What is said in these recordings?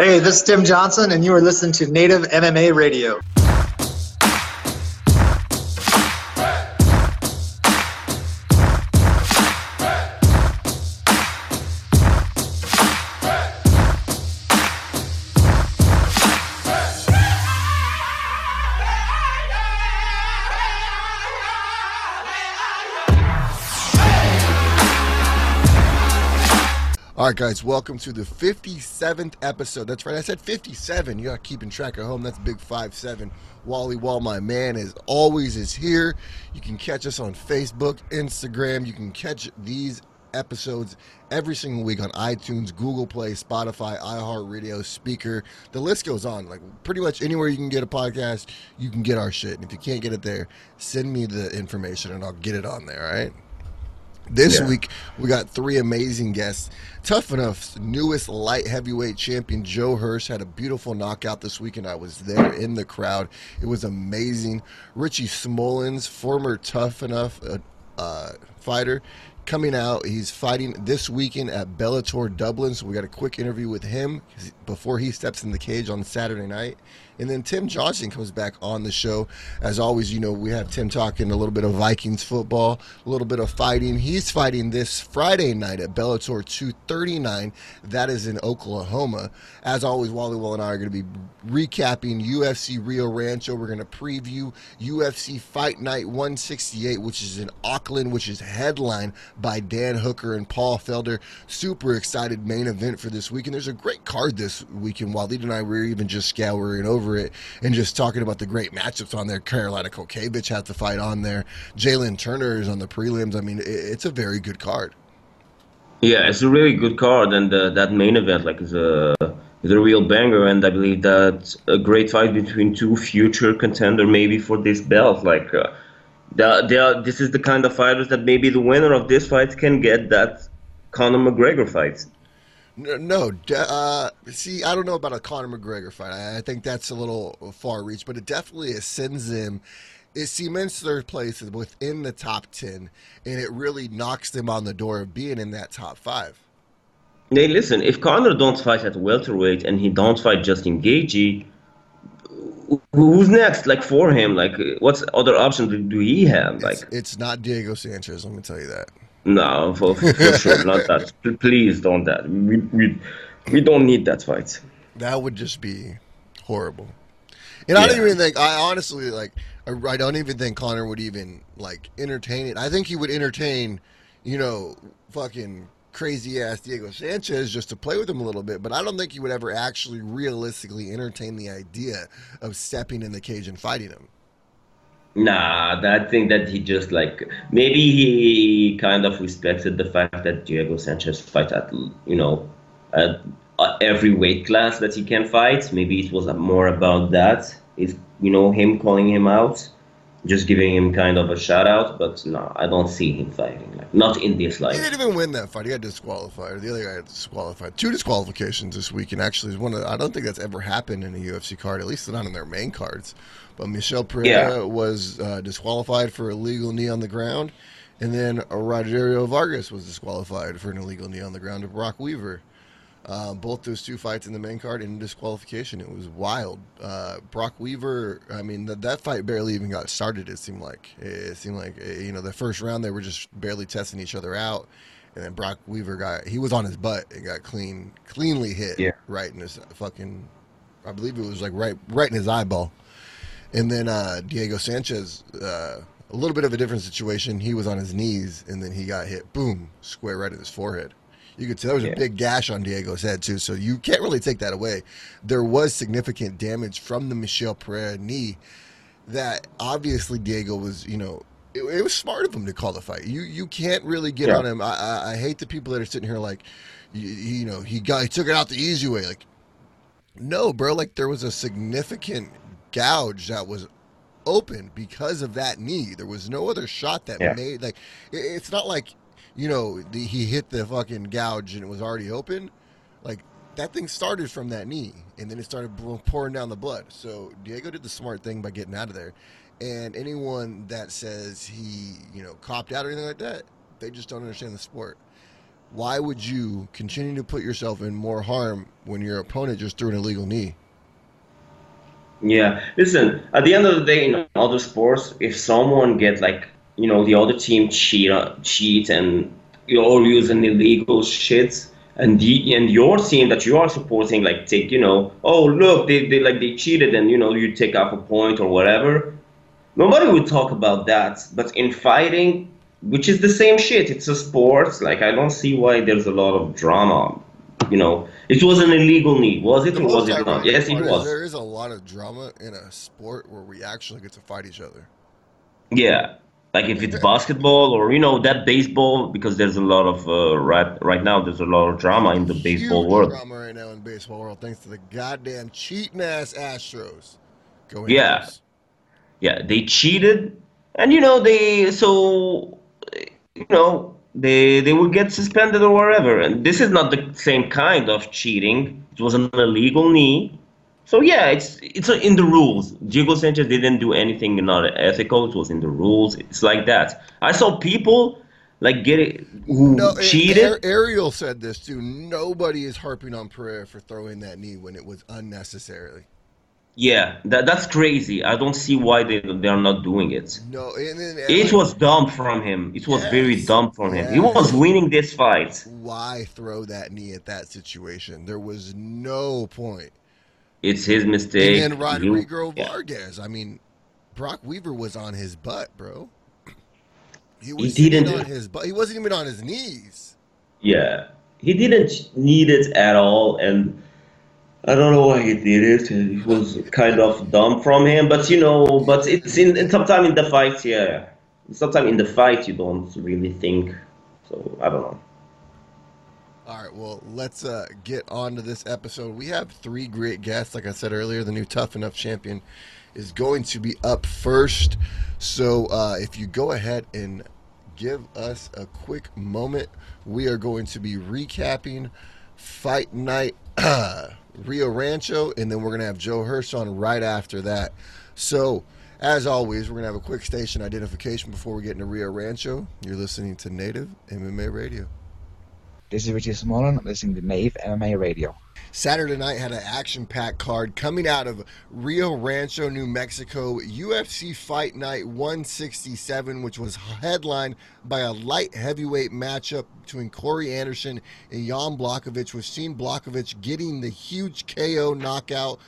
Hey, this is Tim Johnson, and you are listening to Native MMA Radio. Right, guys, welcome to the 57th episode. That's right, I said 57. You got keeping track at home. That's big 5 7. Wally Wall, my man, as always, is here. You can catch us on Facebook, Instagram. You can catch these episodes every single week on iTunes, Google Play, Spotify, iHeartRadio, Speaker. The list goes on. Like pretty much anywhere you can get a podcast, you can get our shit. And if you can't get it there, send me the information and I'll get it on there, all right? This Yeah. week, we got three amazing guests. Tough Enough's newest light heavyweight champion, Joe Hirsch, had a beautiful knockout this weekend. I was there in the crowd. It was amazing. Richie Smolens, former Tough Enough uh, uh, fighter, coming out. He's fighting this weekend at Bellator Dublin. So we got a quick interview with him before he steps in the cage on Saturday night. And then Tim Johnson comes back on the show. As always, you know, we have Tim talking a little bit of Vikings football, a little bit of fighting. He's fighting this Friday night at Bellator 239. That is in Oklahoma. As always, Wally Will and I are going to be recapping UFC Rio Rancho. We're going to preview UFC Fight Night 168, which is in Auckland, which is headlined by Dan Hooker and Paul Felder. Super excited main event for this week. And there's a great card this weekend. Waleed and I were even just scouring over it and just talking about the great matchups on there. Carolina Kokevich had to fight on there. Jalen Turner is on the prelims. I mean, it- it's a very good card. Yeah, it's a really good card, and uh, that main event like is a is a real banger, and I believe that a great fight between two future contender maybe for this belt. Like, uh, the, they are, this is the kind of fighters that maybe the winner of this fight can get that Conor McGregor fight. No, uh, see, I don't know about a Conor McGregor fight. I, think that's a little far reach, but it definitely ascends them. It cements their place within the top 10, and it really knocks them on the door of being in that top five. Hey, listen, if Conor don't fight at welterweight and he don't fight Justin Gaethje, who's next? Like for him, like what's other option do, do he have? Like It's, it's not Diego Sanchez, let me tell you that. No, for, for sure, not that. Please don't that. We, we, we don't need that fight. That would just be horrible. And I don't even think, I honestly, like, I, I don't even think Conor would even, like, entertain it. I think he would entertain, you know, fucking crazy ass Diego Sanchez just to play with him a little bit, but I don't think he would ever actually realistically entertain the idea of stepping in the cage and fighting him. Nah, I think that he just like maybe he kind of respected the fact that Diego Sanchez fight at you know at, at every weight class that he can fight. Maybe it was more about that. Is you know him calling him out, just giving him kind of a shout out. But no, I don't see him fighting like not in this life. He didn't even win that fight. He got disqualified. The other guy got disqualified. Two disqualifications this week, and actually, one of, I don't think that's ever happened in a UFC card. At least not in their main cards. But Michel Pereira Yeah. was uh, disqualified for illegal knee on the ground, and then Rogerio Vargas was disqualified for an illegal knee on the ground to Brock Weaver. Uh, both those two fights in the main card in disqualification. It was wild. Uh, Brock Weaver. I mean, th- that fight barely even got started. It seemed like it seemed like uh, you know the first round they were just barely testing each other out, and then Brock Weaver got he was on his butt and got clean cleanly hit Yeah. right in his fucking. I believe it was like right right in his eyeball, and then uh, Diego Sanchez. Uh, a little bit of a different situation. He was on his knees, and then he got hit, boom, square right in his forehead. You could see there was a big gash on Diego's head too, so you can't really take that away. There was significant damage from the Michel Pereira knee that obviously Diego was, you know, it, it was smart of him to call the fight. You you can't really get Yeah. on him. I, I I hate the people that are sitting here like, you, you know, he got he took it out the easy way. Like, no, bro, like there was a significant gouge that was open because of that knee. There was no other shot that Yeah. made like it, it's not like you know the, he hit the fucking gouge and it was already open. Like that thing started from that knee and then it started pouring down the blood. So Diego did the smart thing by getting out of there. And anyone that says he you know copped out or anything like that, they just don't understand the sport. why would you continue to put yourself in more harm when your opponent just threw an illegal knee? Yeah, listen. At the end of the day, in other sports, if someone get like you know the other team cheat uh, cheat and you all using illegal shit, and the and your team that you are supporting like take you know oh look they, they like they cheated and you know you take off a point or whatever. Nobody would talk about that. But in fighting, which is the same shit, it's a sport. Like I don't see why there's a lot of drama you know, it was an illegal knee, was it or was it not? Yes, it was. There is a lot of drama in a sport where we actually get to fight each other. Yeah, like if it's basketball or you know that baseball, because there's a lot of uh, right right now. There's a lot of drama in the baseball world. drama right now in the baseball world, thanks to the goddamn cheating ass Astros. Go Yeah. Astros. Yeah, they cheated, and you know they so you know they they will get suspended or whatever. And this is not the same kind of cheating. It was an illegal knee. So yeah, it's it's in the rules. Diego Sanchez didn't do anything not ethical. It was in the rules. It's like that. I saw people like get it who No, cheated. Ariel said this too. Nobody is harping on Pereira for throwing that knee when it was unnecessarily. Yeah, that that's crazy. I don't see why they they are not doing it. No, and then It was dumb from him. It was very dumb from him. He was winning this fight. why throw that knee at that situation? There was no point. It's his mistake. And He- Rodrigo yeah. Vargas. I mean, Brock Weaver was on his butt, bro. He He was sitting didn't- on his butt. He wasn't even on his knees. Yeah, he didn't need it at all, and I don't know why he did it. It was kind of dumb from him, but you know, but it's in, in sometime in the fight, yeah. Sometimes in the fight, you don't really think. So I don't know. All right, well, let's uh, get on to this episode. We have three great guests. Like I said earlier, the new Tough Enough champion is going to be up first. So uh, if you go ahead and give us a quick moment, we are going to be recapping Fight Night Rio Rancho, and then we're going to have Joe Hirsch on right after that. So, as always, we're going to have a quick station identification before we get into Rio Rancho. You're listening to Native MMA Radio. This is Richie Smolin, listening to Native MMA Radio. Saturday night had an action packed card coming out of Rio Rancho, New Mexico. UFC Fight Night 167, which was headlined by a light heavyweight matchup between Corey Anderson and Jan Blachowicz, with seen Blachowicz getting the huge KO knockout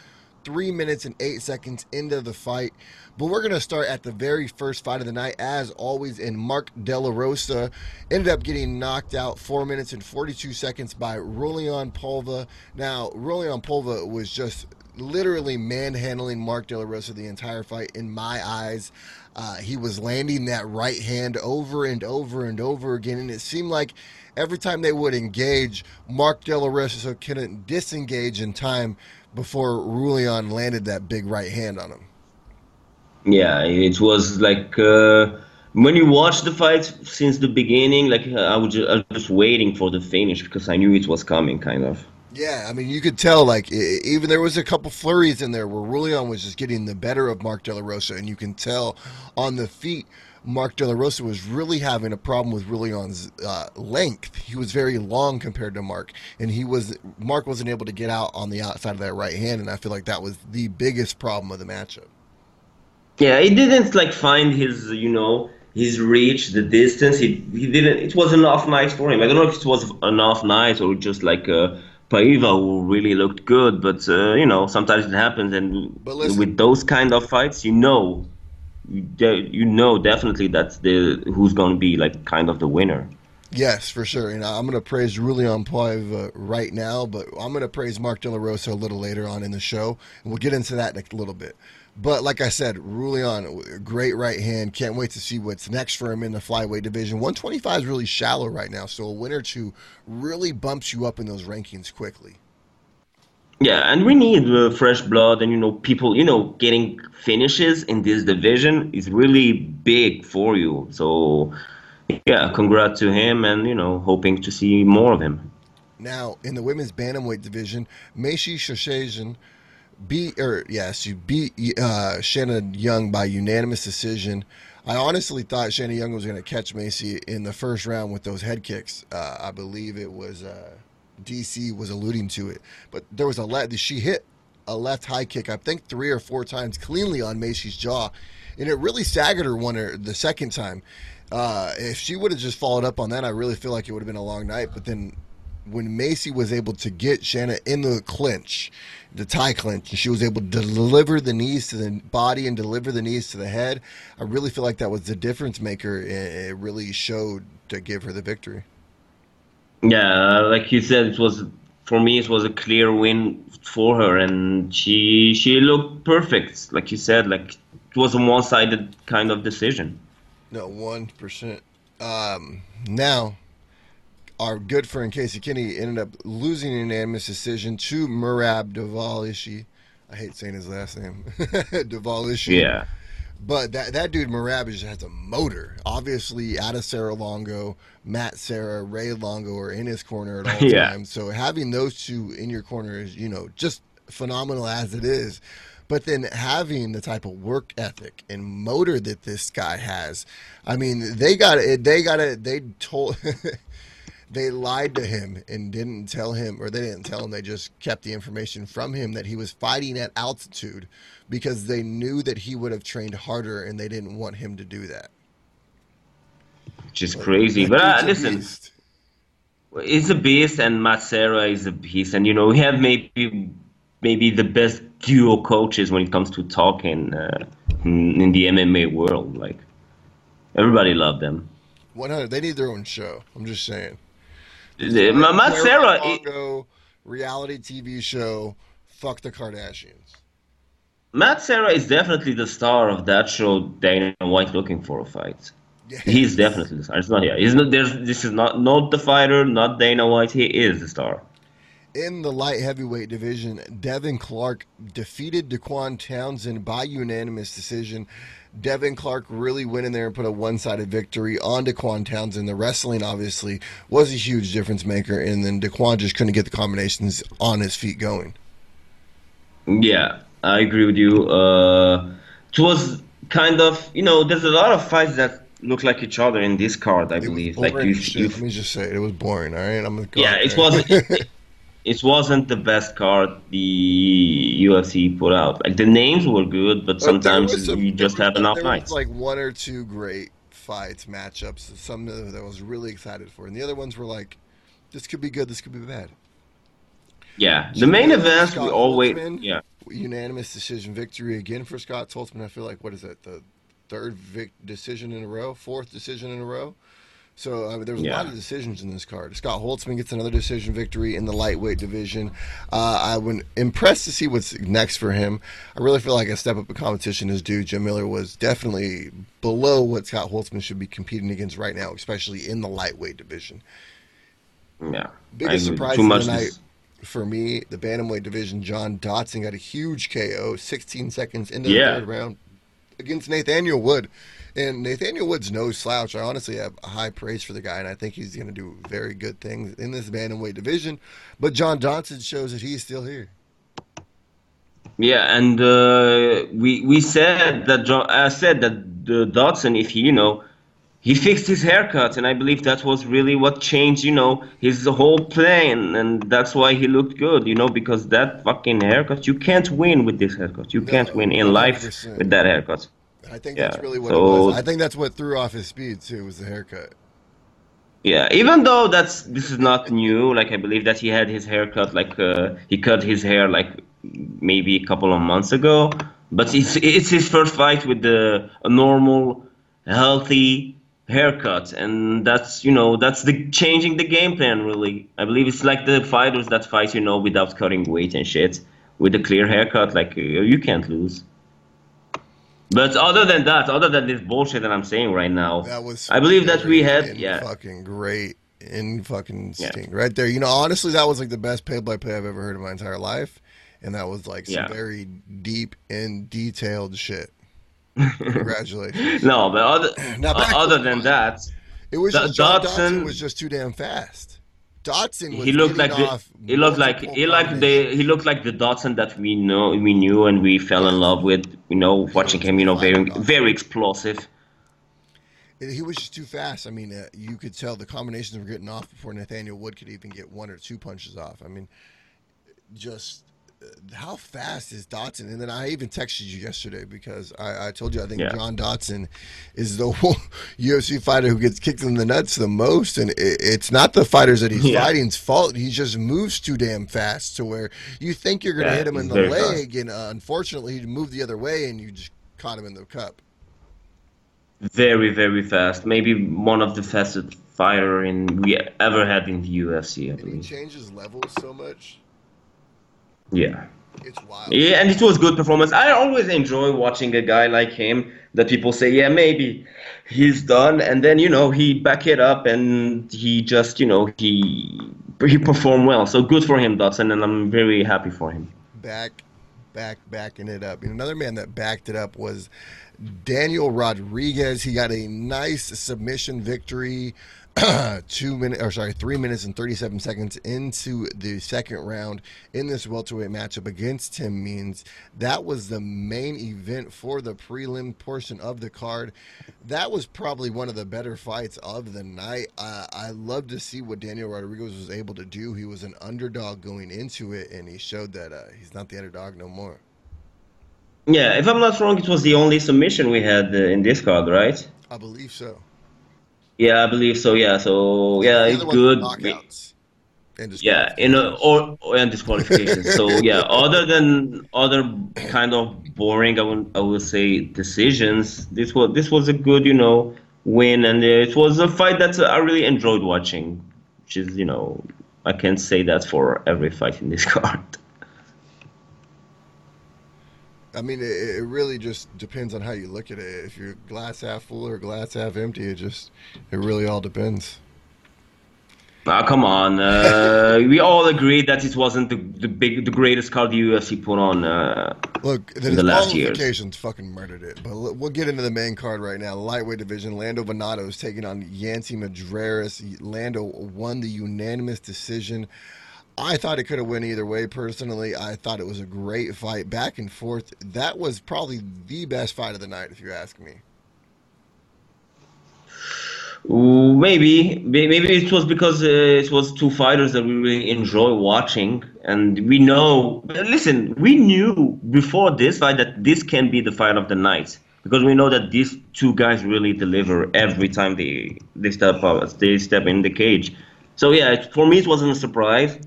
three minutes and eight seconds into the fight. But we're going to start at the very first fight of the night, as always, in Mark De La Rosa. Ended up getting knocked out four minutes and 42 seconds by Rulian Paiva. Now, Rulian Paiva was just literally manhandling Mark De La Rosa the entire fight, in my eyes. Uh, he was landing that right hand over and over and over again, and it seemed like every time they would engage, Mark De La Rosa couldn't disengage in time before Rulian landed that big right hand on him. Yeah, it was like uh, when you watch the fight since the beginning. Like uh, I was just, I was just waiting for the finish because I knew it was coming, kind of. Yeah, I mean, you could tell, like, even there was a couple flurries in there where Rulian was just getting the better of Mark De La Rosa, and you can tell on the feet, Mark De La Rosa was really having a problem with Rulian's uh, length. He was very long compared to Mark, and he was Mark wasn't able to get out on the outside of that right hand, and I feel like that was the biggest problem of the matchup. Yeah, he didn't like find his, you know, his reach, the distance. He he didn't. It was an off night for him. I don't know if it was an off night or just like uh, Paiva who really looked good, but uh, you know, sometimes it happens. And listen- with those kind of fights, you know, you, de- you know definitely that's the who's going to be like kind of the winner. Yes, for sure. And I'm going to praise Rulian Poiv uh, right now, but I'm going to praise Mark De La Rosa a little later on in the show, and we'll get into that in a little bit. But like I said, Rulian, great right hand. Can't wait to see what's next for him in the flyweight division. 125 is really shallow right now, so a win or two really bumps you up in those rankings quickly. Yeah, and we need uh, fresh blood, and you know, people, you know, getting finishes in this division is really big for you. So, yeah, congrats to him, and you know, hoping to see more of him. Now, in the women's bantamweight division, Macy Chiasson beat, or yes, you beat uh, Shannon Young by unanimous decision. I honestly thought Shannon Young was going to catch Macy in the first round with those head kicks. Uh, I believe it was uh, DC was alluding to it, but there was a left. She hit a left high kick, I think three or four times cleanly on Macy's jaw, and it really staggered her one or the second time. Uh, if she would have just followed up on that, I really feel like it would have been a long night. But then when Macy was able to get Shanna in the clinch, the tie clinch, and she was able to deliver the knees to the body and deliver the knees to the head, I really feel like that was the difference maker. It really showed to give her the victory. Yeah, like you said, it was for me. It was a clear win for her, and she she looked perfect. Like you said, like it was a one-sided kind of decision. No, one percent. Um, now, our good friend Casey Kenney ended up losing an unanimous decision to Merab Davalishi. I hate saying his last name, Davalishi. Yeah. But that that dude just has a motor. Obviously, Adesanya Longo, Matt Serra, Ray Longo are in his corner at all Yeah. times. So having those two in your corner is, you know, just phenomenal as it is. But then having the type of work ethic and motor that this guy has, I mean, they got it. They got it. They told. they lied to him and didn't tell him, or they didn't tell him. They just kept the information from him that he was fighting at altitude because they knew that he would have trained harder, and they didn't want him to do that. Which is crazy. But uh, listen, beast. He's a beast, and Matt Serra is a beast, and you know we have maybe maybe the best duo coaches when it comes to talking uh, in, in the MMA world. Like everybody loved them. 100. They need their own show. I'm just saying. Matt reality TV show. Fuck the Kardashians. Matt Serra is definitely the star of that show. Dana White looking for a fight. Yeah. He's definitely the star. It's not yeah. He's not. There's. This is not not the fighter. Not Dana White. He is the star. In the light heavyweight division, Devin Clark defeated Dequan Townsend by unanimous decision. Devin Clark really went in there and put a one sided victory on Dequan Townsend. The wrestling, obviously, was a huge difference maker, and then Dequan just couldn't get the combinations on his feet going. Yeah, I agree with you. Uh, it was kind of you know. There's a lot of fights that look like each other in this card. I It believe. Like you, you Let me just say it. It was boring, all right? I'm gonna go yeah, it wasn't. It, it wasn't the best card the UFC put out. Like the names were good, but sometimes some- you just have enough there nights. Was like one or two great fights, matchups. Some that I was really excited for, and the other ones were like, "This could be good. This could be bad." Yeah, the main event we always. Holtzman. Yeah, Unanimous decision victory again for Scott Holtzman. I feel like what is it? The third vic- decision in a row, fourth decision in a row. So I mean, there was a lot of decisions in this card. Scott Holtzman gets another decision victory in the lightweight division. Uh, I was impressed to see what's next for him. I really feel like a step up in competition is due. Jim Miller was definitely below what Scott Holtzman should be competing against right now, especially in the lightweight division. yeah. Biggest surprise Too of much. the night is- for me, the bantamweight division, John Dodson got a huge KO, 16 seconds into Yeah. the third round against Nathaniel Wood. And Nathaniel Wood's no slouch. I honestly have high praise for the guy, and I think he's going to do very good things in this bantamweight division. But John Dodson shows that he's still here. Yeah, and uh, we we said that John, I said that the Dodson, if he, you know, he fixed his haircut, and I believe that was really what changed, you know, his whole plan, and that's why he looked good, you know, because that fucking haircut, you can't win with this haircut. You can't win in life 100%. with that haircut. I think Yeah, that's really what so- it was. I think that's what threw off his speed too, was the haircut. Yeah, even though that's this is not new, like I believe that he had his haircut, like uh, he cut his hair like maybe a couple of months ago, but it's it's his first fight with the a normal, healthy haircut, and that's you know that's the changing the game plan really. I believe it's like the fighters that fight you know without cutting weight and shit with a clear haircut, like uh, you can't lose. But other than that, other than this bullshit that I'm saying right now, That was I believe that we had yeah. fucking great in fucking Yeah. right there. You know, honestly, that was like the best play by play I've ever heard in my entire life, and that was like some Yeah. very deep and detailed shit. Congratulations. No, but other Now to other than fight. that, It was just Dodson- Dodson was just too damn fast. Dodson was he looked like the, he looked like he like the he looked like the Dodson that we know we knew and we fell in love with. You know, watching him, you know, very very explosive. He was just too fast. I mean, uh, you could tell the combinations were getting off before Nathaniel Wood could even get one or two punches off. I mean, just uh, how fast is Dodson? And then I even texted you yesterday because I, I told you I think Yeah. John Dodson is the UFC fighter who gets kicked in the nuts the most, and it, it's not the fighters that he's Yeah. fighting's fault. He just moves too damn fast to where you think you're going to Yeah, hit him in the fast. leg, and uh, unfortunately he moved the other way, and you just caught him in the cup. Very, very fast. Maybe one of the fastest fighter in we ever had in the UFC, I And he believe. changes levels so much. Yeah. It's wild. Yeah, and it was good performance. I always enjoy watching a guy like him that people say, yeah, maybe he's done, and then you know he back it up and he just you know he he performed well. So good for him, Dodson, and I'm very happy for him. back, back, backing it up. And another man that backed it up was Daniel Rodriguez. He got a nice submission victory. two minutes or sorry three minutes and 37 seconds into the second round in this welterweight matchup against tim means that was the main event for the prelim portion of the card. That was probably one of the better fights of the night. Uh, i love to see what daniel rodriguez was able to do. He was an underdog going into it and he showed that uh, he's not the underdog no more. Yeah, if I'm not wrong, it was the only submission we had uh, in this card, right? i believe so Yeah, I believe so. Yeah, so yeah, it's other ones were good. knockouts Yeah, in a, or, or and disqualifications. so yeah, other than other kind of boring, I would I would say decisions. This was this was a good you know win, and it was a fight that I really enjoyed watching. Which is you know I can't say that for every fight in this card. I mean, it, it really just depends on how you look at it. If you're glass half full or glass half empty, it just it really all depends. Ah, come on. Uh, we all agreed that it wasn't the, the big, the greatest card the UFC put on. Uh, Look, the, In the last years. disqualifications fucking murdered it. But we'll get into the main card right now. Lightweight division. Lando Vannata is taking on Yancy Medeiros. Lando won the unanimous decision. I thought it could have went either way. Personally, I thought it was a great fight, back and forth. That was probably the best fight of the night, if you ask me. Maybe maybe it was because uh, it was two fighters that we really enjoy watching, and we know. Listen, we knew before this fight that this can be the fight of the night because we know that these two guys really deliver every time they they step up, they step in the cage. So yeah, for me it wasn't a surprise.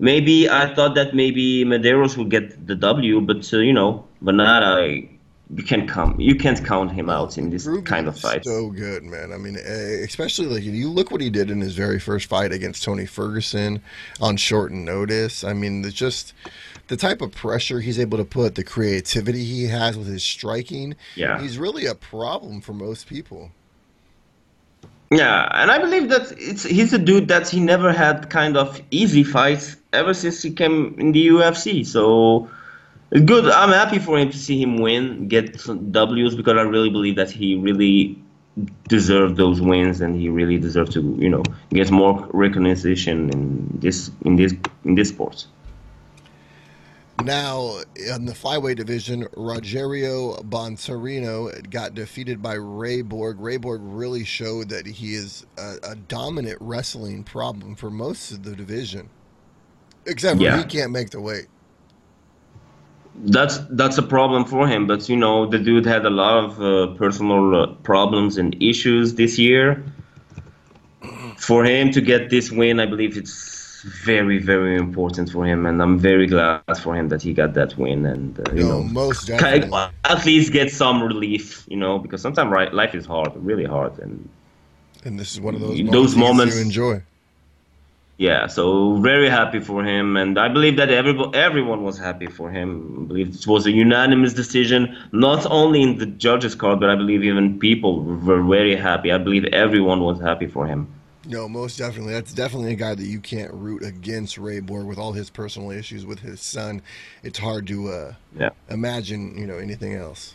Maybe I thought that maybe Medeiros would get the W, but uh, you know, Vannata, you can't come, you can't count him out in this kind of fight. So good, man. I mean, eh, especially like you look what he did in his very first fight against Tony Ferguson on short notice. I mean, it's just the type of pressure he's able to put, the creativity he has with his striking. Yeah. he's really a problem for most people. Yeah, and I believe that it's he's a dude that he never had kind of easy fights ever since he came in the UFC. So good. I'm happy for him to see him win, get some W's because I really believe that he really deserved those wins and he really deserved to, you know, get more recognition in this in this in this sport. Now, in the flyweight division, Rogerio Bontorin got defeated by Ray Borg. Ray Borg really showed that he is a, a dominant wrestling problem for most of the division, except Yeah. he can't make the weight. That's that's a problem for him. But you know, the dude had a lot of uh, personal uh, problems and issues this year. For him to get this win, I believe it's very very important for him, and I'm very glad for him that he got that win, and uh, you No, know, most definitely. at least get some relief. You know, because sometimes right, life is hard, really hard, and And this is one of those Those moments, gets moments- to enjoy. Yeah, so very happy for him, and I believe that everyone everyone was happy for him. I believe it was a unanimous decision, not only in the judges' card, but I believe even people were very happy. I believe everyone was happy for him. No, most definitely. That's definitely a guy that you can't root against Ray Borg with all his personal issues with his son. It's hard to uh, Yeah. imagine, you know, anything else.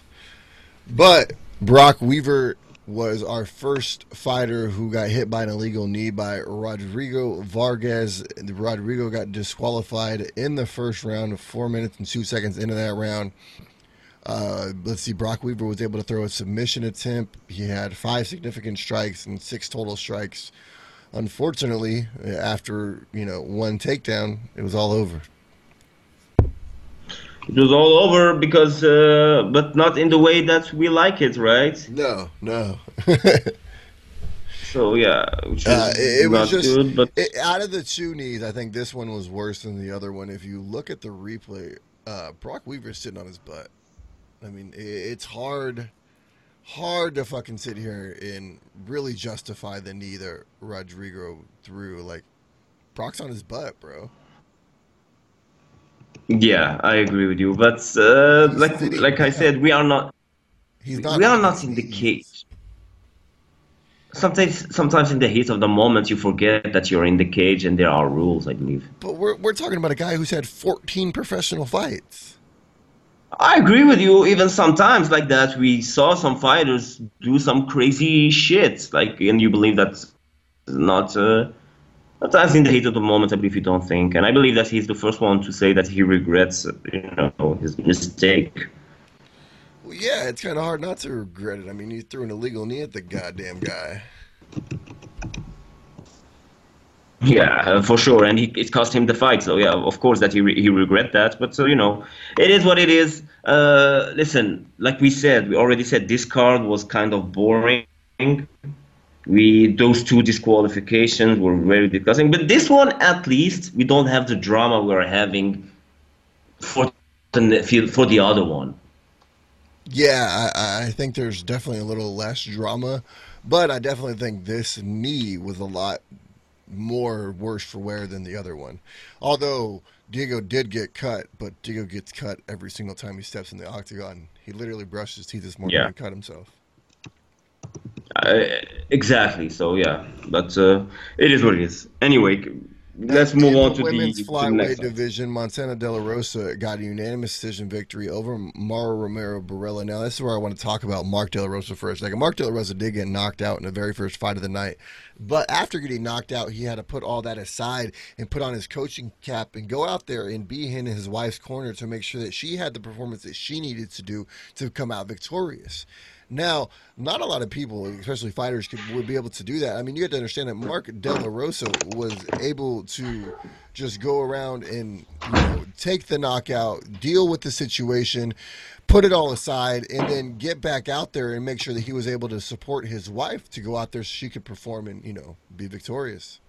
But Brock Weaver was our first fighter who got hit by an illegal knee by Rodrigo Vargas. Rodrigo got disqualified in the first round, four minutes and two seconds into that round. Uh, let's see, Brock Weaver was able to throw a submission attempt. He had five significant strikes and six total strikes. Unfortunately, after you know one takedown, it was all over. It was all over because, uh, but not in the way that we like it, right? No, no. so yeah, which Uh, it was just good. But it, out of the two knees, I think this one was worse than the other one. If you look at the replay, uh, Brock Weaver's sitting on his butt. I mean, it, it's hard, hard to fucking sit here and really justify the knee that Rodrigo threw. Like, Brock's on his butt, bro. Yeah, I agree with you. But uh, like sitting like I said, we are not He's not. we are not in the cage. Sometimes, sometimes in the heat of the moment, you forget that you're in the cage and there are rules. I believe. But we're we're talking about a guy who's had 14 professional fights. I agree with you. Even sometimes like that, we saw some fighters do some crazy shit. Like, and you believe that's not. Uh, sometimes in the heat of the moment, I believe you don't think, and I believe that he's the first one to say that he regrets, you know, his mistake. Well, yeah, it's kind of hard not to regret it. I mean, you threw an illegal knee at the goddamn guy. Yeah, uh, for sure, and he, it cost him the fight. So yeah, of course that he re- he regret that. But so you know, it is what it is. Uh, listen, like we said, we already said this card was kind of boring. We those two disqualifications were very disgusting, but this one at least we don't have the drama we're having for the for the other one. Yeah, I, I think there's definitely a little less drama, but I definitely think this knee was a lot more worse for wear than the other one. Although Diego did get cut, but Diego gets cut every single time he steps in the octagon. He literally brushed his teeth this morning Yeah. and cut himself. Uh, exactly. So yeah, but uh, it is what it is. Anyway, let's move on the to the, women's the flyweight division. Montana De La Rosa got a unanimous decision victory over Mara Romero Borella. Now, this is where I want to talk about Mark De La Rosa for a second. Mark De La Rosa did get knocked out in the very first fight of the night, but after getting knocked out, he had to put all that aside and put on his coaching cap and go out there and be in his wife's corner to make sure that she had the performance that she needed to do to come out victorious. Now, not a lot of people, especially fighters, could would be able to do that. I mean, you have to understand that Mark De La Rosa was able to just go around and you know, take the knockout, deal with the situation, put it all aside, and then get back out there and make sure that he was able to support his wife to go out there so she could perform and you know be victorious.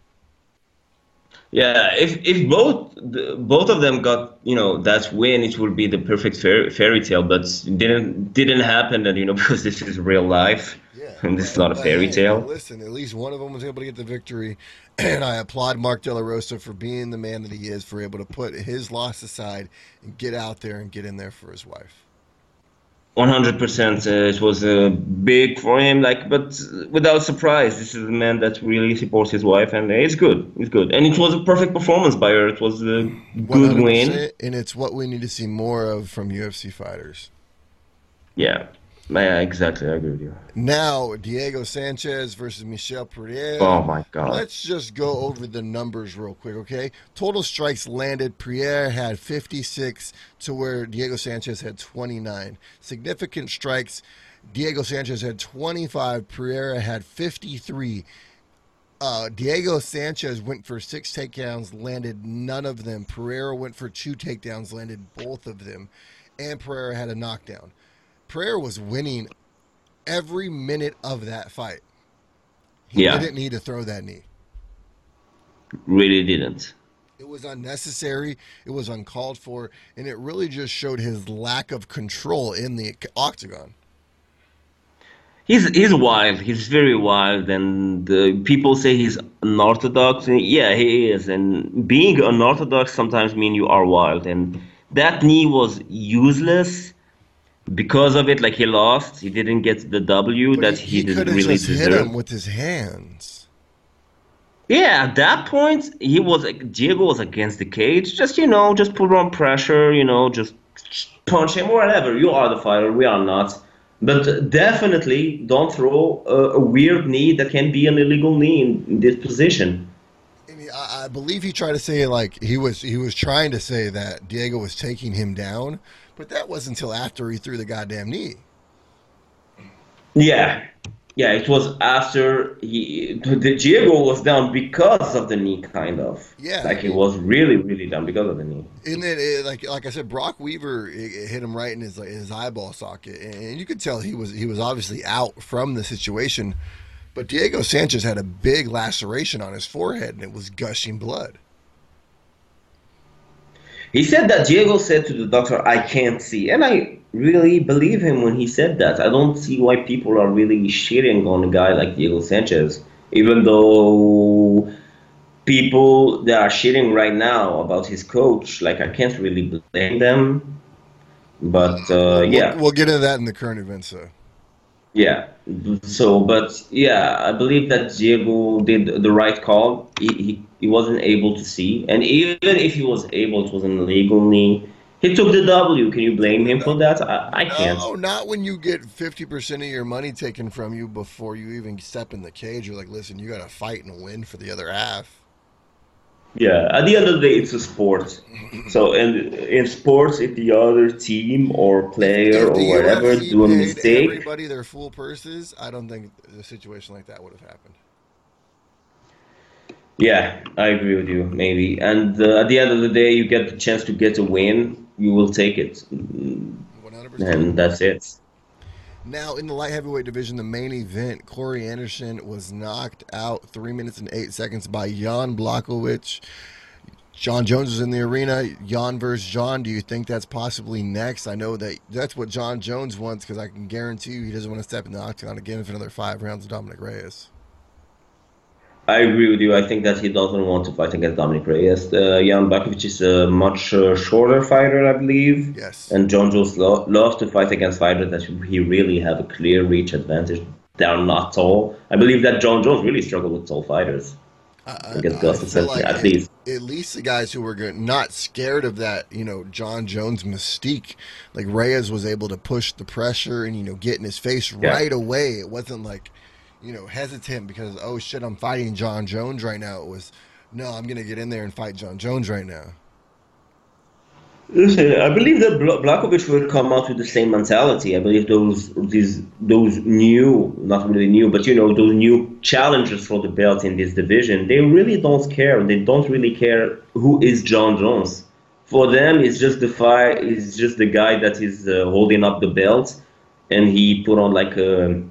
Yeah, if if both the, both of them got you know that win, it would be the perfect fairy, fairy tale. But didn't didn't happen, and you know because this is real life, and this is not a fairy hey, tale. Listen, at least one of them was able to get the victory, and I applaud Mark De La Rosa for being the man that he is, for able to put his loss aside and get out there and get in there for his wife. One hundred percent. It was uh, big for him, like, but without surprise, this is a man that really supports his wife, and it's good. It's good, and it was a perfect performance by her. It was a good win. 100%, and it's what we need to see more of from UFC fighters. Yeah, yeah, exactly. I agree with you. Now, Diego Sanchez versus Michel Pereira. Oh my God. Let's just go over the numbers real quick, okay? Total strikes landed. Pierre had 56 to where Diego Sanchez had 29. Significant strikes. Diego Sanchez had 25. Pereira had 53. Uh, Diego Sanchez went for six takedowns, landed none of them. Pereira went for two takedowns, landed both of them. And Pereira had a knockdown. Pereira was winning every minute of that fight. He Yeah. didn't need to throw that knee. Really didn't. It was unnecessary. It was uncalled for, and it really just showed his lack of control in the octagon. He's he's wild. He's very wild, and uh, people say he's unorthodox. And yeah, he is. And being unorthodox sometimes mean you are wild. And that knee was useless because of it. Like he lost, he didn't get the W But that he, didn't could have really just hit him with his hands. Yeah, at that point, he was like Diego was against the cage. Just you know, just put on pressure. You know, just punch him, or whatever. You are the fighter. We are not. But definitely don't throw a, a weird knee that can be an illegal knee in, in this position. I mean, I, I believe he tried to say like he was he was trying to say that Diego was taking him down, but that wasn't until after he threw the goddamn knee. Yeah, yeah. It was after he the Diego was down because of the knee, kind of. Yeah. like he was really, really down because of the knee. And then, it, like like I said, Brock Weaver it, it hit him right in his like, his eyeball socket, and you could tell he was he was obviously out from the situation. But Diego Sanchez had a big laceration on his forehead, and it was gushing blood. He said that Diego said to the doctor, "I can't see," and I really believe him when he said that. I don't see why people are really shitting on a guy like Diego Sanchez, even though people that are shitting right now about his coach, like I can't really blame them. But uh, yeah, We'll, we'll get into that in the current events, though. Yeah. So, but yeah, I believe that Diego did the right call. He, he, he wasn't able to see, and even if he was able, it was an illegal knee. He took the W. Can you blame him for that? I, I can't. No, not when you get fifty percent of your money taken from you before you even step in the cage. You're like, listen, you got to fight and win for the other half. Yeah, at the end of the day, it's a sport. So, and in sports, if the other team or player or whatever do a mistake, everybody their full purses, I don't think a situation like that would have happened. yeah, I agree with you, maybe. And uh, at the end of the day, you get the chance to get a win, you will take it, One hundred percent. and that's it. Now, in the light heavyweight division, the main event, Corey Anderson was knocked out three minutes and eight seconds by Jan Blachowicz. Jon Jones is in the arena. Jan versus John. Do you think that's possibly next? I know that that's what Jon Jones wants because I can guarantee you he doesn't want to step in the octagon again for another five rounds of Dominick Reyes. I agree with you. I think that he doesn't want to fight against Dominick Reyes. Uh, Jan Blachowicz is a much uh, shorter fighter, I believe. Yes. And Jon Jones lo- loves to fight against fighters that he really have a clear reach advantage. They are not tall. I believe that Jon Jones really struggled with tall fighters. I, Against I Gustafsson, like at at, least. at least the guys who were good, not scared of that, you know, Jon Jones mystique. Like Reyes was able to push the pressure and you know get in his face Yeah. right away. It wasn't like, you know, hesitant because oh shit, I'm fighting Jon Jones right now. It was no, I'm gonna get in there and fight Jon Jones right now. Listen, I believe that Bla- Blachowicz will come out with the same mentality. I believe those these those new, not really new, but you know those new challengers for the belt in this division. They really don't care. They don't really care who is Jon Jones. For them, it's just the fight. It's just the guy that is uh, holding up the belt, and he put on like a.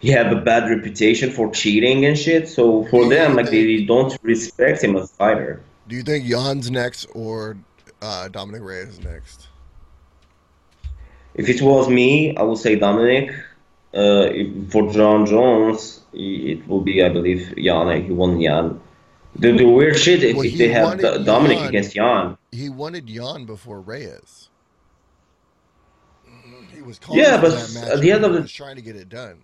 He have a bad reputation for cheating and shit. So for them, like they don't respect him as a fighter. Do you think Jan's next or uh, Dominick Reyes next? If it was me, I would say Dominic. Uh, if, for Jon Jones, it will be, I believe, Jan. He won Jan. The, the weird shit if, Well, if they have Dominic Jan. against Jan. He wanted Jan before Reyes. He was calling Yeah, but that match at the end of he the- was trying to get it done.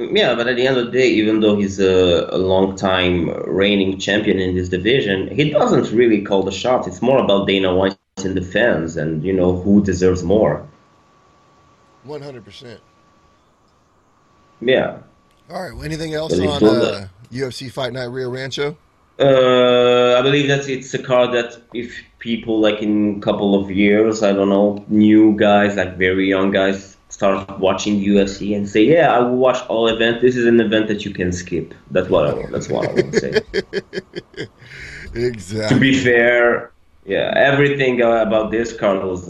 Yeah, but at the end of the day, even though he's a, a long time reigning champion in this division, he doesn't really call the shots. It's more about Dana White and the fans, and you know who deserves more. One hundred percent. Yeah. All right. Well, anything else on uh, UFC Fight Night Rio Rancho? Uh, I believe that it's a card that if people like in a couple of years, I don't know, new guys like very young guys start watching UFC and say, "Yeah, I will watch all events. This is an event that you can skip." That's what I that's what I want to say. Exactly. To be fair, yeah, everything about this card was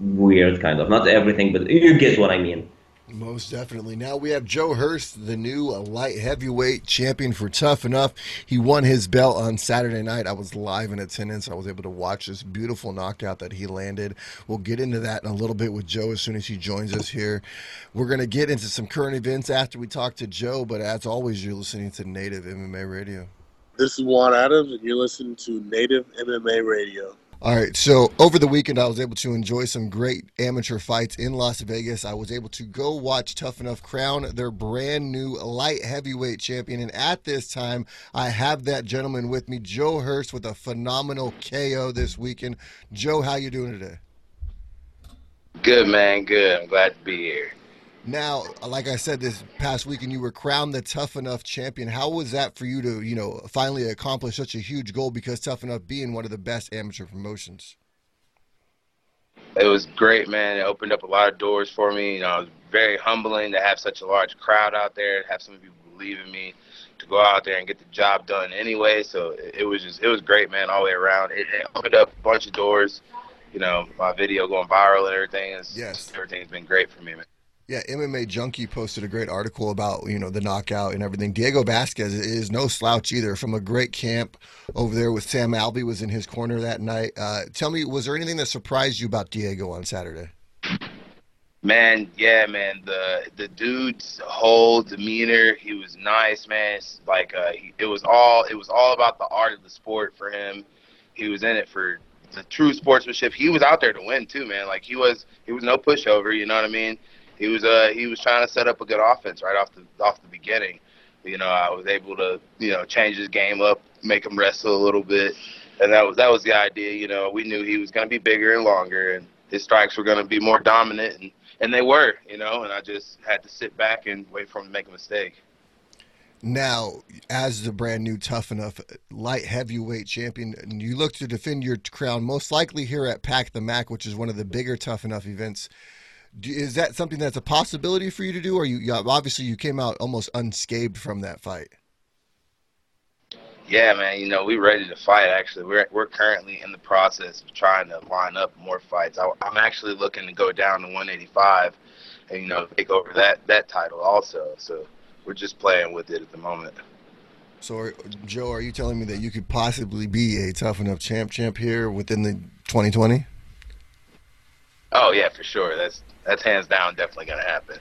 weird, kind of. Not everything, but you get what I mean. Most definitely. Now we have Joe Hurst, the new light heavyweight champion for Tough Enough. He won his belt on Saturday night. I was live in attendance. I was able to watch this beautiful knockout that he landed. We'll get into that in a little bit with Joe as soon as he joins us here. We're going to get into some current events after we talk to Joe, but as always, you're listening to Native MMA Radio. This is Juan Adams, and you're listening to Native MMA Radio. All right. So over the weekend, I was able to enjoy some great amateur fights in Las Vegas. I was able to go watch Tough Enough crown their brand new light heavyweight champion. And at this time, I have that gentleman with me, Joe Hurst, with a phenomenal KO this weekend. Joe, how you doing today? Good man, good. I'm glad to be here. Now, like I said, this past weekend you were crowned the Tough Enough champion. How was that for you to, you know, finally accomplish such a huge goal? Because Tough Enough being one of the best amateur promotions. It was great, man. It opened up a lot of doors for me. You know, it was very humbling to have such a large crowd out there, to have some people believe in me, to go out there and get the job done anyway. So it, it was just, it was great, man, all the way around. It, it opened up a bunch of doors. You know, my video going viral and everything. It's, Yes. everything's been great for me, man. Yeah, MMA Junkie posted a great article about you know the knockout and everything. Diego Vasquez is no slouch either. From a great camp over there with Sam Alvey was in his corner that night. Uh, tell me, was there anything that surprised you about Diego on Saturday? Man, yeah, man. The the dude's whole demeanor, he was nice, man. It's like uh, he, it was all it was all about the art of the sport for him. He was in it for the true sportsmanship. He was out there to win too, man. Like he was he was no pushover. You know what I mean? He was uh he was trying to set up a good offense right off the off the beginning. You know, I was able to you know change his game up, make him wrestle a little bit, and that was that was the idea. You know, we knew he was going to be bigger and longer, and his strikes were going to be more dominant, and and they were. You know, and I just had to sit back and wait for him to make a mistake. Now, as the brand new Tough Enough light heavyweight champion, you look to defend your crown, most likely here at Pack the Mac, which is one of the bigger Tough Enough events. Is that something that's a possibility for you to do, or you obviously you came out almost unscathed from that fight? Yeah, man. You know, we're ready to fight. Actually, we're we're currently in the process of trying to line up more fights. I, I'm actually looking to go down to 185, and you know, take over that that title also. So we're just playing with it at the moment. So, are, Joe, are you telling me that you could possibly be a Tough Enough champ champ here within the 2020? Oh yeah, for sure. That's that's hands down definitely gonna happen.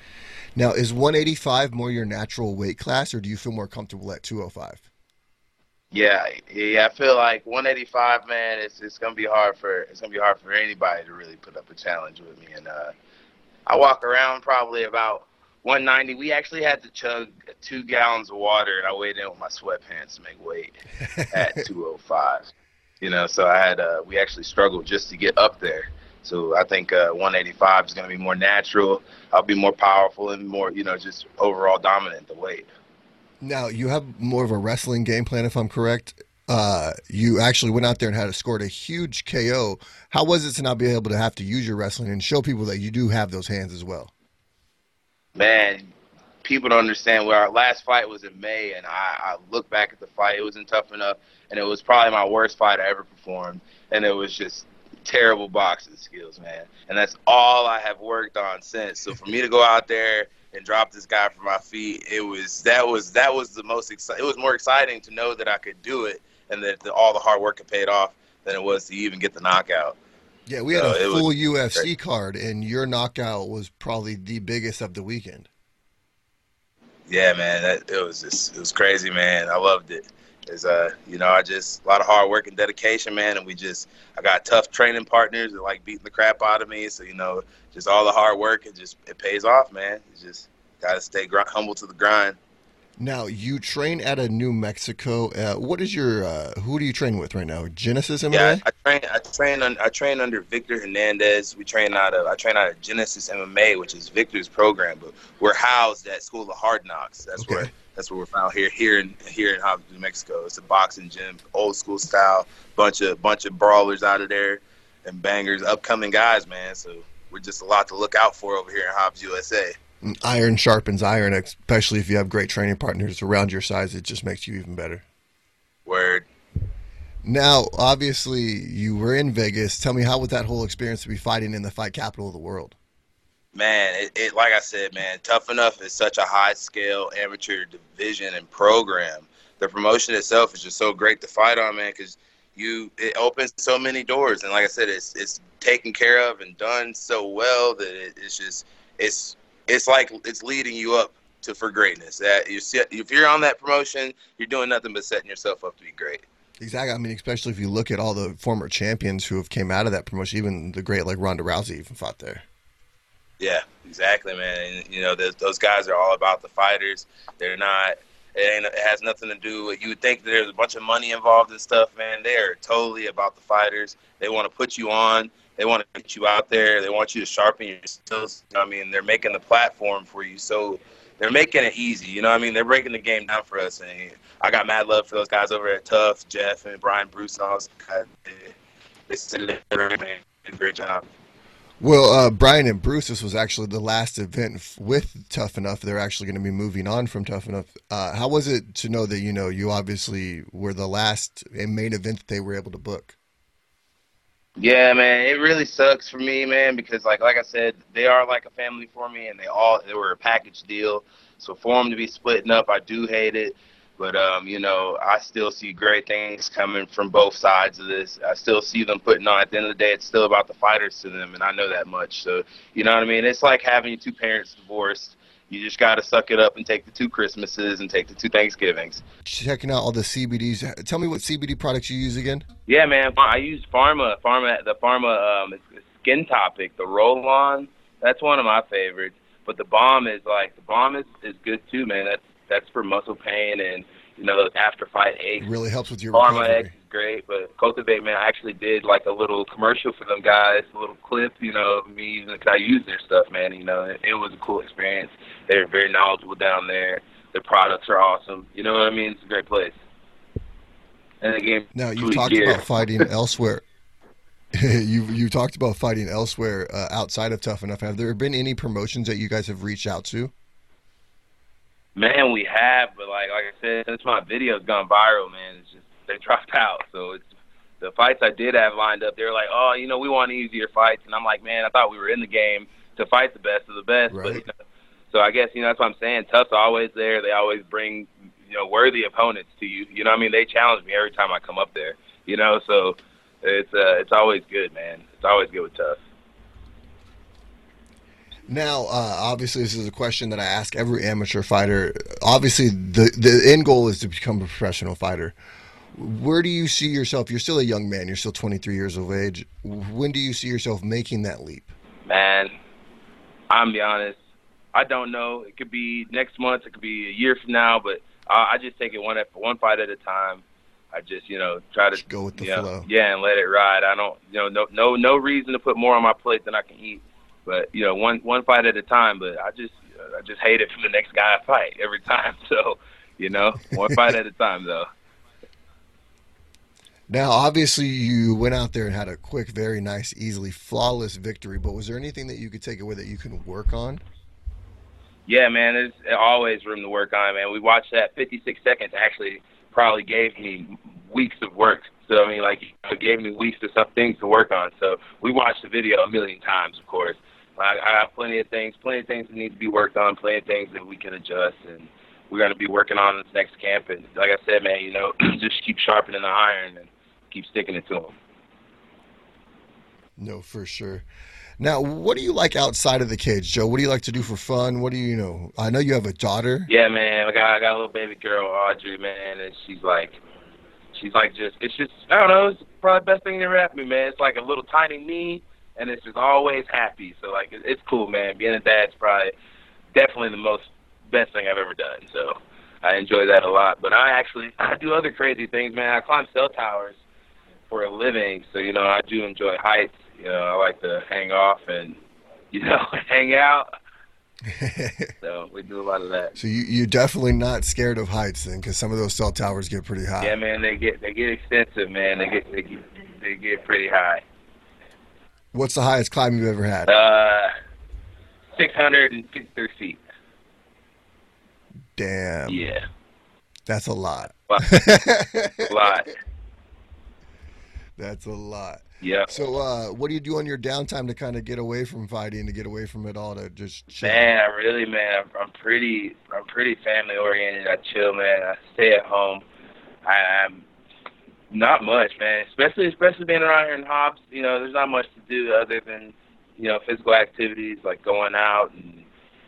Now, is 185 more your natural weight class, or do you feel more comfortable at 205? Yeah, yeah. I feel like 185, man. It's it's gonna be hard for it's gonna be hard for anybody to really put up a challenge with me. And uh, I walk around probably about 190. We actually had to chug two gallons of water, and I weighed in with my sweatpants to make weight at 205. You know, so I had uh, we actually struggled just to get up there. So I think uh, 185 is going to be more natural. I'll be more powerful and more, you know, just overall dominant the weight. Now, you have more of a wrestling game plan, if I'm correct. Uh, you actually went out there and had a, scored a huge KO. How was it to not be able to have to use your wrestling and show people that you do have those hands as well? Man, people don't understand. Where our last fight was in May, and I, I look back at the fight. It wasn't tough enough, and it was probably my worst fight I ever performed. And it was just terrible boxing skills, man. And that's all I have worked on since. So for me to go out there and drop this guy from my feet, it was that was that was the most exciting. It was more exciting to know that I could do it and that the, all the hard work had paid off than it was to even get the knockout. Yeah, we had So a full UFC great. card, and your knockout was probably the biggest of the weekend. Yeah, man, that, it was just it was crazy, man. I loved it. It's uh, you know, I just a lot of hard work and dedication, man, and we just I got tough training partners that like beating the crap out of me. So you know, just all the hard work, it just it pays off, man. You just gotta stay gr- humble to the grind. Now, you train out of New Mexico. Uh, what is your uh, who do you train with right now? Genesis MMA. Yeah, I, I train. I train. I train under Victor Hernandez. We train out of. I train out of Genesis MMA, which is Victor's program, but we're housed at School of Hard Knocks. That's Okay. where. That's where we're found here. Here in here in Hobbs, New Mexico. It's a boxing gym, old school style. Bunch of bunch of brawlers out of there, and bangers, upcoming guys, man. So we're just a lot to look out for over here in Hobbs, USA. Iron sharpens iron, especially if you have great training partners around your size. It just makes you even better. Word. Now, obviously, you were in Vegas. Tell me how was that whole experience to be fighting in the fight capital of the world? Man, it, it like I said, man, tough enough is such a high scale amateur division and program. The promotion itself is just so great to fight on, man, because you it opens so many doors, and like I said, it's it's taken care of and done so well that it, it's just it's it's like it's leading you up to for greatness. That you see, if you're on that promotion, you're doing nothing but setting yourself up to be great. Exactly. I mean, especially if you look at all the former champions who have came out of that promotion, even the great like Ronda Rousey even fought there. Yeah, exactly, man. And, you know, those, guys are all about the fighters. They're not. It ain't. It has nothing to do with. You would think there's a bunch of money involved and stuff, man. They are totally about the fighters. They want to put you on. They want to get you out there. They want you to sharpen your skills. You know I mean, they're making the platform for you. So they're making it easy. You know I mean? They're breaking the game down for us. And I got mad love for those guys over at Tough, Jeff, and Brian Bruce all those guys. They, they did a great job. Well, uh, Brian and Bruce, this was actually the last event with Tough Enough. They're actually going to be moving on from Tough Enough. Uh, how was it to know that you know you obviously were the last main event that they were able to book? Yeah, man, it really sucks for me, man, because like like I said, they are like a family for me, and they all they were a package deal. So for them to be splitting up, I do hate it. But um, you know, I still see great things coming from both sides of this. I still see them putting on. At the end of the day, it's still about the fighters to them, and I know that much. So you know what I mean? It's like having two parents divorced. You just got to suck it up and take the two Christmases and take the two Thanksgivings. Checking out all the CBDs. Tell me what CBD products you use again. Yeah, man. I use Pharma, Pharma, the Pharma um, Skin Topic, the roll on. That's one of my favorites. But the bomb is like the bomb is, is good too, man. That's that's for muscle pain and you know after fight aches. It really helps with your Pharma recovery. X is great, but Cultivate, man, I actually did like a little commercial for them guys, a little clip, you know, of me using because I use their stuff, man. You know, it, it was a cool experience. They're very knowledgeable down there. Their products are awesome. You know what I mean? It's a great place. And again, Now you talked gear. about fighting elsewhere. you you talked about fighting elsewhere uh, outside of Tough Enough. Have there been any promotions that you guys have reached out to? Man, we have, but like like I said, since my video's gone viral, man, it's just they dropped out. So it's the fights I did have lined up. They're like, oh, you know, we want easier fights, and I'm like, man, I thought we were in the game to fight the best of the best. But Right. you know, so I guess you know that's what I'm saying. Tough's always there. They always bring you know worthy opponents to you. You know, what I mean, they challenge me every time I come up there. You know, so it's uh, it's always good, man. It's always good with Tough. Now, uh, obviously, this is a question that I ask every amateur fighter. Obviously, the the end goal is to become a professional fighter. Where do you see yourself? You're still a young man. You're still 23 years of age. When do you see yourself making that leap? Man, I'm be honest. I don't know. It could be next month. It could be a year from now. But I, I just take it one at one fight at a time. I just you know try to Just go with the you know, flow. Yeah, and let it ride. I don't you know no no no reason to put more on my plate than I can eat. But you know one one fight at a time. But I just I just hate it for the next guy I fight every time. So you know one fight at a time though. Now, obviously, you went out there and had a quick, very nice, easily flawless victory. But was there anything that you could take away that you can work on? Yeah, man, there's always room to work on, man. We watched that 56 seconds actually probably gave me weeks of work. So I mean, like it gave me weeks of some things to work on. So we watched the video a million times, of course. I, I have plenty of things, plenty of things that need to be worked on, plenty of things that we can adjust, and we're going to be working on this next camp. And like I said, man, you know, just keep sharpening the iron and keep sticking it to them. No, for sure. Now, what do you like outside of the cage, Joe? What do you like to do for fun? What do you, you know? I know you have a daughter. Yeah, man. I got I got a little baby girl, Audrey, man, and she's like, she's like just it's just I don't know. It's probably the best thing that ever happened to me, man. It's like a little tiny me, and it's just always happy. So like it's cool, man. Being a dad's probably definitely the most best thing I've ever done. So I enjoy that a lot. But I actually I do other crazy things, man. I climb cell towers for a living, so you know I do enjoy heights. You know I like to hang off and you know hang out. So we do a lot of that. so you, you're definitely not scared of heights then, because some of those cell towers get pretty high. Yeah, man, they get they get extensive, man. They get they get they get pretty high. What's the highest climb you've ever had? Uh, six hundred and fifty-three feet. Damn, Yeah, that's a lot. a lot. that's a lot. Yeah, So, uh, what do you do on your downtime to kind of get away from fighting, to get away from it all, to just chill? man. I really, man. I'm, I'm pretty I'm pretty family oriented. I chill, man. I stay at home. I, I'm not much, man. Especially especially being around here in Hobbs. You know, there's not much to do other than you know physical activities like going out and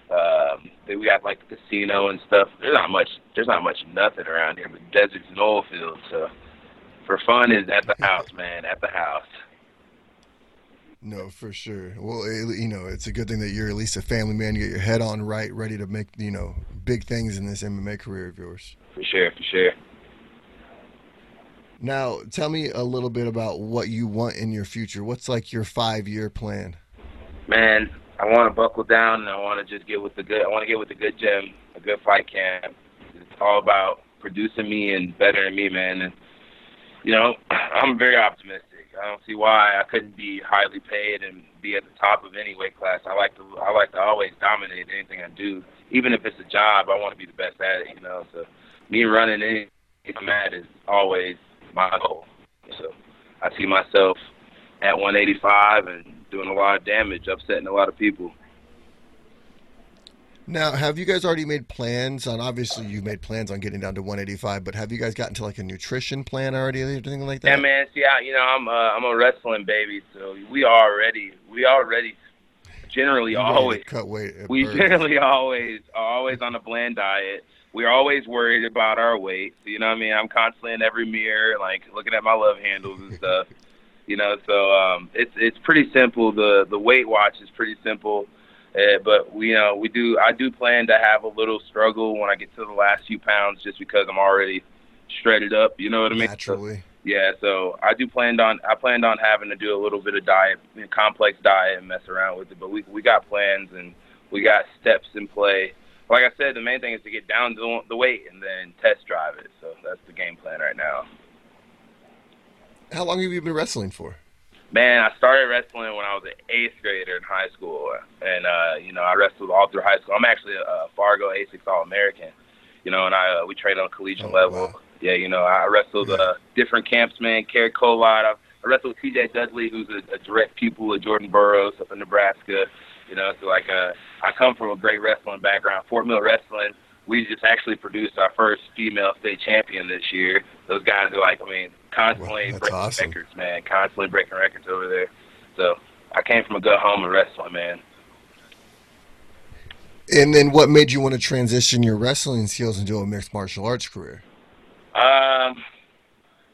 um, we got like the casino and stuff. There's not much. There's not much nothing around here but deserts and oil fields. So for fun is at the house, man. At the house. No, for sure. Well, it, you know, it's a good thing that you're at least a family man. You get your head on right, ready to make you know big things in this MMA career of yours. For sure. For sure. Now, tell me a little bit about what you want in your future. What's like your five year plan? Man, I want to buckle down and I want to just get with the good. I want to get with the good gym, a good fight camp. It's all about producing me and bettering me, man. And you know, I'm very optimistic. I don't see why I couldn't be highly paid and be at the top of any weight class. I like to I like to always dominate anything I do, even if it's a job. I want to be the best at it. You know, so me running anything I'm at is always my goal. So I see myself at 185 and doing a lot of damage, upsetting a lot of people. Now, have you guys already made plans on? Obviously, you've made plans on getting down to 185, but have you guys gotten to like a nutrition plan already, or anything like that? Yeah, man. See, I, you know, I'm uh, I'm a wrestling baby, so we already we already generally always cut weight. we birth. generally always are always on a bland diet. We're always worried about our weight. So, you know what I mean? I'm constantly in every mirror, like looking at my love handles and stuff. You know, so um, it's it's pretty simple. The the weight watch is pretty simple. Uh, but we, you know, we do. I do plan to have a little struggle when I get to the last few pounds, just because I'm already shredded up. You know what I mean? So- naturally. yeah, so I do planned on I planned on having to do a little bit of diet, you know, complex diet, and mess around with it. But we we got plans and we got steps in play. Like I said, the main thing is to get down to the, weight and then test drive it. So that's the game plan right now. How long have you been wrestling for? Man, I started wrestling when I was an eighth grader in high school, and uh, you know I wrestled all through high school. I'm actually a, Fargo A6 All American, you know, and I uh, we trained on a collegiate Oh, level. wow. Yeah, you know, I wrestled Yeah. uh, different camps, man. Kerry Colot. I, I wrestled with T.J. Dudley, who's a, a direct pupil of Jordan Burroughs up in Nebraska. You know, so like uh, I come from a great wrestling background. Fort Mill Wrestling. We just actually produced our first female state champion this year. Those guys are like, I mean, constantly Wow, breaking awesome. records, man. Constantly breaking records over there. So I came from a good home of wrestling, man. And then, what made you want to transition your wrestling skills into a mixed martial arts career? Um,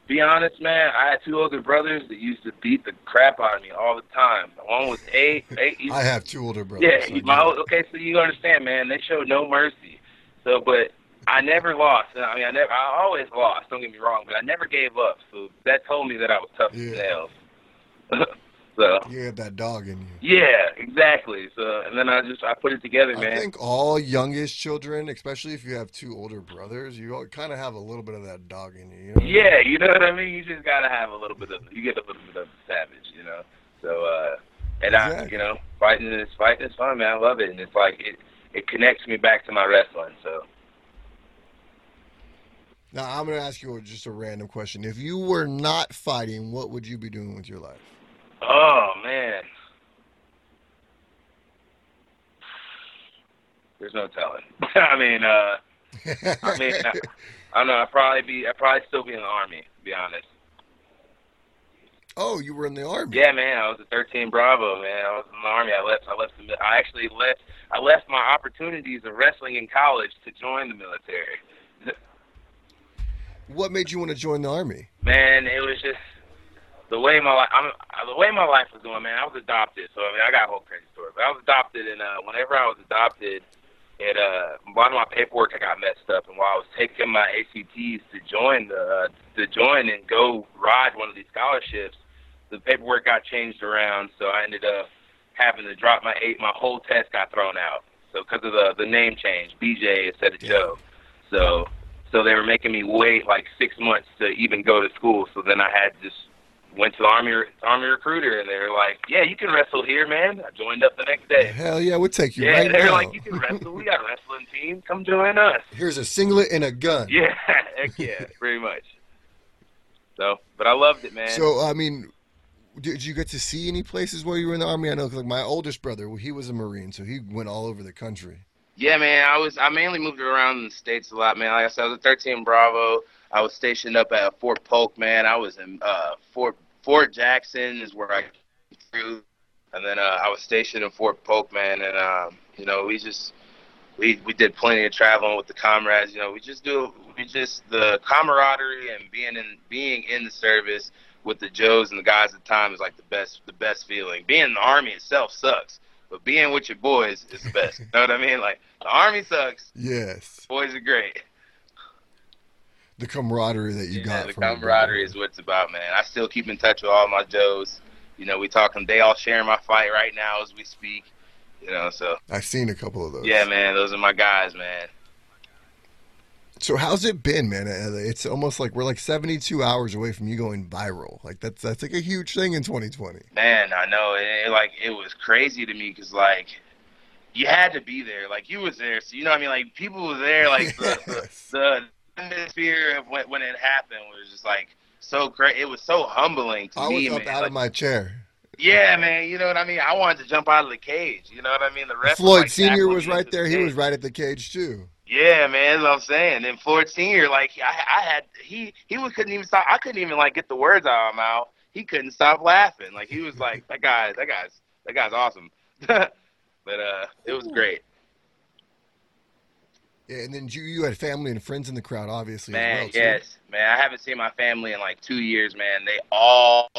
be honest, man. I had two older brothers that used to beat the crap out of me all the time. One was eight, eight. I have two older brothers. yeah, my okay. So you understand, man. They showed no mercy. So, but I never lost. I mean, I never. I always lost. Don't get me wrong, but I never gave up. So that told me that I was tough as Yeah. nails. so You have that dog in you. yeah, exactly. So and then I just I put it together, I man. I think all youngest children, especially if you have two older brothers, you kind of have a little bit of that dog in you. you know? Yeah, you know what I mean. You just gotta have a little bit of you get a little bit of savage, you know. So uh, and I, you know, fighting is fighting is fun, man. I love it, and it's like it it connects me back to my wrestling. So Now I'm going to ask you just a random question. If you were not fighting, what would you be doing with your life? Oh man, there's no telling. I mean, uh, I mean, I, I don't know. I'd probably be I'd probably still be in the army. To be honest. oh, you were in the army. Yeah, man, I was a 13 Bravo, man. I was in the army. I left. I left. The, I actually left. I left my opportunities of wrestling in college to join the military. What made you want to join the army? Man, it was just the way my life. I'm the way my life was going, man. I was adopted, so I mean, I got a whole crazy story. But I was adopted, and uh, whenever I was adopted, it uh, a lot of my paperwork I got messed up, and while I was taking my ACTs to join the uh, to join and go ride one of these scholarships, the paperwork got changed around, so I ended up having to drop my eight. My whole test got thrown out, so because of the the name change, BJ instead of Yeah. Joe. So so they were making me wait like six months to even go to school. So then I had just went to the army army recruiter, and they were like, "Yeah, you can wrestle here, man." I joined up the next day. Hell yeah, we'll take you Yeah, right they were now. like, "You can wrestle. We got a wrestling team. Come join us." Here's a singlet and a gun. Yeah, heck yeah, pretty much. So, but I loved it, man. So I mean, did you get to see any places while you were in the army? I know, like my oldest brother, he was a Marine, so he went all over the country. Yeah, man. I was I mainly moved around in the states a lot, man. Like I said, I was a 13 Bravo. I was stationed up at Fort Polk, man. I was in uh, Fort Fort Jackson is where I came through, and then uh, I was stationed in Fort Polk, man. And um, you know, we just we we did plenty of traveling with the comrades. You know, we just do we just the camaraderie and being in being in the service with the Joes and the guys at the time is like the best the best feeling. Being in the army itself sucks. But being with your boys is the best. you know what I mean? Like the army sucks. Yes. Boys are great. The camaraderie that you yeah, got the camaraderie is what it's about, man. I still keep in touch with all my Joes. You know, we talking. They all sharing my fight right now as we speak. You know, so I've seen a couple of those. yeah, man, those are my guys, man. So how's it been, man? Uh, It's almost like we're like 72 hours away from you going viral. Like that's that's like a huge thing in 2020. Man, I know. It, like it was crazy to me because like you had to be there. Like you was there, so you know what I mean. Like people were there. Like the, the, the atmosphere of when, when it happened was just like so great. It was so humbling to I me, was up man. out Like, of my chair. yeah, man. You know what I mean. I wanted to jump out of the cage. You know what I mean. The rest Floyd like, Senior was right into the there. He cage. was right at the cage too. Yeah, man, that's what I'm saying. And Floyd Senior, like I, I had he he was couldn't even stop. I couldn't even like get the words out of my mouth. He couldn't stop laughing. Like he was like that guy. That guy's that guy's awesome. but uh, it was great, Yeah, and then you you had family and friends in the crowd, obviously. man. as well, yes, man. I haven't seen my family in like two years, man. They all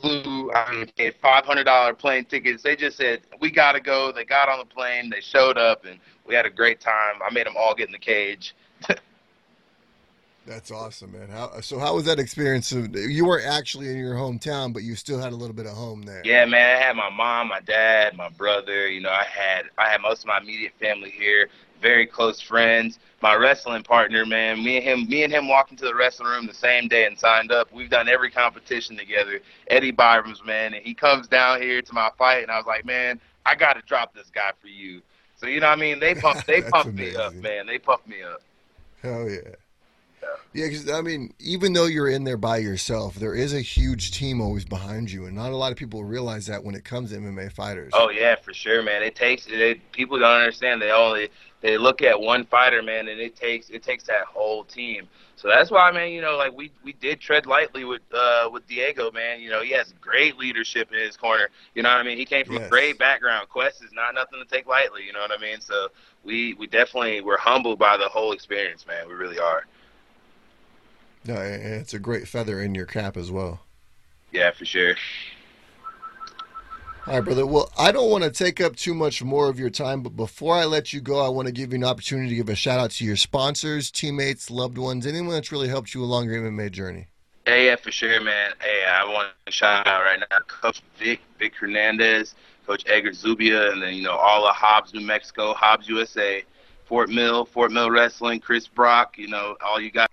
flew. I mean, paid five hundred dollar plane tickets. They just said we gotta go. They got on the plane. They showed up, and we had a great time. I made them all get in the cage. That's awesome, man. How so? How was that experience? You weren't actually in your hometown, but you still had a little bit of home there. Yeah, man. I had my mom, my dad, my brother. You know, I had I had most of my immediate family here. Very close friends. My wrestling partner, man. Me and him, me and him walked into the wrestling room the same day and signed up. We've done every competition together. Eddie Byram's, man, and he comes down here to my fight, and I was like, man, I got to drop this guy for you. So you know, what I mean, they pumped, they pumped me up, man. They pumped me up. Hell yeah. Yeah, because I mean, even though you're in there by yourself, there is a huge team always behind you, and not a lot of people realize that when it comes to MMA fighters. Oh yeah, for sure, man. It takes it. People don't understand. They only they look at one fighter, man, and it takes it takes that whole team. So that's why, man. You know, like we we did tread lightly with uh with Diego, man. You know, he has great leadership in his corner. You know what I mean? He came from Yes. a great background. Quest is not nothing to take lightly. You know what I mean? So we we definitely we're humbled by the whole experience, man. We really are. No, it's a great feather in your cap as well. Yeah, for sure. All right, brother. Well, I don't want to take up too much more of your time, but before I let you go, I want to give you an opportunity to give a shout out to your sponsors, teammates, loved ones, anyone that's really helped you along your MMA journey. Yeah, yeah, for sure, man. Hey, I want to shout out right now, Coach Vic, Vic Hernandez, Coach Edgar Zubia, and then you know all of Hobbs, New Mexico, Hobbs USA, Fort Mill, Fort Mill Wrestling, Chris Brock. You know all you guys.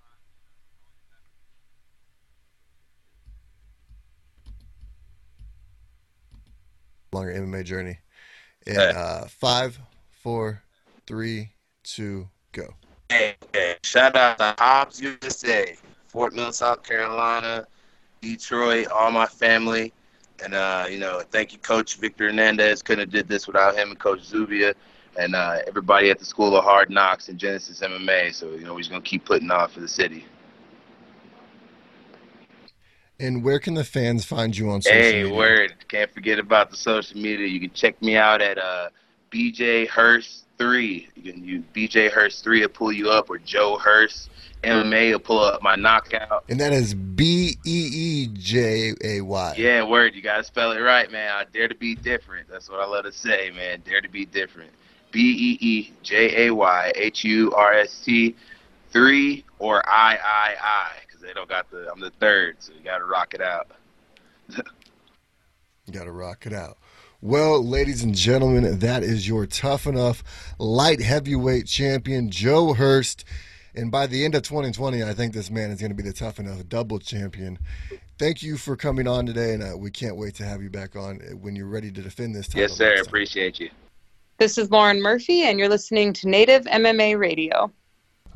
Along your MMA journey. And Hey. uh, five, four, three, two, go. Hey, hey, shout out to Hobbs USA, Fort Mill, South Carolina, Detroit, all my family, and uh, you know, thank you, Coach Victor Hernandez. Couldn't have did this without him and Coach Zubia, and uh, everybody at the School of Hard Knocks and Genesis MMA. So you know, we're just gonna keep putting on for the city. And where can the fans find you on social media? Hey, media? word! Can't forget about the social media. You can check me out at uh, BJ Hurst three. You can use BJ Hurst three will pull you up, or Joe Hurst MMA will pull up my knockout. And that is B E E J A Y. Yeah, word. You gotta spell it right, man. I dare to be different. That's what I love to say, man. Dare to be different. B E E J A Y H U R S T three or I I I they don't got the. I'm the third, so you gotta rock it out. You got to rock it out. Well, ladies and gentlemen, that is your tough enough light heavyweight champion, Joe Hurst. And by the end of 2020, I think this man is going to be the tough enough double champion. Thank you for coming on today, and uh, we can't wait to have you back on when you're ready to defend this title. Yes, sir. next time. Appreciate you. This is Lauren Murphy, and you're listening to Native MMA Radio.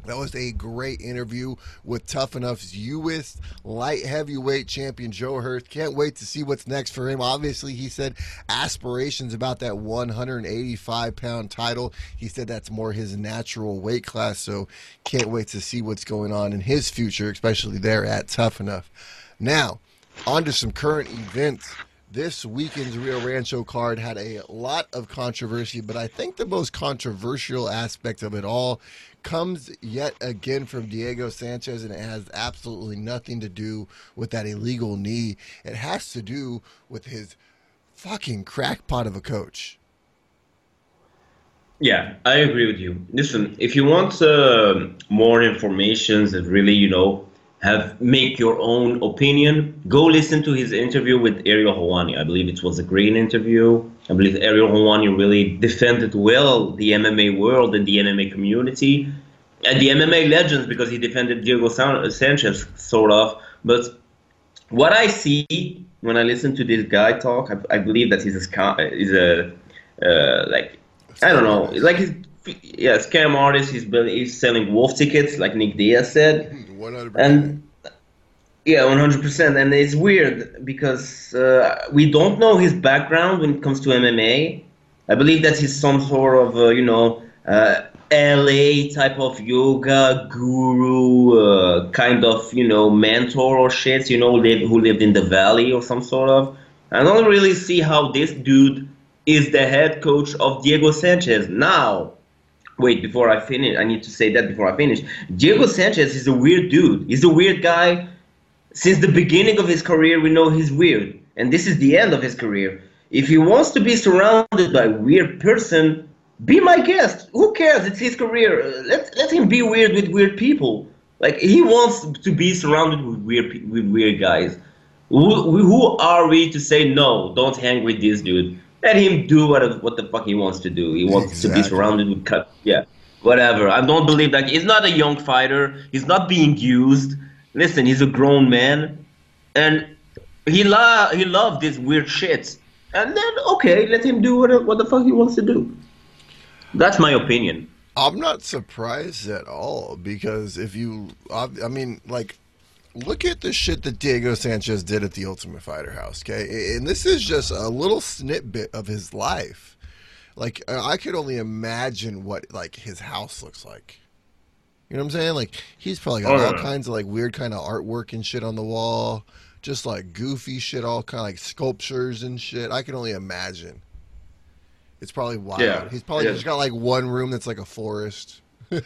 That was a great interview with Tough Enough's U.S. light heavyweight champion Joe Hurst. Can't wait to see what's next for him. Obviously, he said aspirations about that 185 pound title. He said that's more his natural weight class. So can't wait to see what's going on in his future, especially there at Tough Enough. Now, on to some current events. This weekend's Rio Rancho card had a lot of controversy, but I think the most controversial aspect of it all comes yet again from Diego Sanchez, and it has absolutely nothing to do with that illegal knee. It has to do with his fucking crackpot of a coach. Yeah, I agree with you. Listen, if you want uh, more information that really, you know, have make your own opinion, go listen to his interview with Ariel Helwani. I believe it was a great interview. I believe Ariel Helwani really defended well the MMA world and the MMA community and the MMA legends because he defended Diego uh, Sanchez, sort of. But what I see when I listen to this guy talk, I, I believe that he's a, uh, he's a uh, like I don't know, like he's yeah, scam artist. He's he's selling wolf tickets, like Nick Diaz said. 100%. And yeah, one hundred percent. And it's weird because uh, we don't know his background when it comes to MMA. I believe that he's some sort of uh, you know uh, LA type of yoga guru, uh, kind of you know mentor or shit. You know, live, who lived in the valley or some sort of. I don't really see how this dude is the head coach of Diego Sanchez now. Wait, before I finish, I need to say that before I finish. Diego Sanchez is a weird dude. He's a weird guy. Since the beginning of his career, we know he's weird, and this is the end of his career. If he wants to be surrounded by weird person, be my guest. Who cares? It's his career. Let let him be weird with weird people. Like he wants to be surrounded with weird with weird guys. Who, who are we to say no? Don't hang with this dude let him do what what the fuck he wants to do. He wants exactly. to be surrounded with cut. Yeah, whatever. I don't believe that he's not a young fighter. He's not being used. Listen, he's a grown man, and he lo- he loved this weird shit. And then okay, let him do what what the fuck he wants to do. That's my opinion. I'm not surprised at all because if you, I mean, like look at the shit that Diego Sanchez did at the Ultimate Fighter House, okay? And this is just a little snippet of his life. Like I could only imagine what like his house looks like. You know what I'm saying? Like he's probably got oh, all kinds of like weird kind of artwork and shit on the wall, just like goofy shit, all kind of like sculptures and shit. I can only imagine. It's probably wild. Yeah. He's probably yeah. just got like one room that's like a forest.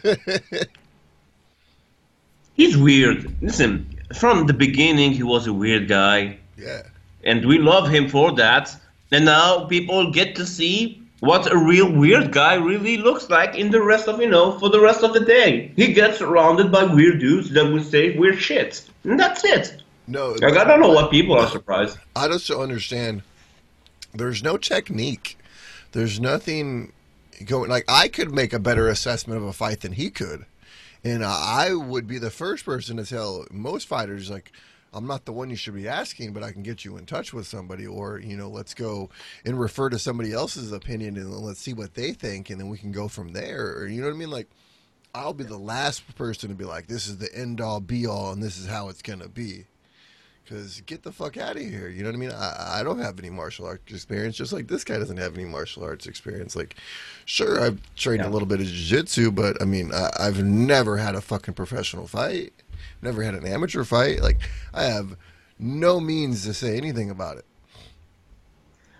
he's weird. Listen, from the beginning he was a weird guy. Yeah. And we love him for that. And now people get to see what a real weird guy really looks like in the rest of you know for the rest of the day. He gets surrounded by weird dudes that will say weird shit. And that's it. No, like, I don't know what people are surprised. I just don't understand. There's no technique. There's nothing going like I could make a better assessment of a fight than he could. And I would be the first person to tell most fighters, like, I'm not the one you should be asking, but I can get you in touch with somebody, or you know, let's go and refer to somebody else's opinion and let's see what they think, and then we can go from there. Or you know what I mean? Like, I'll be the last person to be like, this is the end all be all, and this is how it's gonna be. Because get the fuck out of here. You know what I mean? I, I don't have any martial arts experience, just like this guy doesn't have any martial arts experience. Like, sure, I've trained yeah. a little bit of jiu-jitsu, but I mean, I, I've never had a fucking professional fight. Never had an amateur fight. Like, I have no means to say anything about it.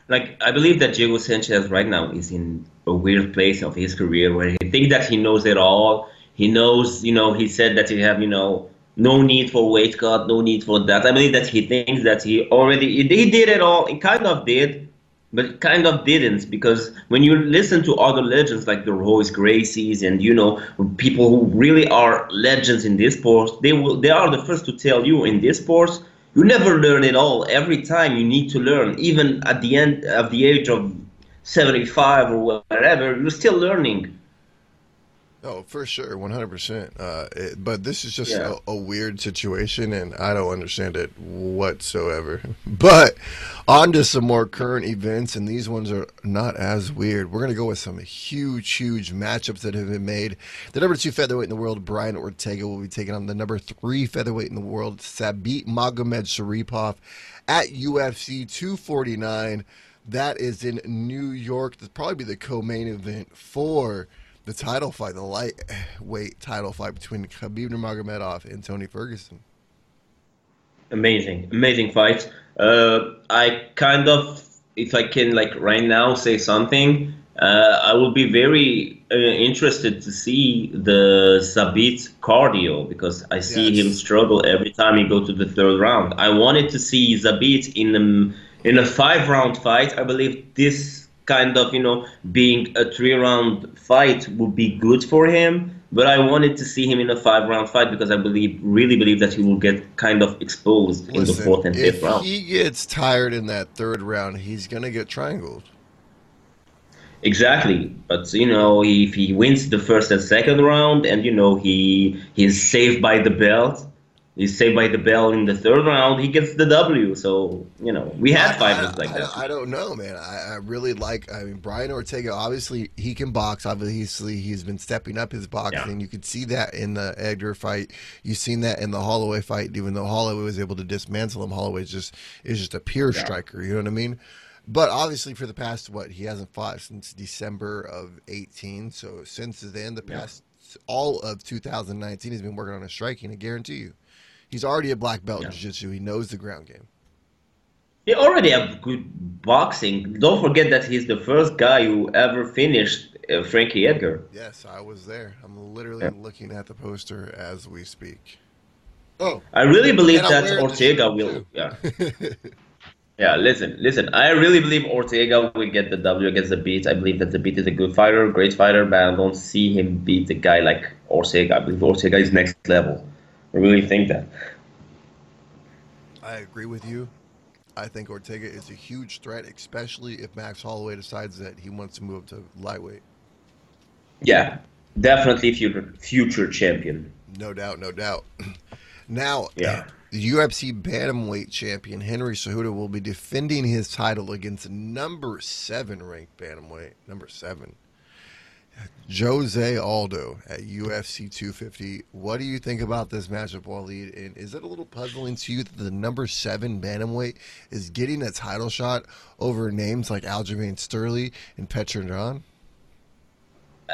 Like, I believe that Diego Sanchez right now is in a weird place of his career where he thinks that he knows it all. He knows, you know, he said that he have, you know, no need for weight cut, no need for that. I believe that he thinks that he already he did it all. He kind of did, but kind of didn't because when you listen to other legends like the Royce Gracies and you know people who really are legends in this sport, they will they are the first to tell you in this sport you never learn it all. Every time you need to learn, even at the end of the age of 75 or whatever, you're still learning. Oh, for sure, one hundred percent. Uh, but this is just yeah. a, a, weird situation, and I don't understand it whatsoever. But on to some more current events, and these ones are not as weird. We're gonna go with some huge, huge matchups that have been made. The number two featherweight in the world, Brian Ortega, will be taking on the number three featherweight in the world, Zabit Magomedsharipov, at UFC two forty nine. That is in New York. That'll probably be the co-main event for the title fight, the lightweight title fight between Khabib Nurmagomedov and Tony Ferguson. Amazing, amazing fight. Uh, I kind of, if I can, like right now, say something. Uh, I will be very uh, interested to see the Zabit cardio because I see yes. him struggle every time he go to the third round. I wanted to see Zabit in a, in a five round fight. I believe this kind of you know being a three round fight would be good for him. But I wanted to see him in a five round fight because I believe, really believe that he will get kind of exposed in the fourth and if fifth round. he gets tired in that third round, he's gonna get triangled. Exactly, but you know, if he wins the first and second round, and you know he he's saved by the belt, he's saved by the bell in the third round, he gets the W. So you know, we had I- fighters I, like I, that. I don't know, man. I, I really like. I mean, Brian Ortega. Obviously, he can box. Obviously, he's been stepping up his boxing. You could see that in the Edgar fight. You've seen that in the Holloway fight. Even though Holloway was able to dismantle him, Holloway just is just a pure striker. You know what I mean? But obviously, for the past what he hasn't fought since December of eighteen. So since then, the past all of 2019, he's been working on his striking. I guarantee you, he's already a black belt in jiu-jitsu. He knows the ground game. He already have good boxing. Don't forget that he's the first guy who ever finished uh, Frankie Edgar. Yes, I was there. I'm literally Yeah. looking at the poster as we speak. Oh, I really believe that Ortega will. too. Yeah. Yeah, listen, listen. I really believe Ortega will get the W against Zabit. I believe that Zabit is a good fighter, great fighter, but I don't see him beat a guy like Ortega. I believe Ortega is next level. I really think that. I agree with you. I think Ortega is a huge threat, especially if Max Holloway decides that he wants to move up to lightweight. Yeah, definitely future future champion. No doubt, no doubt. Now, Yeah. the UFC bantamweight champion Henry Cejudo will be defending his title against number seven ranked bantamweight, number seven, Jose Aldo at UFC 250. What do you think about this matchup, Waleed? And is it a little puzzling to you that the number seven bantamweight is getting a title shot over names like Aljamain Sterling and Petr Yan?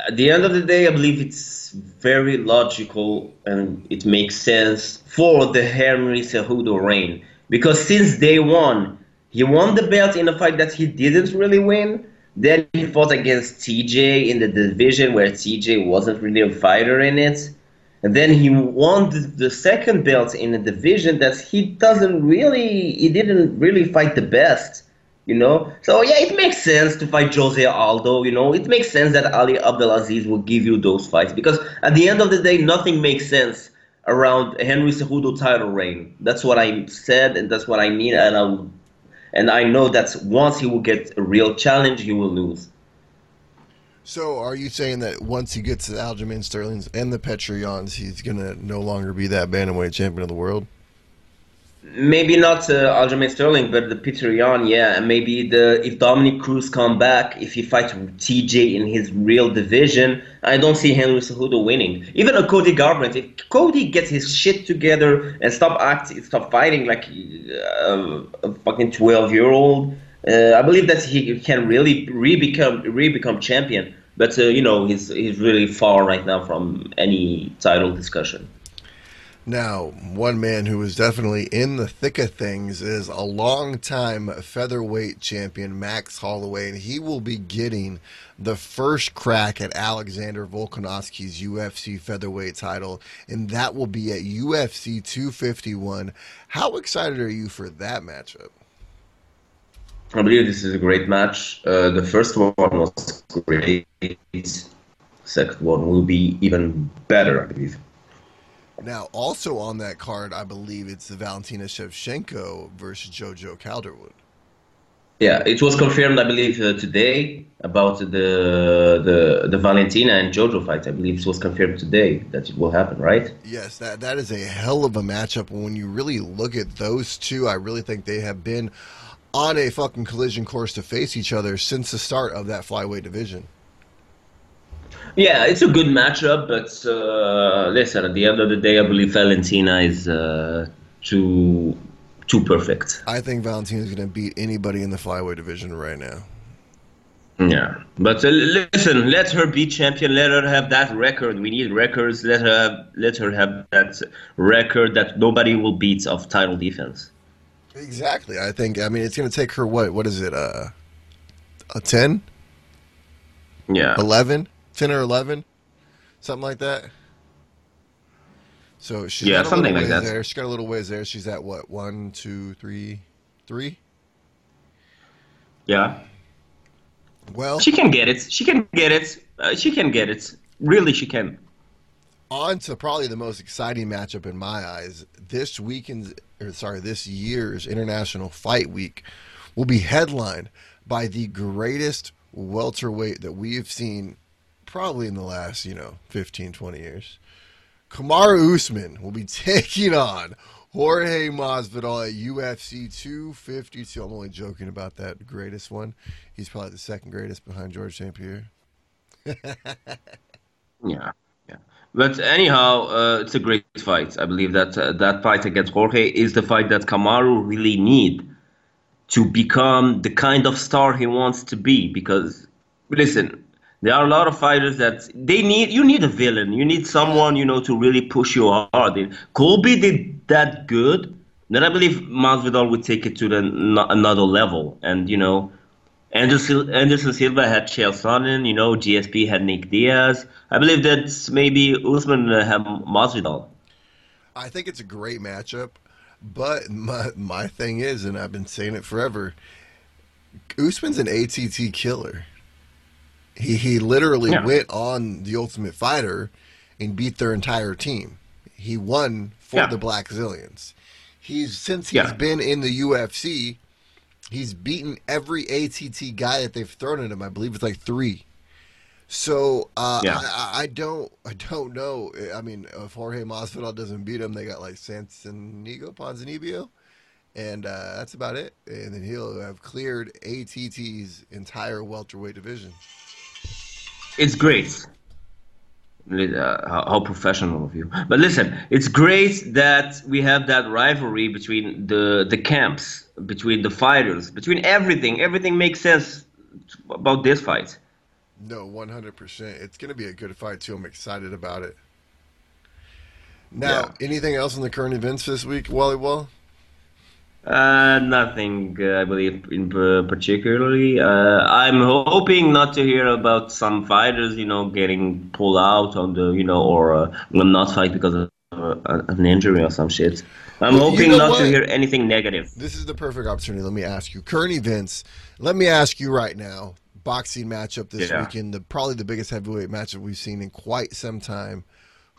At the end of the day, I believe it's very logical and it makes sense for the Henry Cejudo reign because since day one, he won the belt in a fight that he didn't really win. Then he fought against TJ in the division where TJ wasn't really a fighter in it. And then he won the, second belt in a division that he doesn't really, he didn't really fight the best you know. So yeah, it makes sense to fight Jose Aldo. You know, it makes sense that Ali Abdelaziz will give you those fights because at the end of the day, nothing makes sense around Henry Cejudo title reign. That's what I said, and that's what I mean, and I will, and I know that once he will get a real challenge, he will lose. So, are you saying that once he gets the Aljamain Sterlings and the Petr Yans, he's going to no longer be that bantamweight champion of the world? Maybe not uh, Aljamain Sterling, but the Petr Yan, yeah. And maybe the if Dominick Cruz come back, if he fights TJ in his real division, I don't see Henry Cejudo winning. Even a Cody Garbrandt, if Cody gets his shit together and stop acting, stop fighting like uh, a fucking twelve year old, uh, I believe that he can really re-become re-become champion. But uh, you know, he's he's really far right now from any title discussion. Now, one man who is definitely in the thick of things is a longtime featherweight champion, Max Holloway, and he will be getting the first crack at Alexander Volkanovski's UFC featherweight title, and that will be at UFC 251. How excited are you for that matchup? I believe this is a great match. Uh, the first one was great. Second one will be even better, I believe. Now, also on that card, I believe it's the Valentina Shevchenko versus Jojo Calderwood. Yeah, it was confirmed, I believe, uh, today about the the the Valentina and Jojo fight. I believe it was confirmed today that it will happen, right? Yes, that that is a hell of a matchup. When you really look at those two, I really think they have been on a fucking collision course to face each other since the start of that flyweight division. Yeah, it's a good matchup, but uh, listen, at the end of the day, I believe Valentina is uh, too too perfect. I think Valentina's going to beat anybody in the flyweight division right now. Yeah, but uh, listen, let her be champion. Let her have that record. We need records. Let her let her have that record that nobody will beat of title defense. Exactly. I think. I mean, it's going to take her what? What is it? Uh, a 10, Yeah, 11, 10 or eleven, something like that. So she's Yeah, got a something little like ways that. there. She's got a little ways there. She's at what? One, two, three, three. yeah. Well, She can get it. She can get it. Uh, she can get it. Really, she can. on to probably the most exciting matchup in my eyes. This weekend's, or sorry, this year's International Fight Week will be headlined by the greatest welterweight that we have seen probably in the last, you know, 15, 20 years. Kamaru Usman will be taking on Jorge Masvidal at UFC 252. I'm only joking about that greatest one. He's probably the second greatest behind George St. Pierre. Yeah, yeah. But anyhow, uh, it's a great fight. I believe that uh, that fight against Jorge is the fight that Kamaru really need to become the kind of star he wants to be. Because listen, there are a lot of fighters that they need. You need a villain. You need someone you know to really push you hard. Colby did that good. Then I believe Masvidal would take it to the n- another level. And you know, Anderson, Anderson Silva had Chael Sonnen, you know, GSP had Nick Diaz. I believe that maybe Usman had Masvidal. I think it's a great matchup, but my my thing is, and I've been saying it forever, Usman's an ATT killer. He he literally Yeah. went on the Ultimate Fighter and beat their entire team. He won for Yeah. the Blackzilians. He's since he's Yeah. been in the UFC, he's beaten every ATT guy that they've thrown at him. I believe it's like three. So uh, Yeah. I, I- don't I don't know. I mean, if Jorge Masvidal doesn't beat him, they got like Santiago Ponzinibbio, and uh, that's about it. And then he'll have cleared ATT's entire welterweight division. It's great. Uh, how, how professional of you. But listen, it's great that we have that rivalry between the the camps, between the fighters, between everything. Everything makes sense about this fight. No, one hundred percent. It's going to be a good fight too. I'm excited about it. Now, anything else in the current events this week, Wally Wall? Uh, nothing, uh, I believe, in uh, particularly. Uh, I'm hoping not to hear about some fighters, you know, getting pulled out on the, you know, or uh, will not fight because of uh, an injury or some shit. I'm Well, you hoping know not what? to hear anything negative. This is the perfect opportunity. Let me ask you. Current events. Let me ask you right now. Boxing matchup this Yeah. weekend. The probably the biggest heavyweight matchup we've seen in quite some time.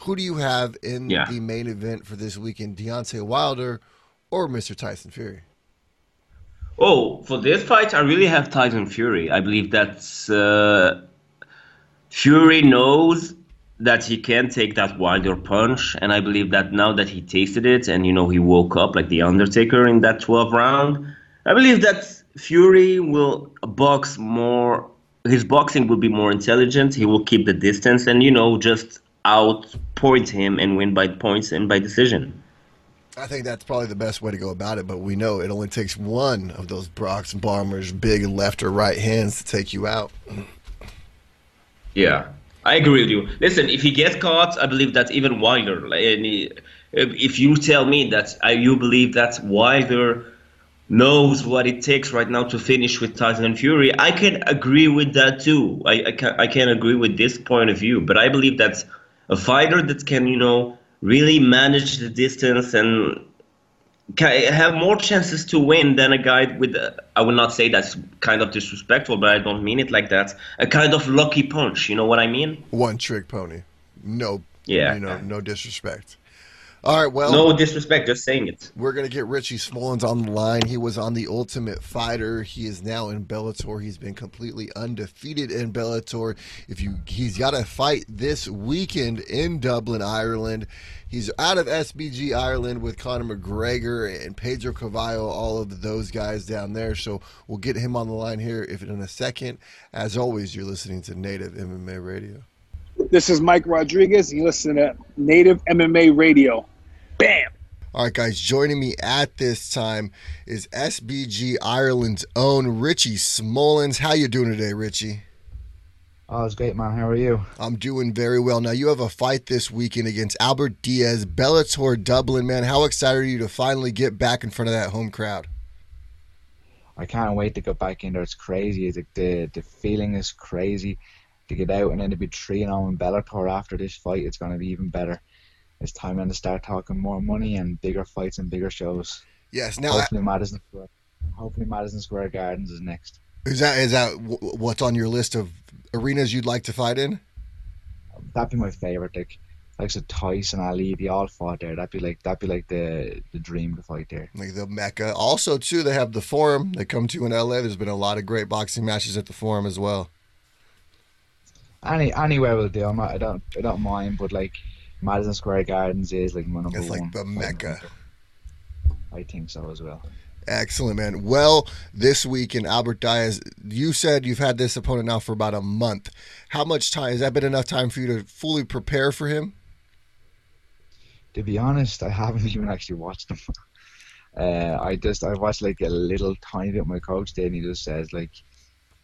Who do you have in Yeah. the main event for this weekend? Deontay Wilder or Mr. Tyson Fury? Oh, for this fight, I really have Tyson Fury. I believe that uh, Fury knows that he can take that Wilder punch, and I believe that now that he tasted it and you know he woke up like the Undertaker in that 12 round, I believe that Fury will box more. His boxing will be more intelligent. He will keep the distance and you know just outpoint him and win by points and by decision. I think that's probably the best way to go about it, but we know it only takes one of those Bronze bombers, big left or right hands to take you out. Yeah, I agree with you. Listen, if he gets caught, I believe that's even Wilder. If you tell me that uh, you believe that Wilder knows what it takes right now to finish with Tyson Fury, I can agree with that too. I I can I can agree with this point of view. But I believe that a fighter that can you know really manage the distance and have more chances to win than a guy with uh, I would not say that's kind of disrespectful, but I don't mean it like that. A kind of lucky punch, you know what I mean? One trick pony. No, Yeah. you know, no disrespect. All right, well, No disrespect, just saying it. We're gonna get Richie Smollins on the line. He was on the Ultimate Fighter. He is now in Bellator. He's been completely undefeated in Bellator. If you, he's got a fight this weekend in Dublin, Ireland. He's out of SBG Ireland with Conor McGregor and Pedro Cavallo, all of those guys down there. So we'll get him on the line here if in a second. As always, you're listening to Native MMA Radio. This is Mike Rodriguez. You listen to Native MMA Radio. Bam! All right, guys, joining me at this time is SBG Ireland's own Richie Smolens. How you doing today, Richie? Oh, it's great, man. How are you? I'm doing very well. Now you have a fight this weekend against Albert Diaz, Bellator Dublin. Man, how excited are you to finally get back in front of that home crowd? I can't wait to go back in there. It's crazy. The the, the feeling is crazy to get out and then to be 3 0 in Bellator after this fight. It's going to be even better. It's time then to start talking more money and bigger fights and bigger shows. Yes. Now, Hopefully, Madison Square. Hopefully, Madison Square Gardens is next. Is that is that what's on your list of arenas you'd like to fight in? That'd be my favorite. Like, like so Tyson, Ali, they all fought there. That'd be like that'd be like the the dream to fight there. Like the Mecca. Also, too, they have the Forum. They come to in LA. There's been a lot of great boxing matches at the Forum as well. Any anywhere will do. I'm not, I don't I don't mind, but like Madison Square Gardens is like my number It's one. like the Mecca. I think so as well. Excellent, man. Well, this week in Albert Diaz, you said you've had this opponent now for about a month. How much time has that been enough time for you to fully prepare for him? To be honest, I haven't even actually watched him. Uh, I just I watched like a little tiny bit. My coach did, and he just says like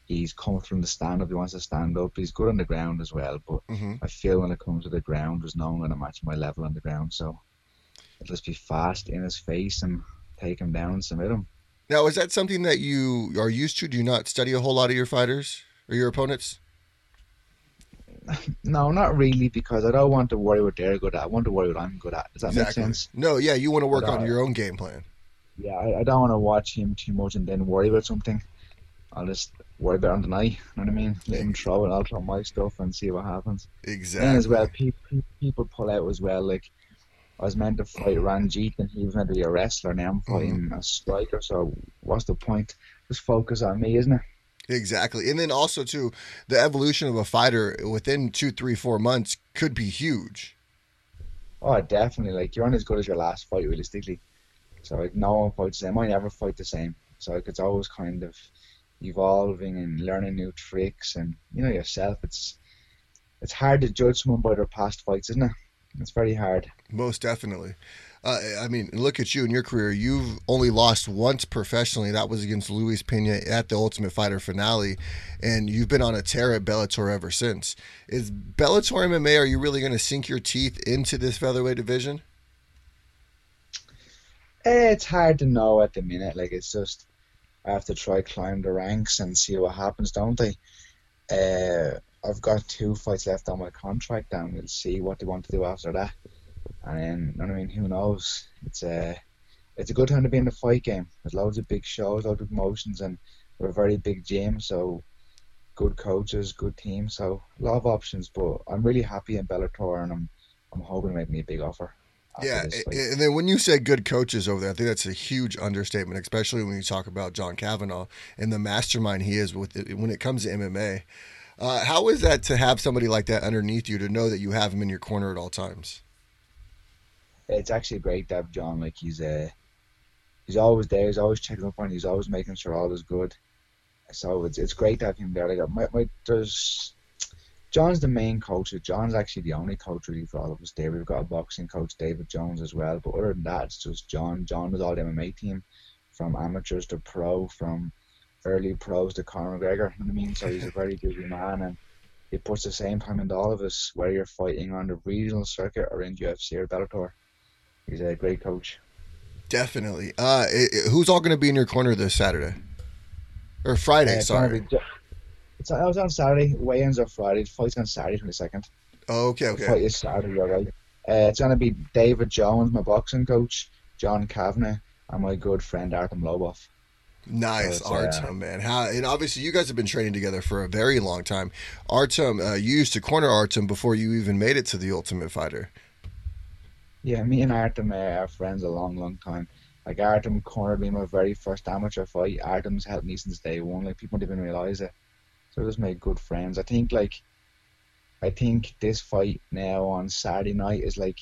he's coming from the stand up. He wants to stand up. He's good on the ground as well, but Mm-hmm. I feel when it comes to the ground, there's no one going to match my level on the ground. So just be fast in his face and take him down and submit him. Now, is that something that you are used to? Do you not study a whole lot of your fighters or your opponents? No, not really, because I don't want to worry what they're good at. I want to worry what I'm good at. Does that make sense? No, yeah, you want to work on uh, your own game plan. Yeah, I, I don't want to watch him too much and then worry about something. I'll just worry about it on the night. You know what I mean? Let him throw and I'll throw my stuff and see what happens. Exactly. And as well, pe- pe- people pull out as well. Like I was meant to fight Ranjit, and he was meant to be a wrestler. Now I'm mm-hmm. fighting a striker. So what's the point? Just focus on me, isn't it? Exactly. And then also too, the evolution of a fighter within two, three, four months could be huge. Oh, definitely. Like you're only as good as your last fight, realistically. So like no one fights the same. I never fight the same. So like it's always kind of evolving and learning new tricks, and you know yourself. It's it's hard to judge someone by their past fights, isn't it? It's very hard. Most definitely. Uh, I mean, look at you in your career. You've only lost once professionally. That was against Luis Pena at the Ultimate Fighter finale, and you've been on a tear at Bellator ever since. Is Bellator MMA? Are you really going to sink your teeth into this featherweight division? Eh, It's hard to know at the minute. Like it's just have to try climb the ranks and see what happens, don't they? Uh, I've got two fights left on my contract, and we'll see what they want to do after that. And then, I mean, who knows? It's a it's a good time to be in the fight game. There's loads of big shows, loads of promotions, and we're a very big gym, so good coaches, good team, so a lot of options. But I'm really happy in Bellator, and I'm I'm hoping to make me a big offer. After Yeah, this and then when you say good coaches over there, I think that's a huge understatement, especially when you talk about John Kavanagh and the mastermind he is with it when it comes to MMA. Uh, how is that to have somebody like that underneath you to know that you have him in your corner at all times? it's actually great to have John. Like he's uh, he's always there. He's always checking up on. you, He's always making sure all is good. So it's it's great to have him there. Like my, my there's John's the main coach. John's actually the only coach really for all of us there. We've got a boxing coach, David Jones, as well. But other than that, it's just John. John was all the MMA team, from amateurs to pro, from early pros to Conor McGregor. You know what I mean? So he's a very busy man and. He puts the same time into all of us, whether you're fighting on the regional circuit or in UFC or Bellator. He's a great coach. Definitely. Uh, i- i- who's all going to be in your corner this Saturday or Friday? Uh, sorry. It's I was on Saturday. Weigh-ins are Friday. The fight's on Saturday, twenty second. Oh, okay, The fight is Saturday, all right. Uh, it's gonna be David Jones, my boxing coach, John Kavanagh, and my good friend Artem Lobov. Nice, So uh, Artem, man. How and obviously you guys have been training together for a very long time. Artem, uh, you used to corner Artem before you even made it to the Ultimate Fighter. Yeah, me and Artem uh, are friends a long, long time. Like Artem cornered me in my very first amateur fight. Artem's helped me since day one. Like people don't even realize it. So just made good friends. I think like, I think this fight now on Saturday night is like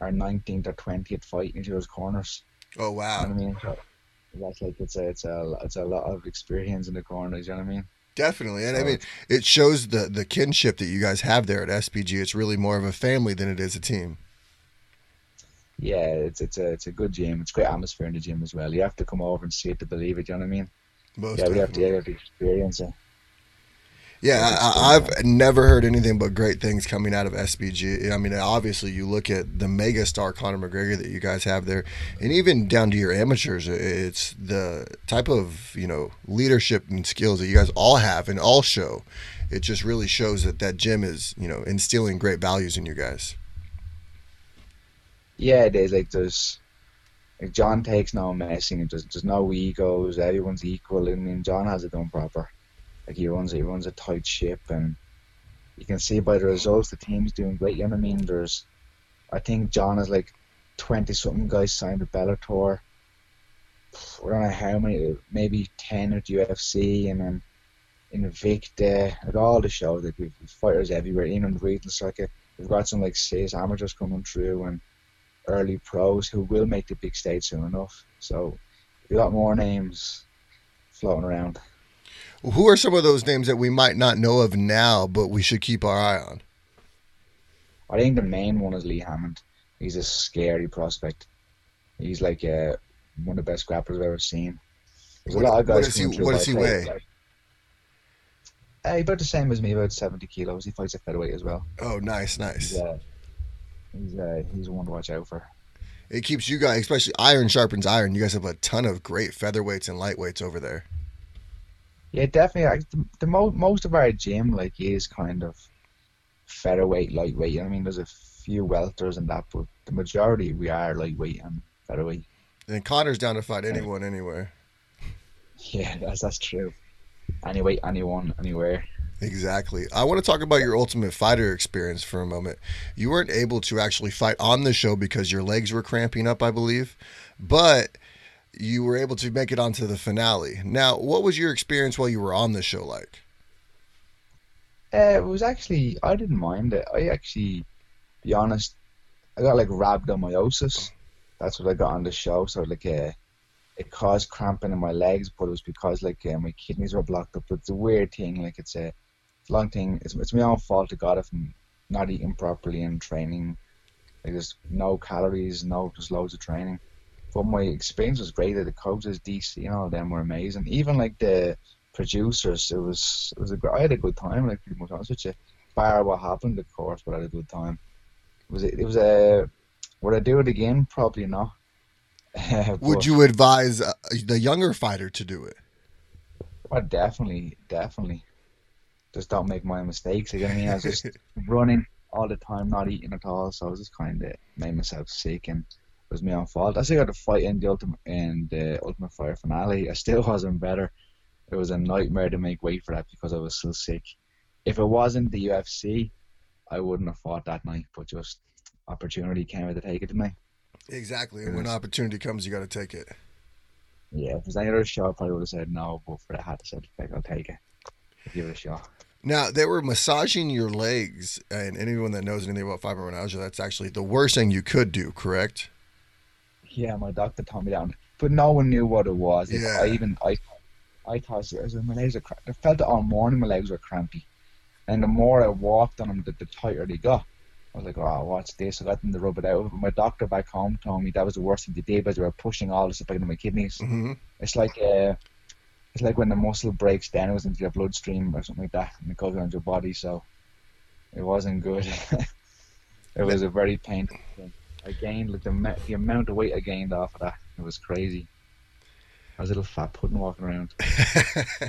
our 19th or 20th fight into those corners. Oh wow! You know what I mean? So that's like it's a it's a it's a lot of experience in the corners. You know what I mean? definitely. And I mean, it shows the the kinship that you guys have there at SBG. It's really more of a family than it is a team. Yeah, it's it's a it's a good gym. It's great atmosphere in the gym as well. You have to come over and see it to believe it. You know what I mean? Most yeah, we have to, definitely. you have to experience it. Yeah, I, I've never heard anything but great things coming out of SBG. I mean, obviously, you look at the mega star Conor McGregor that you guys have there, and even down to your amateurs, it's the type of you know leadership and skills that you guys all have and all show. It just really shows that that gym is you know instilling great values in you guys. Yeah, it is like there's Like John takes no messing. There's, there's no egos. Everyone's equal. and, mean, John has it done proper. Like he runs, he runs a tight ship, and you can see by the results the team's doing great. You know what I mean? There's, I think John has like twenty something guys signed with Bellator. I don't know how many, maybe ten at UFC, and then in Invicta, at all the shows. Like we've fighters everywhere, even on the regional circuit. We've got some like six amateurs coming through and early pros who will make the big stage soon enough. So we've got more names floating around. Who are some of those names that we might not know of now, but we should keep our eye on? I think the main one is Lee Hammond. He's a scary prospect. He's like uh, one of the best grapplers I've ever seen. There's What- a lot of guys what he- what does he weigh? like- Uh, about the same as me, about 70 kilos. He fights at featherweight as well. Oh, nice, nice. He's, uh, he's, uh, he's one to watch out for. It keeps you guys, especially iron sharpens iron. You guys have a ton of great featherweights and lightweights over there. Yeah, definitely. Like, the, the mo- most of our gym like is kind of featherweight, lightweight. I mean, there's a few welters and that, but the majority we are lightweight and featherweight. And Conor's down to fight anyone, anywhere. Yeah, that's that's true. Any weight, anyone, anywhere. Exactly. I want to talk about your Ultimate Fighter experience for a moment. You weren't able to actually fight on the show because your legs were cramping up, I believe, but you were able to make it onto the finale. Now, what was your experience while you were on the show like? Uh, it was actually I didn't mind it. I actually, be honest, I got like rhabdomyosis. That's what I got on the show. So like uh, it caused cramping in my legs, but it was because like uh, my kidneys were blocked up. It's a weird thing. Like it's a long thing. It's it's my own fault. I got it from not eating properly and training. Like there's no calories, no just loads of training. But my experience was great. The coaches, DC, and all of them were amazing. Even like the producers, it was it was a I had a good time. Like pretty much honest with you, bar what happened, of course, but I had a good time. It was it it was a would I do it again? Probably not. Would you advise uh, the younger fighter to do it? Oh, definitely, definitely. Just don't make my mistakes. You know what I mean? I was just running all the time, not eating at all. So I was just kind of made myself sick, and was my own fault. I still got to fight in the ultimate in the Ultimate Fire finale. I still wasn't better. It was a nightmare to make weight for that because I was still sick. If it wasn't the UFC, I wouldn't have fought that night. But just opportunity came to take it to me. Exactly. And when opportunity comes, you got to take it. Yeah, if it was any other shot, I probably would have said no. But for the hat, I said, "Fuck, I'll take it. Give it a shot." Now they were massaging your legs, and anyone that knows anything about fibromyalgia, that's actually the worst thing you could do. Correct? Yeah, my doctor told me that, one, but no one knew what it was. Yeah. I even I, I thought it was, my legs cra- I felt it all morning. My legs were crampy, and the more I walked on them, the, the tighter they got. I was like, oh, what's this? I got them to rub it out. But my doctor back home told me that was the worst thing they did because they were pushing all this up into my kidneys. hmm It's like uh, it's like when the muscle breaks down, it was into your bloodstream or something like that, and it goes around your body. So it wasn't good. it was a very painful thing. I gained like the, the amount of weight I gained off of that. It was crazy. I was a little fat pudding walking around.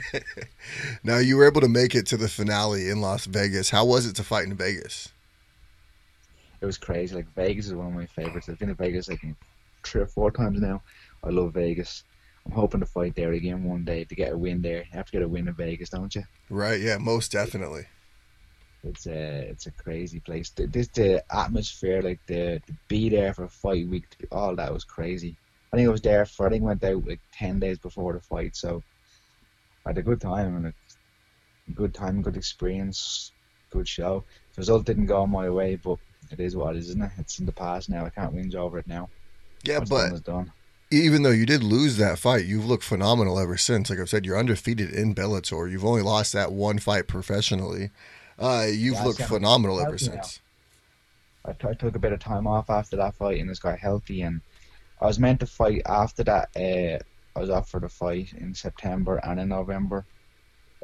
now you were able to make it to the finale in Las Vegas. How was it to fight in Vegas? It was crazy. Like Vegas is one of my favorites. I've been to Vegas like three or four times now. I love Vegas. I'm hoping to fight there again one day to get a win there. You have to get a win in Vegas, don't you? Right? Yeah, most definitely. It's a it's a crazy place. The, this the atmosphere, like the to be there for a fight week, all that was crazy. I think I was there for I think I went out like ten days before the fight, so I had a good time and a good time, good experience, good show. The result didn't go my way, but it is what it is, isn't it? It's in the past now. I can't whinge over it now. Yeah, What's but done. even though you did lose that fight, you've looked phenomenal ever since. Like I've said, you're undefeated in Bellator. You've only lost that one fight professionally. Uh, you've Yeah, looked phenomenal ever since. I, t- I took a bit of time off after that fight and just got healthy. And I was meant to fight after that. Uh, I was up for the fight in September and in November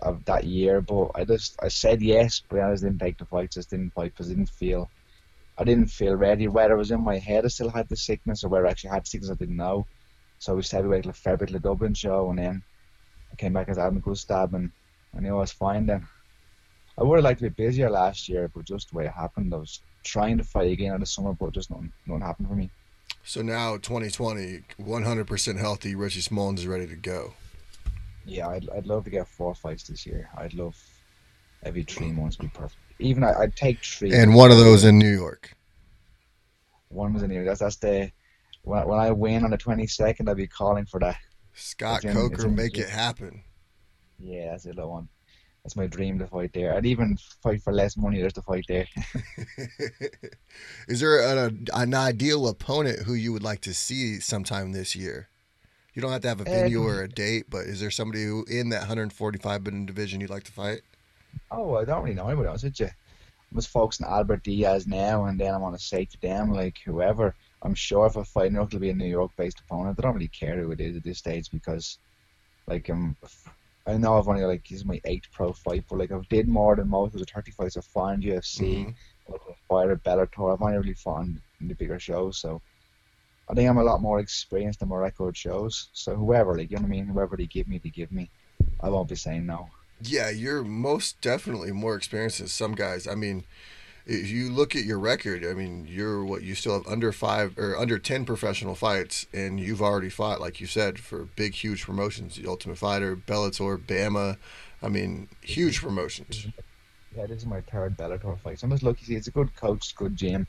of that year, but I just I said yes, but I just didn't take the fight. Just didn't fight because I didn't feel I didn't feel ready. Whether it was in my head, I still had the sickness, or whether I actually had sickness, I didn't know. So we said we waited till February to the Dublin show, and then I came back as Adam Gustav, and I knew I was fine then. I would have liked to be busier last year, but just the way it happened, I was trying to fight again in the summer, but just nothing, nothing happened for me. So now 2020, 100% healthy. Richie Smollins is ready to go. Yeah, I'd, I'd love to get four fights this year. I'd love every three months to be perfect. Even I, I'd take three. And one of those in New York. One was in here. That's that's the when, when I win on the twenty second, I'll be calling for that. Scott in- Coker, make it happen. Yeah, that's the other one. That's my dream to fight there. I'd even fight for less money just to fight there. is there an, an ideal opponent who you would like to see sometime this year? You don't have to have a venue or a date, but is there somebody who in that 145 minute division you'd like to fight? Oh, I don't really know anybody else, did you? I'm just focusing on Albert Diaz now, and then I want to say to them, like, whoever. I'm sure if I fight New York, it'll be a New York based opponent. I don't really care who it is at this stage because, like, um, I know I've only, like, this is my eighth pro fight, but, like, I've did more than most of the 30 fights I've fought in UFC, Mhm. like, I've fought at Bellator. I've only really fought in, in the bigger shows, so I think I'm a lot more experienced than my record shows. So whoever, like, you know what I mean? Whoever they give me, they give me. I won't be saying no. Yeah, you're most definitely more experienced than some guys. I mean, if you look at your record, I mean, you're what you still have under five or under ten professional fights, and you've already fought, like you said, for big, huge promotions: the Ultimate Fighter, Bellator, BAMMA. I mean, huge promotions. Yeah, this is my third Bellator fight. So I'm just lucky. See, it's a good coach, good gym.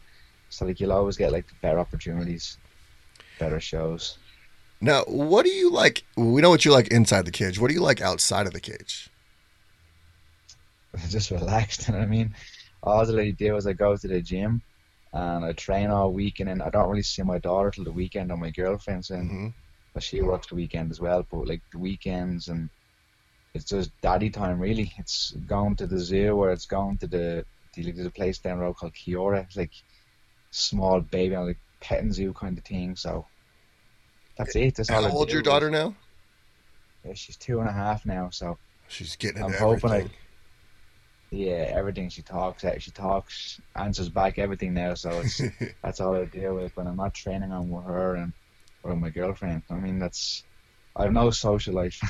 So like you'll always get like better opportunities, better shows. Now, what do you like? We know what you like inside the cage. What do you like outside of the cage? just relaxed. You know what I mean? All I really do is I go to the gym and I train all week, and then I don't really see my daughter till the weekend or my girlfriend's in. hmm But she works the weekend as well. But like the weekends and it's just daddy time really. It's going to the zoo or it's going to the the- there's a place down the road called Kiora. It's like small baby like petting zoo kind of thing. So that's it. That's all How old your daughter now? Yeah, she's two and a half now. So She's getting I'm hoping I- everything. Yeah, everything she talks, eh, she talks, answers back everything now. So it's that's all I deal with when I'm not training on with her and or my girlfriend. I mean, that's I have no social life.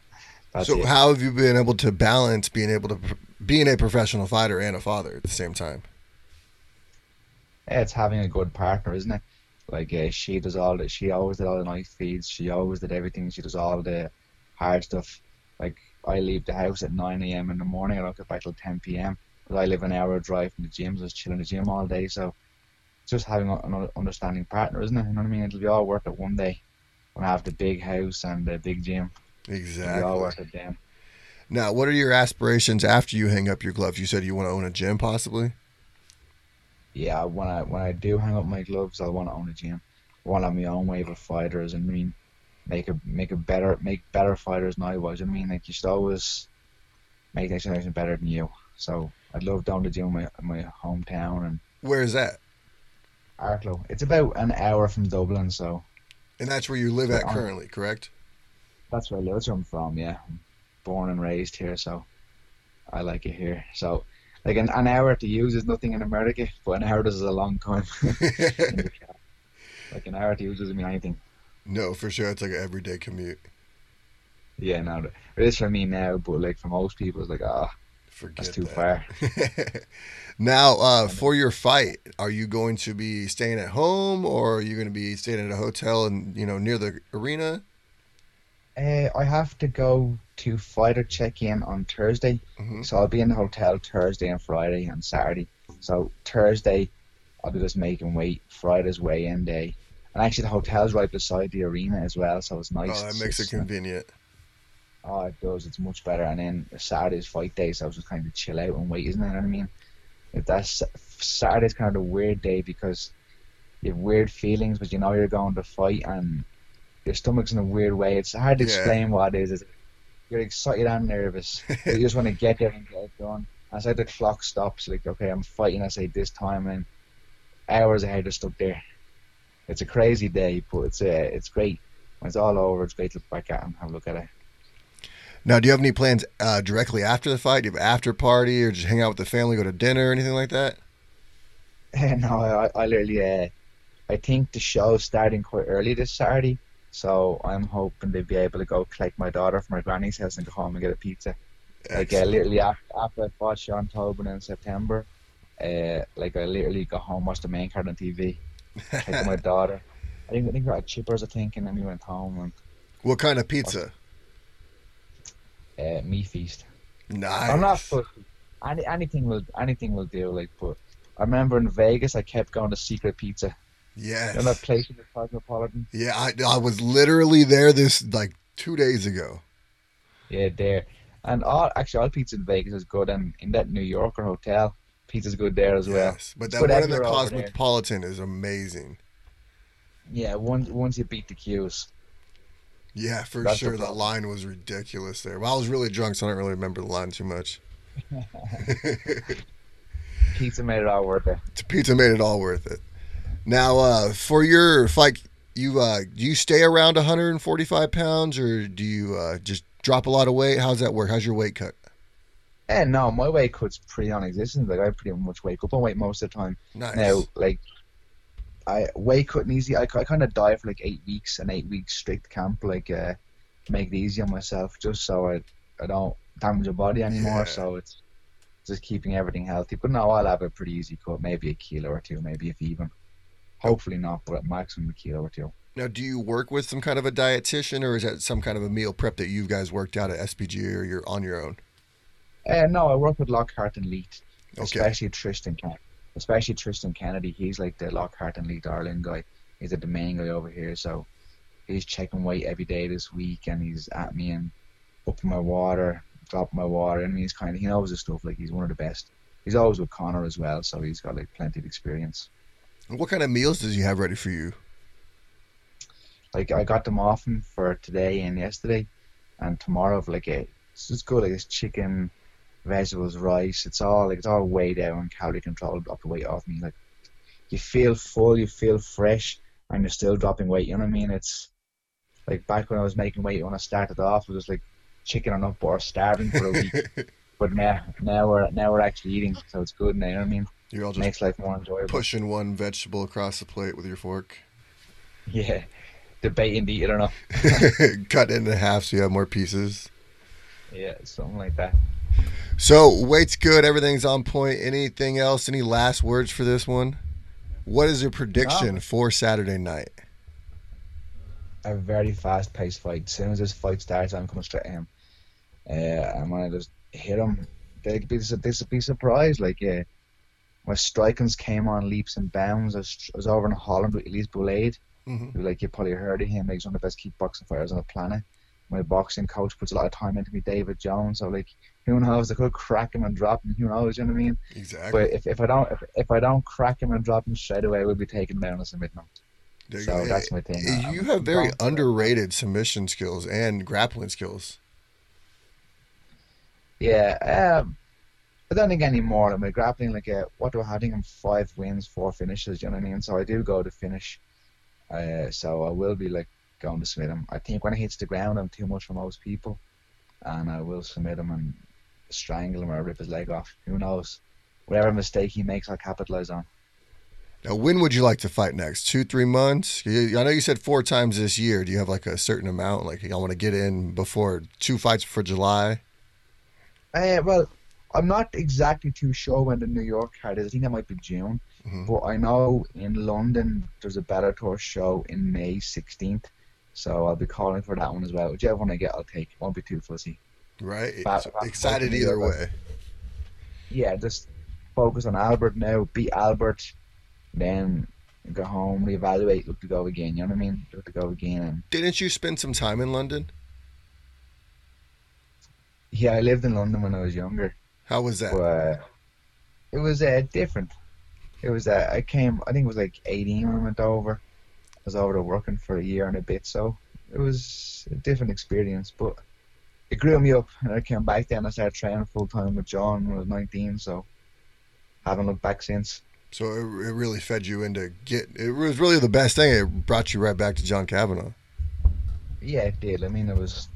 so, it. how have you been able to balance being able to being a professional fighter and a father at the same time? Yeah, it's having a good partner, isn't it? Like uh, she does all the, she always did all the night feeds. She always did everything. She does all the hard stuff. Like I leave the house at 9 a.m. in the morning. I don't get back till 10 p.m. But I live an hour drive from the gym. So I just chilling in the gym all day. So just having an understanding partner, isn't it? You know what I mean? It'll be all worth it one day when I have the big house and the big gym. It'll be all Exactly. worth it then. Now, what are your aspirations after you hang up your gloves? You said you want to own a gym, possibly. yeah, when I when I do hang up my gloves, I want to own a gym. I want to have my own wave of fighters, and I mean, make a make a better make better fighters than I was. I mean, like you should always make next generation better than you. So I'd love down to gym in my my hometown and Where is that? Arklow. It's about an hour from Dublin, so And that's where you live at currently, correct? that's where I live. That's where I'm from. Yeah, born and raised here, so I like it here. So. Like an, an hour to use is nothing in America, but an hour does is a long time. in the car. like an hour to use doesn't mean anything. No, for sure. It's like an everyday commute. Yeah, no, it is for me now, but like for most people, it's like, ah, Forget that's too that. far. now, uh, for your fight, are you going to be staying at home or are you going to be staying at a hotel and you know near the arena? Uh, I have to go to fighter check in on Thursday, hmm so I'll be in the hotel Thursday and Friday and Saturday. So Thursday, I'll be just making weight. Friday's weigh in day, and actually the hotel's right beside the arena as well, so it's nice. Oh, It's makes it convenient. Oh, it does. It's much better. And then Saturday's fight day, so I was just kind of chill out and wait, isn't it? You know what I mean? If that's Saturday's kind of a weird day because you have weird feelings, but you know you're going to fight, and your stomach's in a weird way. It's hard to Yeah. explain what it is. It's- You're excited and nervous. But you just want to get there and get it done. And it's like the clock stops. Like, okay, I'm fighting. I say this time, and hours ahead, you're stuck there. It's a crazy day, but it's uh, it's great. When it's all over, it's great to look back at and have a look at it. Now, do you have any plans uh, directly after the fight? Do you have an after party or just hang out with the family, go to dinner, or anything like that? no, I, I literally, uh, I think the show's starting quite early this Saturday, so I'm hoping to be able to go collect my daughter from her granny's house and go home and get a pizza. Like, uh, literally after, after I fought Sean Tobin in September, uh, like I literally go home, watch the main card on TV, take my daughter, I think I think we got chippers, I think, and then we went home What kind of pizza? and uh, me feast. Nice. I'm not fussy. Any anything will anything will do. Like, but I remember in Vegas, I kept going to Secret Pizza. Yes. Know that place in the Cosmopolitan? Yeah, I, I was literally there this like two days ago. Yeah, there. And all actually all pizza in Vegas is good, and in that New Yorker hotel, pizza's good there as well. Yes, but that good one in the everywhere over there. Cosmopolitan is amazing. Yeah, once once you beat the queues. Yeah, for That's the sure. That line was ridiculous there. Well, I was really drunk, so I don't really remember the line too much. Pizza made it all worth it. Pizza made it all worth it. Now, uh, for your fight, you uh, do you stay around 145 pounds, or do you uh, just drop a lot of weight? How's that work? How's your weight cut? And no, my weight cut's pretty non-existent. Like I pretty much wake up on weight most of the time. Nice. Now, like I weight cutting easy. I, I kind of diet for like eight weeks, and eight weeks strict camp, like uh, make it easy on myself, just so I I don't damage my body anymore. Yeah. So it's just keeping everything healthy. But no, I'll have a pretty easy cut, maybe a kilo or two, maybe if even. Hopefully not, but at maximum a kilo or two. Now, do you work with some kind of a dietitian, or is that some kind of a meal prep that you guys worked out at SBG, or you're on your own? Uh, no, I work with Lockhart and Leet, Okay. especially Tristan Kennedy. Especially Tristan Kennedy. He's like the Lockhart and Leet Ireland guy. He's like the main guy over here. So he's checking weight every day this week, and he's at me and upping my water, dropping my water. I mean, he's kind of he knows his stuff. Like he's one of the best. He's always with Conor as well, so he's got like plenty of experience. And What kind of meals does he have ready for you? Like I got them off him for today and yesterday, and tomorrow for like a it's just good like it's chicken, vegetables, rice. It's all like it's all way down, and calorie controlled. The weight off me. Like you feel full, you feel fresh, and you're still dropping weight. You know what I mean? It's like back when I was making weight when I started off, it was like chicken or nut or starving for a week. but now, now we're now we're actually eating, so it's good now. You know what I mean? You're all just Makes life more enjoyable. pushing one vegetable across the plate with your fork, Yeah, debating to eat it or not. cut it in half so you have more pieces. Yeah, something like that. So weight's good, everything's on point. Anything else? Any last words for this one? What is your prediction No. for Saturday night? a very fast paced fight. As soon as this fight starts, I'm coming straight at him. Uh, I'm gonna just hit him. They'd be, they'd be surprised. Like, uh, my strikings came on leaps and bounds. I was, I was over in Holland with Elise Boulade. Mhm. Like, you probably heard of him. Like, he's one of the best kickboxing fighters on the planet. My boxing coach puts a lot of time into me, David Jones. So, like, who knows? I could crack him and drop him. Who knows? You know what I mean? Exactly. But if, if I don't if, if I don't crack him and drop him straight away, we'll be taking him down and submitting him. There you So go. that's my thing. You I'm have very it. underrated submission skills and grappling skills. Yeah, um, I don't think any more. I'm grappling like a what do I have? I think I'm five wins, four finishes. You know what I mean? So I do go to finish. Uh, so I will be like going to submit him. I think when he hits the ground, I'm too much for most people, and I will submit him and strangle him or rip his leg off. Who knows? Whatever mistake he makes, I'll capitalize on. Now, when would you like to fight next? Two, three months? I know you said four times this year. Do you have like a certain amount? Like, I want to get in before two fights for July? Uh, well, I'm not exactly too sure when the New York card is. I think that might be June. Mhm. But I know in London there's a Bellator show in May 16th. So I'll be calling for that one as well. Whichever one I get, I'll take. Won't be too fussy. Right? Excited either way. Yeah, just focus on Albert now. Beat Albert. Then go home, reevaluate, look to go again. You know what I mean? Look to go again. And Didn't you spend some time in London? yeah, I lived in London when I was younger. How was that? But uh, it was uh, different. It was uh, I came. I think it was like 18 when I went over. I was over there working for a year and a bit, so it was a different experience. But it grew me up, and I came back then. I started training full time with John when I was 19, so I haven't looked back since. So it, it really fed you into get. It was really the best thing. It brought you right back to John Kavanagh. Yeah, it did. I mean, it was.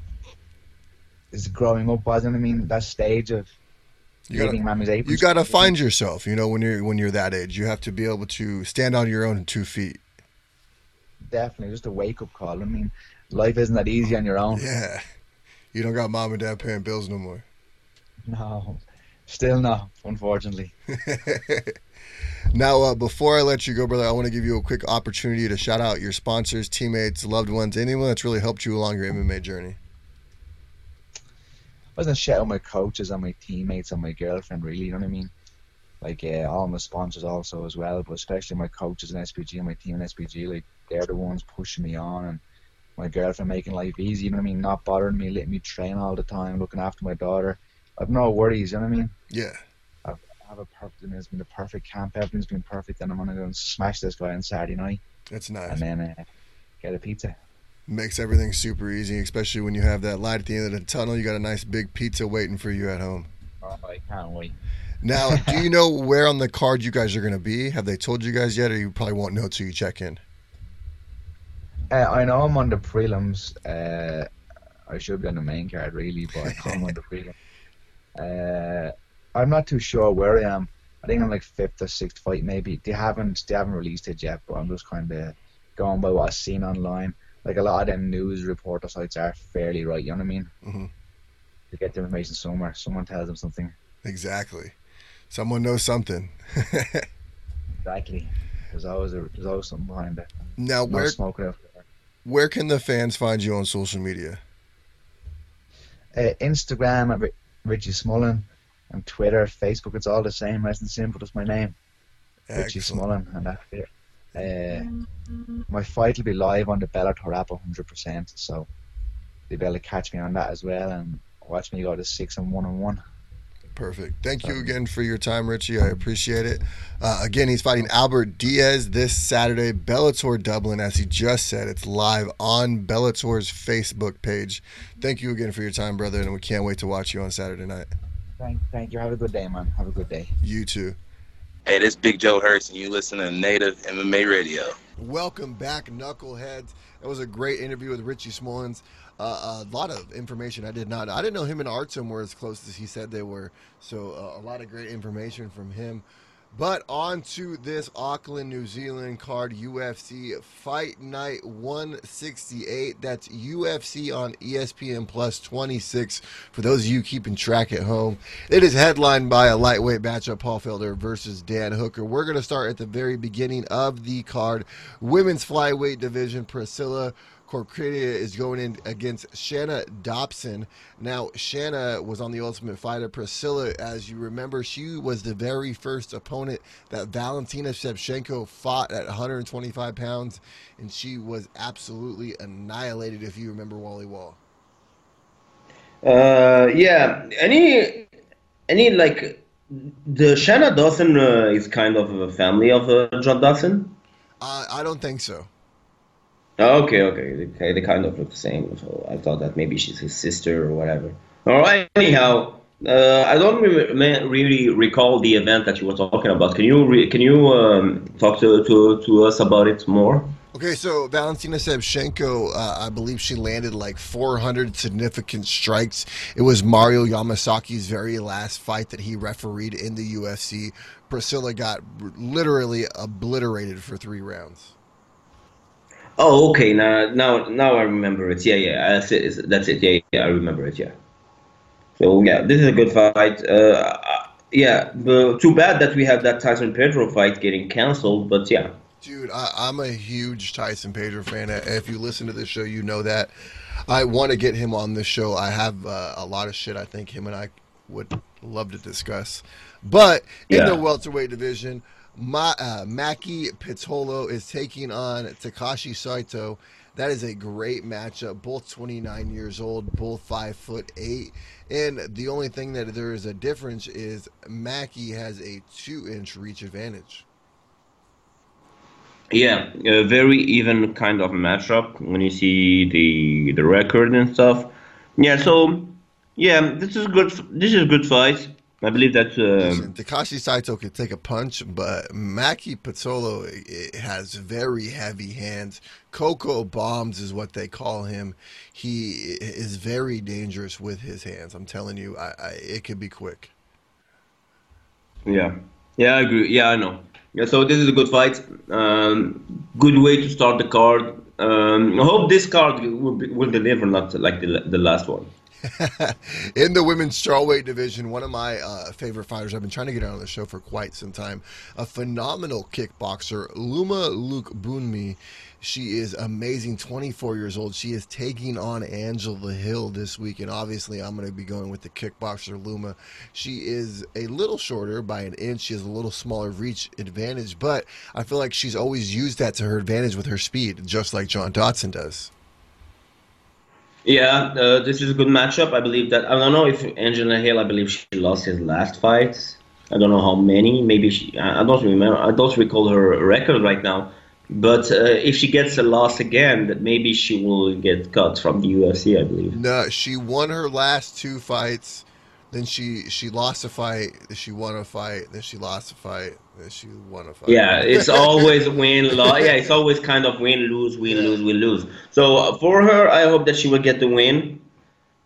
It's growing up, wasn't it? I mean, that stage of You gotta, you got to find yourself. You know, when you're when you're that age, you have to be able to stand on your own two feet. definitely just a wake up call. I mean, life isn't that easy on your own. Yeah, you don't got mom and dad paying bills no more. No, Still no, unfortunately. now, uh, before I let you go, brother, I want to give you a quick opportunity to shout out your sponsors, teammates, loved ones, anyone that's really helped you along your MMA journey. I wasn't shouting my coaches and my teammates and my girlfriend, really. You know what I mean? Like uh, all my sponsors also as well, but especially my coaches in SBG and my team in SBG. Like they're the ones pushing me on and my girlfriend making life easy. You know what I mean? Not bothering me, letting me train all the time, looking after my daughter. I've no worries. You know what I mean? Yeah. I've, I have a perfect. It's been a perfect camp. Everything's been perfect, and I'm gonna go and smash this guy on Saturday night. That's nice. And then uh, get a pizza. Makes everything super easy, especially when you have that light at the end of the tunnel. You got a nice big pizza waiting for you at home. Oh, I can't wait. Now, do you know where on the card you guys are going to be? Have they told you guys yet, or you probably won't know till you check in? Uh, I know I'm on the prelims. Uh, I should be on the main card really, but I am on the prelims. Uh, I'm not too sure where I am. I think I'm like fifth or sixth fight maybe. They haven't they haven't released it yet, but I'm just kind of going by what I've seen online. Like a lot of them news reporter sites are fairly right. You know what I mean? Mm-hmm. They get the information somewhere. Someone tells them something. Exactly. Someone knows something. exactly. There's always a, there's always something behind it. Now, where smoke out there. Where can the fans find you on social media? Uh, Instagram at Richie Smullen, and Twitter, Facebook. It's all the same, nice and simple. Just my name, Richie Excellent. Smullen, and that's it. Uh, my fight will be live on the Bellator app 100%, so you'll be able to catch me on that as well and watch me go to six and one and one. Perfect. Thank you again for your time, Richie. I appreciate it. Uh, again, he's fighting Albert Diaz this Saturday, Bellator Dublin. As he just said, it's live on Bellator's Facebook page. Thank you again for your time, brother, and we can't wait to watch you on Saturday night. Thank, thank you. Have a good day, man. Have a good day. You too. Hey, this is Big Joe Hurst, and you listen to Native MMA Radio. Welcome back, Knuckleheads. That was a great interview with Richie Smollins. Uh, a lot of information I did not. I didn't know him and Artem were as close as he said they were. So uh, a lot of great information from him. But on to this Auckland, New Zealand card, UFC Fight Night 168. That's UFC on ESPN Plus 26. For those of you keeping track at home, it is headlined by a lightweight matchup, Paul Felder versus Dan Hooker. We're going to start at the very beginning of the card. Women's flyweight division, Priscilla Cachoeira is going in against Shana Dobson. Now, Shana was on the Ultimate Fighter. Priscilla, as you remember, she was the very first opponent that Valentina Shevchenko fought at 125 pounds, and she was absolutely annihilated, if you remember Wally Wall. Uh, yeah. Any, any like the Shanna Dawson uh, is kind of a family of uh, John Dawson. Uh, I don't think so. Okay, okay, they, they kind of look the same. So I thought that maybe she's his sister or whatever. All right. Anyhow, uh, I don't re- really recall the event that you were talking about. Can you re- can you um, talk to, to to us about it more? Okay, so Valentina Shevchenko, uh, I believe she landed like 400 significant strikes. It was Mario Yamasaki's very last fight that he refereed in the UFC. Priscilla got literally obliterated for three rounds. Oh, okay. Now, now, now I remember it. Yeah, yeah. That's it. That's it. Yeah, yeah. I remember it. Yeah. So yeah, this is a good fight. Uh, uh, yeah. But too bad that we have that Tyson Pedro fight getting canceled. But yeah. Dude, I, I'm a huge Tyson Pedro fan. Uh, If you listen to this show, you know that. I want to get him on this show. I have uh, a lot of shit I think him and I would love to discuss. But in Yeah. the welterweight division, my, uh, Pitolo is taking on Takashi Saito. That is a great matchup. Both 29 years old, both five foot eight. And the only thing that there is a difference is Maki has a two inch reach advantage. Yeah, a very even kind of matchup when you see the the record and stuff. Yeah, so yeah, this is good. This is good fight. I believe that. Listen, Um, Takashi Saito could take a punch, but Maki Pitolo i- has very heavy hands. Coco bombs is what they call him. He is very dangerous with his hands. I'm telling you, I, I it could be quick. yeah, yeah, I agree. Yeah, I know. Yeah, so this is a good fight. Um, good way to start the card. Um, I hope this card will, be, will deliver, not like the the last one. in the women's strawweight division, one of my uh, favorite fighters, I've been trying to get on the show for quite some time, a phenomenal kickboxer, Loma Lookboonmee. She is amazing, 24 years old. She is taking on Angela Hill this week, and obviously, I'm going to be going with the kickboxer Loma. She is a little shorter by an inch. She has a little smaller reach advantage, but I feel like she's always used that to her advantage with her speed, just like John Dodson does. Yeah, uh, this is a good matchup. I believe that. I don't know if Angela Hill. I believe she lost his last fight. I don't know how many. Maybe she. I don't remember. I don't recall her record right now. But uh, if she gets a loss again, that maybe she will get cut from the UFC. I believe. No, she won her last two fights. Then she she lost a fight. Then she won a fight. Then she lost a fight. She won a fight. Yeah, it's always win loss. Yeah, it's always kind of win lose win Yeah. lose win lose. So uh, for her, I hope that she will get the win.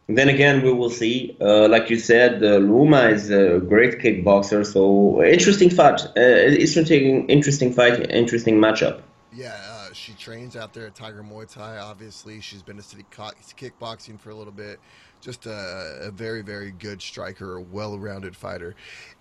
Then again, we will see. Uh, like you said, uh, Loma is a great kickboxer. So interesting fight. Uh, interesting, interesting fight. Interesting matchup. Yeah, uh, she trains out there at Tiger Muay Thai. Obviously, she's been to city co- kickboxing for a little bit. Just a, a very, very good striker, a well-rounded fighter.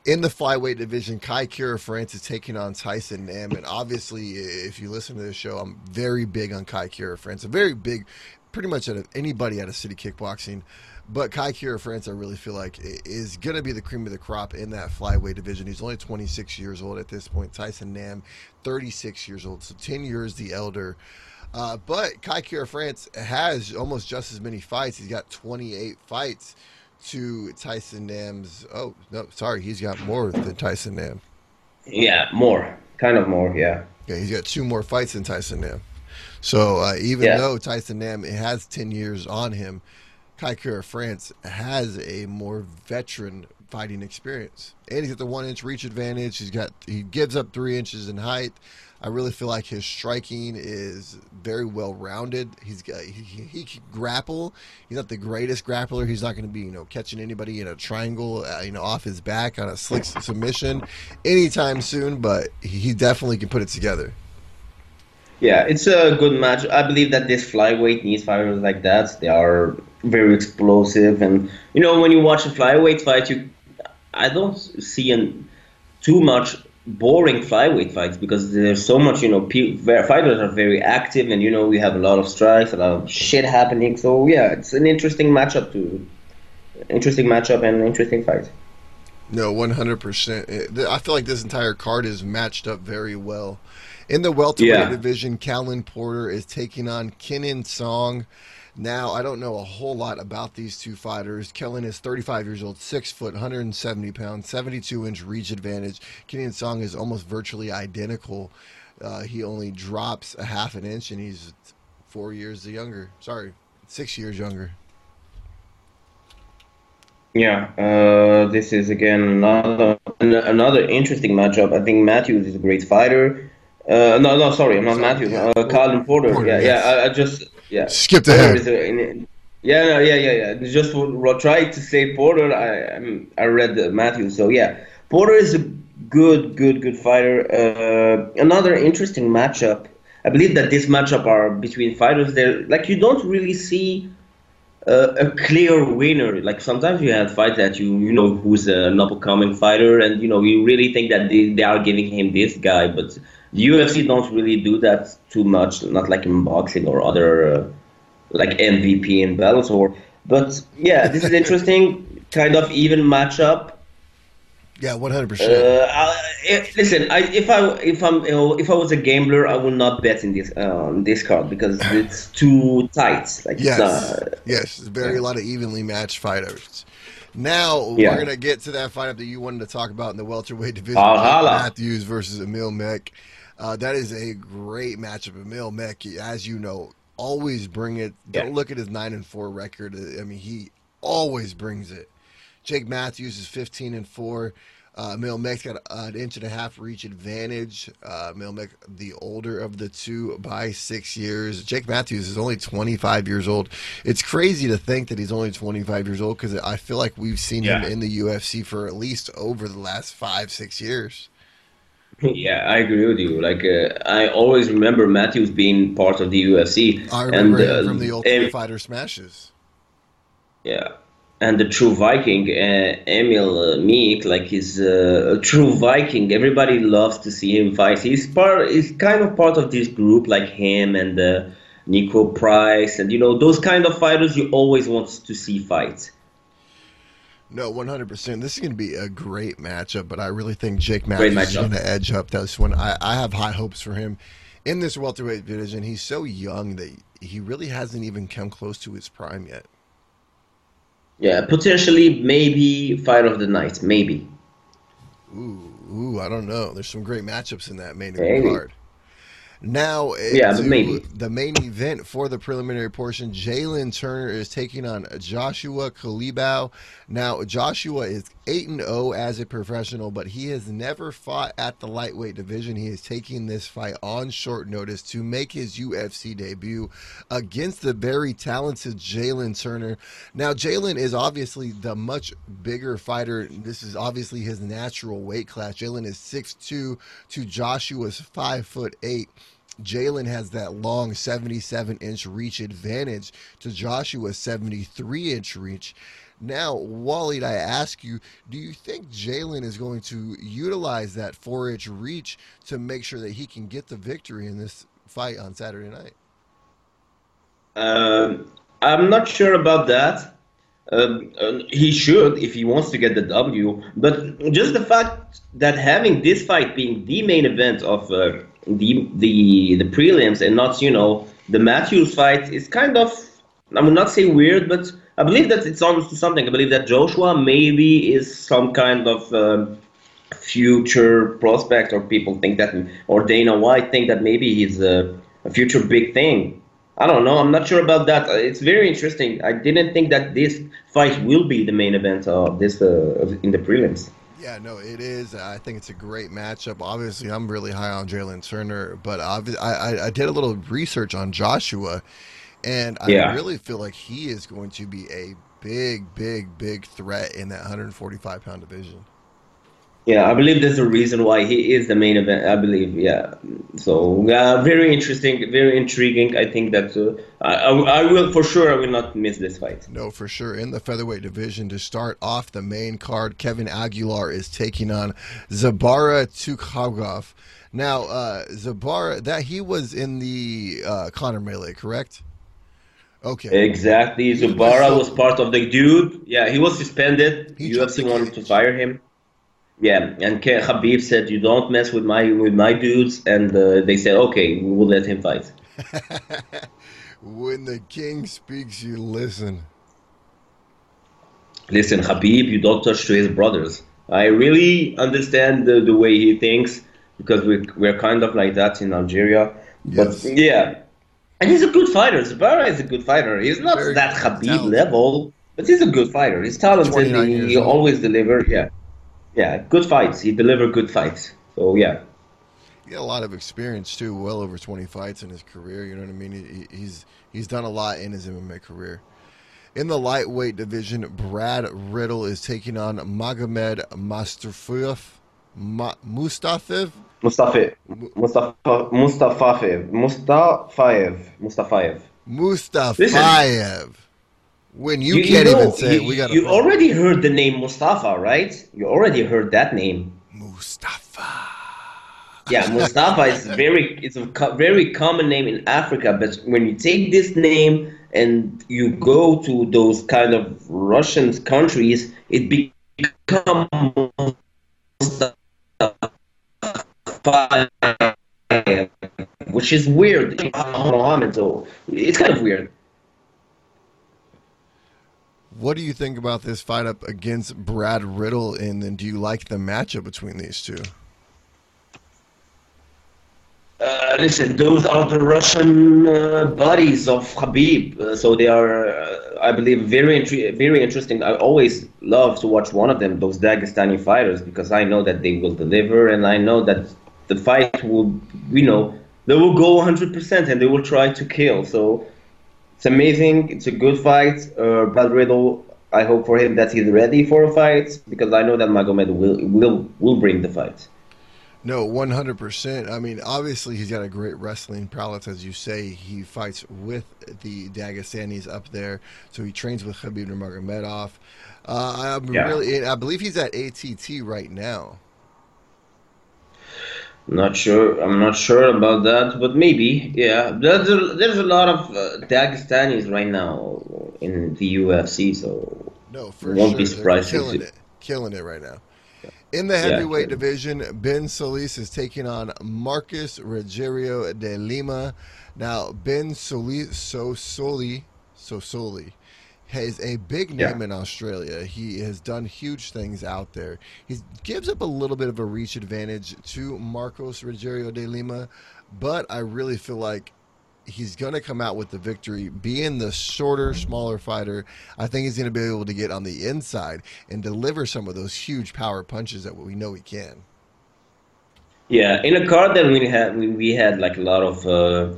In the flyweight division, Kai Kara-France is taking on Tyson Nam, and obviously, if you listen to this show, I'm very big on Kai Kara-France. A very big, pretty much out of anybody out of city kickboxing. But Kai Kara-France, I really feel like is going to be the cream of the crop in that flyweight division. He's only 26 years old at this point. Tyson Nam, 36 years old, so 10 years the elder. Uh, but Kai Kara-France has almost just as many fights. He's got 28 fights to Tyson Nam's. Oh, no, sorry. He's got more than Tyson Nam. Yeah, more, kind of more. Yeah. Yeah, he's got two more fights than Tyson Nam. So uh, even Yeah. though Tyson Nam has 10 years on him, Kai Kara-France has a more veteran fighting experience. And he's got the one inch reach advantage. He's got he gives up three inches in height. I really feel like his striking is very well rounded. He's got he, he, can grapple. He's not the greatest grappler. He's not going to be you know catching anybody in a triangle uh, you know off his back on a slick submission anytime soon. But he he definitely can put it together. Yeah, it's a good match. I believe that this flyweight needs fighters like that. They are very explosive, and you know when you watch a flyweight fight, you I don't see an, too much boring flyweight fights because there's so much. You know, pe- fighters are very active, and you know we have a lot of strikes, a lot of shit happening. So yeah, it's an interesting matchup to interesting matchup and interesting fight. No, one hundred percent. I feel like this entire card is matched up very well. In the welterweight Yeah. division, Callan Porter is taking on Kenan Song. Now, I don't know a whole lot about these two fighters. Kellen is 35 years old, 6 foot, 170 pounds, 72 inch reach advantage. Kenan Song is almost virtually identical. Uh, he only drops a half an inch, and he's four years younger. Sorry, six years younger. Yeah, uh, this is again another an- another interesting matchup. I think Matthews is a great fighter. Uh, no, no, sorry, I'm not Sorry, Matthews. yeah. Uh, Porter. Porter, yeah, yes. yeah. I, I just yeah. Skipped ahead. yeah, no, yeah, yeah, yeah. Just for, trying to say Porter, I I read Matthew, So yeah, Porter is a good, good, good fighter. Uh, another interesting matchup. I believe that this matchup are between fighters. There, like you don't really see uh, a clear winner. Like sometimes you have fights that you you know who's an up and coming fighter, and you know you really think that they, they are giving him this guy, but the UFC don't really do that too much. Not like in boxing or other uh, like MVP in Bellator. But yeah, this is interesting. kind of even matchup. Yeah, 100%. Uh, I, eh, listen, I, if I if I'm you know, if I was a gambler, I would not bet in this uh, on this card because it's too tight. Like Yes. not, yes, it's very a lot of evenly matched fighters. Now Yeah. we're gonna get to that fight up that you wanted to talk about in the welterweight division. Valhalla. Matthews versus Emil Meek. Uh, that is a great matchup. Emil Meek, as you know, always bring it. Don't Yeah. look at his nine and four record. I mean, he always brings it. Jake Matthews is fifteen and four. Uh, Emil Meek's got an inch and a half reach advantage. Uh, Emil Meek, the older of the two by six years. Jake Matthews is only 25 years old. It's crazy to think that he's only 25 years old because I feel like we've seen him in the UFC for at least over the last five, six years. Yeah, I agree with you. Like uh, I always remember Matthews being part of the UFC. I remember and, him uh, from the Ultimate Fighter smashes. Yeah, and the true Viking, uh, Emil uh, Meek, like he's uh, a true Viking. Everybody loves to see him fight. He's part. He's kind of part of this group, like him and uh, Niko Price, and you know those kind of fighters you always want to see fight. No, 100%. This is going to be a great matchup, but I really think Jake Matthews is going to edge up this one. I, I have high hopes for him in this welterweight division. He's so young that he really hasn't even come close to his prime yet. Yeah, potentially, maybe fight of the night, maybe. Ooh, ooh, I don't know. There's some great matchups in that main event card. Now, eh, yeah, maybe the main event for the preliminary portion, Jalen Turner is taking on Joshua Culibao. Now, Joshua is 8 and 0 as a professional, but he has never fought at the lightweight division. He is taking this fight on short notice to make his UFC debut against the very talented Jalen Turner. Now, Jalen is obviously the much bigger fighter. This is obviously his natural weight class. Jalen is 6'2 to Joshua's 5 foot 8. Jalen has that long 77 inch reach advantage to Joshua's 73 inch reach. Now, Waleed, I ask you, do you think Jalen is going to utilize that four inch reach to make sure that he can get the victory in this fight on Saturday night? Um, I'm not sure about that. Um, he should if he wants to get the W. But just the fact that having this fight being the main event of uh, the the the prelims and not you know the Matthews fight is kind of I would not say weird, but I believe that it's almost to something. I believe that Joshua maybe is some kind of uh, future prospect, or people think that, or Dana White think that maybe he's a, a future big thing. I don't know. I'm not sure about that. It's very interesting. I didn't think that this fight will be the main event of this uh, in the prelims. Yeah, no, it is. I think it's a great matchup. Obviously, I'm really high on Jalen Turner, but I, I, I did a little research on Joshua, and I yeah. really feel like he is going to be a big, big, big threat in that 145 pound division. Yeah, I believe there's a reason why he is the main event. I believe, yeah. So uh, very interesting, very intriguing. I think that uh, I, I, will for sure. I will not miss this fight. No, for sure. In the featherweight division, to start off the main card, Kevin Aguilar is taking on Zubaira Tukhugov. Now, uh, Zubaira, that he was in the uh, Conor melee, correct? Okay. Exactly. Zubaira was, part of the dude. Yeah, he was suspended. He UFC wanted to fire him. Yeah, and Khabib said, "You don't mess with my with my dudes," and uh, they said, "Okay, we will let him fight." when the king speaks, you listen. Listen, Khabib, you don't touch to his brothers. I really understand the, the way he thinks because we we're kind of like that in Algeria. Yes. But yeah, and he's a good fighter. Zubaira is a good fighter. He's not Very that Khabib talented. level, but he's a good fighter. He's talented. He, he always delivers. Yeah yeah, good fights. He delivered good fights. So yeah. He got a lot of experience too. Well over 20 fights in his career. You know what I mean? He, he's he's done a lot in his MMA career. In the lightweight division, Brad Riddell is taking on Magomed Mustafayev. Ma- Mustafayev? Mustafa, Mustafa, Mustafayev, Mustafayev, Mustafayev. Mustafayev. When you, you can't you know, even say you, it, we got. You already heard the name Mustafa, right? You already heard that name. Mustafa. Yeah, Mustafa is very it's a very common name in Africa, but when you take this name and you go to those kind of Russian countries, it becomes which is weird. It's kind of weird. What do you think about this fight up against Brad Riddell, and then do you like the matchup between these two? Uh, listen, those are the Russian uh, buddies of Khabib, uh, so they are, uh, I believe, very intri- very interesting. I always love to watch one of them, those Dagestani fighters, because I know that they will deliver, and I know that the fight will, you know, they will go 100% and they will try to kill. So it's amazing. It's a good fight. Uh, Brad Riddell, I hope for him that he's ready for a fight because I know that Magomed will will will bring the fight. No, 100%. I mean, obviously, he's got a great wrestling prowess, as you say. He fights with the Dagestanis up there, so he trains with Khabib Nurmagomedov. Uh, I'm Yeah. really, I believe he's at ATT right now. Not sure. I'm not sure about that, but maybe. Yeah, there's a, there's a lot of uh, Dagestanis right now in the UFC, so No, for Won't sure. be They're surprised killing it, killing it right now. In the heavyweight killing. division, Ben Solis is taking on Marcos Rogerio de Lima. Now, Ben Solis, so Soli, so Soli, has a big Yeah. name in Australia. He has done huge things out there. He gives up a little bit of a reach advantage to Marcos Rogerio de Lima, but I really feel like he's going to come out with the victory. Being the shorter, smaller fighter, I think he's going to be able to get on the inside and deliver some of those huge power punches that we know he can. Yeah, in a card that we had, we, we had like a lot of uh,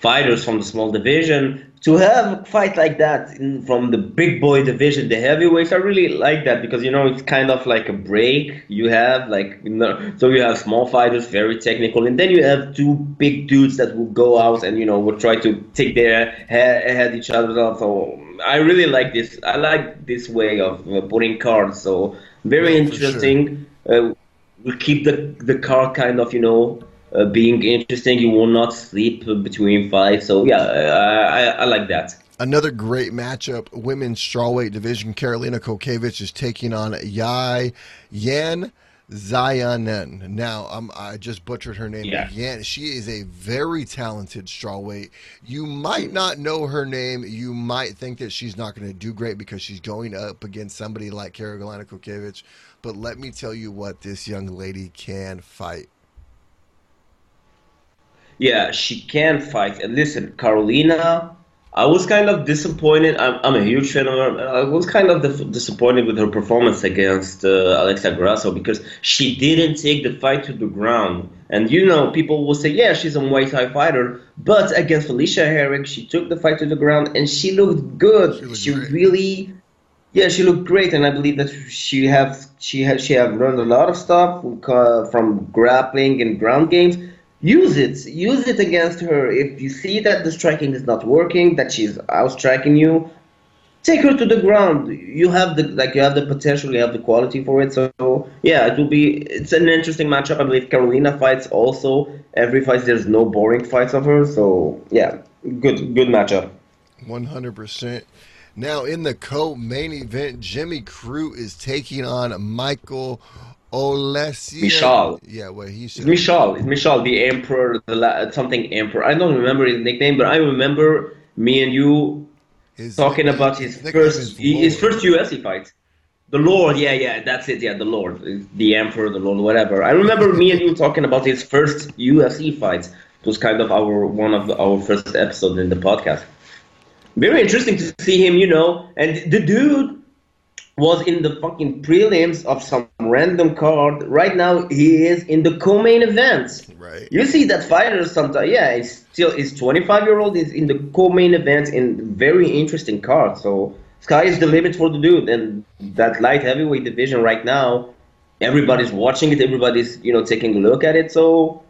fighters from the small division. To have a fight like that in, from the big boy division, the heavyweights, I really like that because you know it's kind of like a break you have. Like you know, so you have small fighters, very technical, and then you have two big dudes that will go out and you know will try to take their head, head each other off. So I really like this. I like this way of uh, putting cards. So very Yeah, for sure. interesting. Uh, we keep the the card kind of you know uh, being interesting. You will not sleep between fights. So yeah, I, I, I like that. Another great matchup, women's strawweight division. Karolina Kowalkiewicz is taking on Yai Yan Zayanen. Now, um, I just butchered her name. Yeah. Yan. She is a very talented strawweight. You might not know her name. You might think that she's not going to do great because she's going up against somebody like Karolina Kowalkiewicz. But let me tell you what this young lady can fight. Yeah, she can fight. And listen, Karolina, I was kind of disappointed. I'm, I'm a huge fan of her. I was kind of dif- disappointed with her performance against uh, Alexa Grasso because she didn't take the fight to the ground. And you know, people will say, yeah, she's a Muay Thai fighter, but against Felice Herrig, she took the fight to the ground and she looked good. She looked she really yeah, she looked great, and I believe that she have she has she have learned a lot of stuff uh, from grappling and ground games. Use it, use it against her. If you see that the striking is not working, that she's out striking you, take her to the ground. You have the like you have the potential, you have the quality for it. So yeah, it will be it's an interesting matchup. I believe Karolina fights also every fight. There's no boring fights of her. So yeah, good good matchup. One hundred percent. Now in the co-main event, Jimmy Crute is taking on Michael Olesia. Michal. Yeah, what he. Michal. Michal, the emperor, the la- something emperor. I don't remember his nickname, but I remember me and you His talking nickname- about his nickname first his first UFC fight. The Lord, yeah, yeah, that's it, yeah, the Lord, the Emperor, the Lord, whatever. I remember me and you talking about his first UFC fight. It was kind of our one of the, our first episodes in the podcast. Very interesting to see him, you know, and the dude was in the fucking prelims of some random card. Right now, he is in the co-main event. Right. You see that fighters sometimes, yeah, it's still he's 25 year old is in the co-main event in very interesting card. So sky is the limit for the dude, and that light heavyweight division right now, everybody's watching it, everybody's you know taking a look at it. So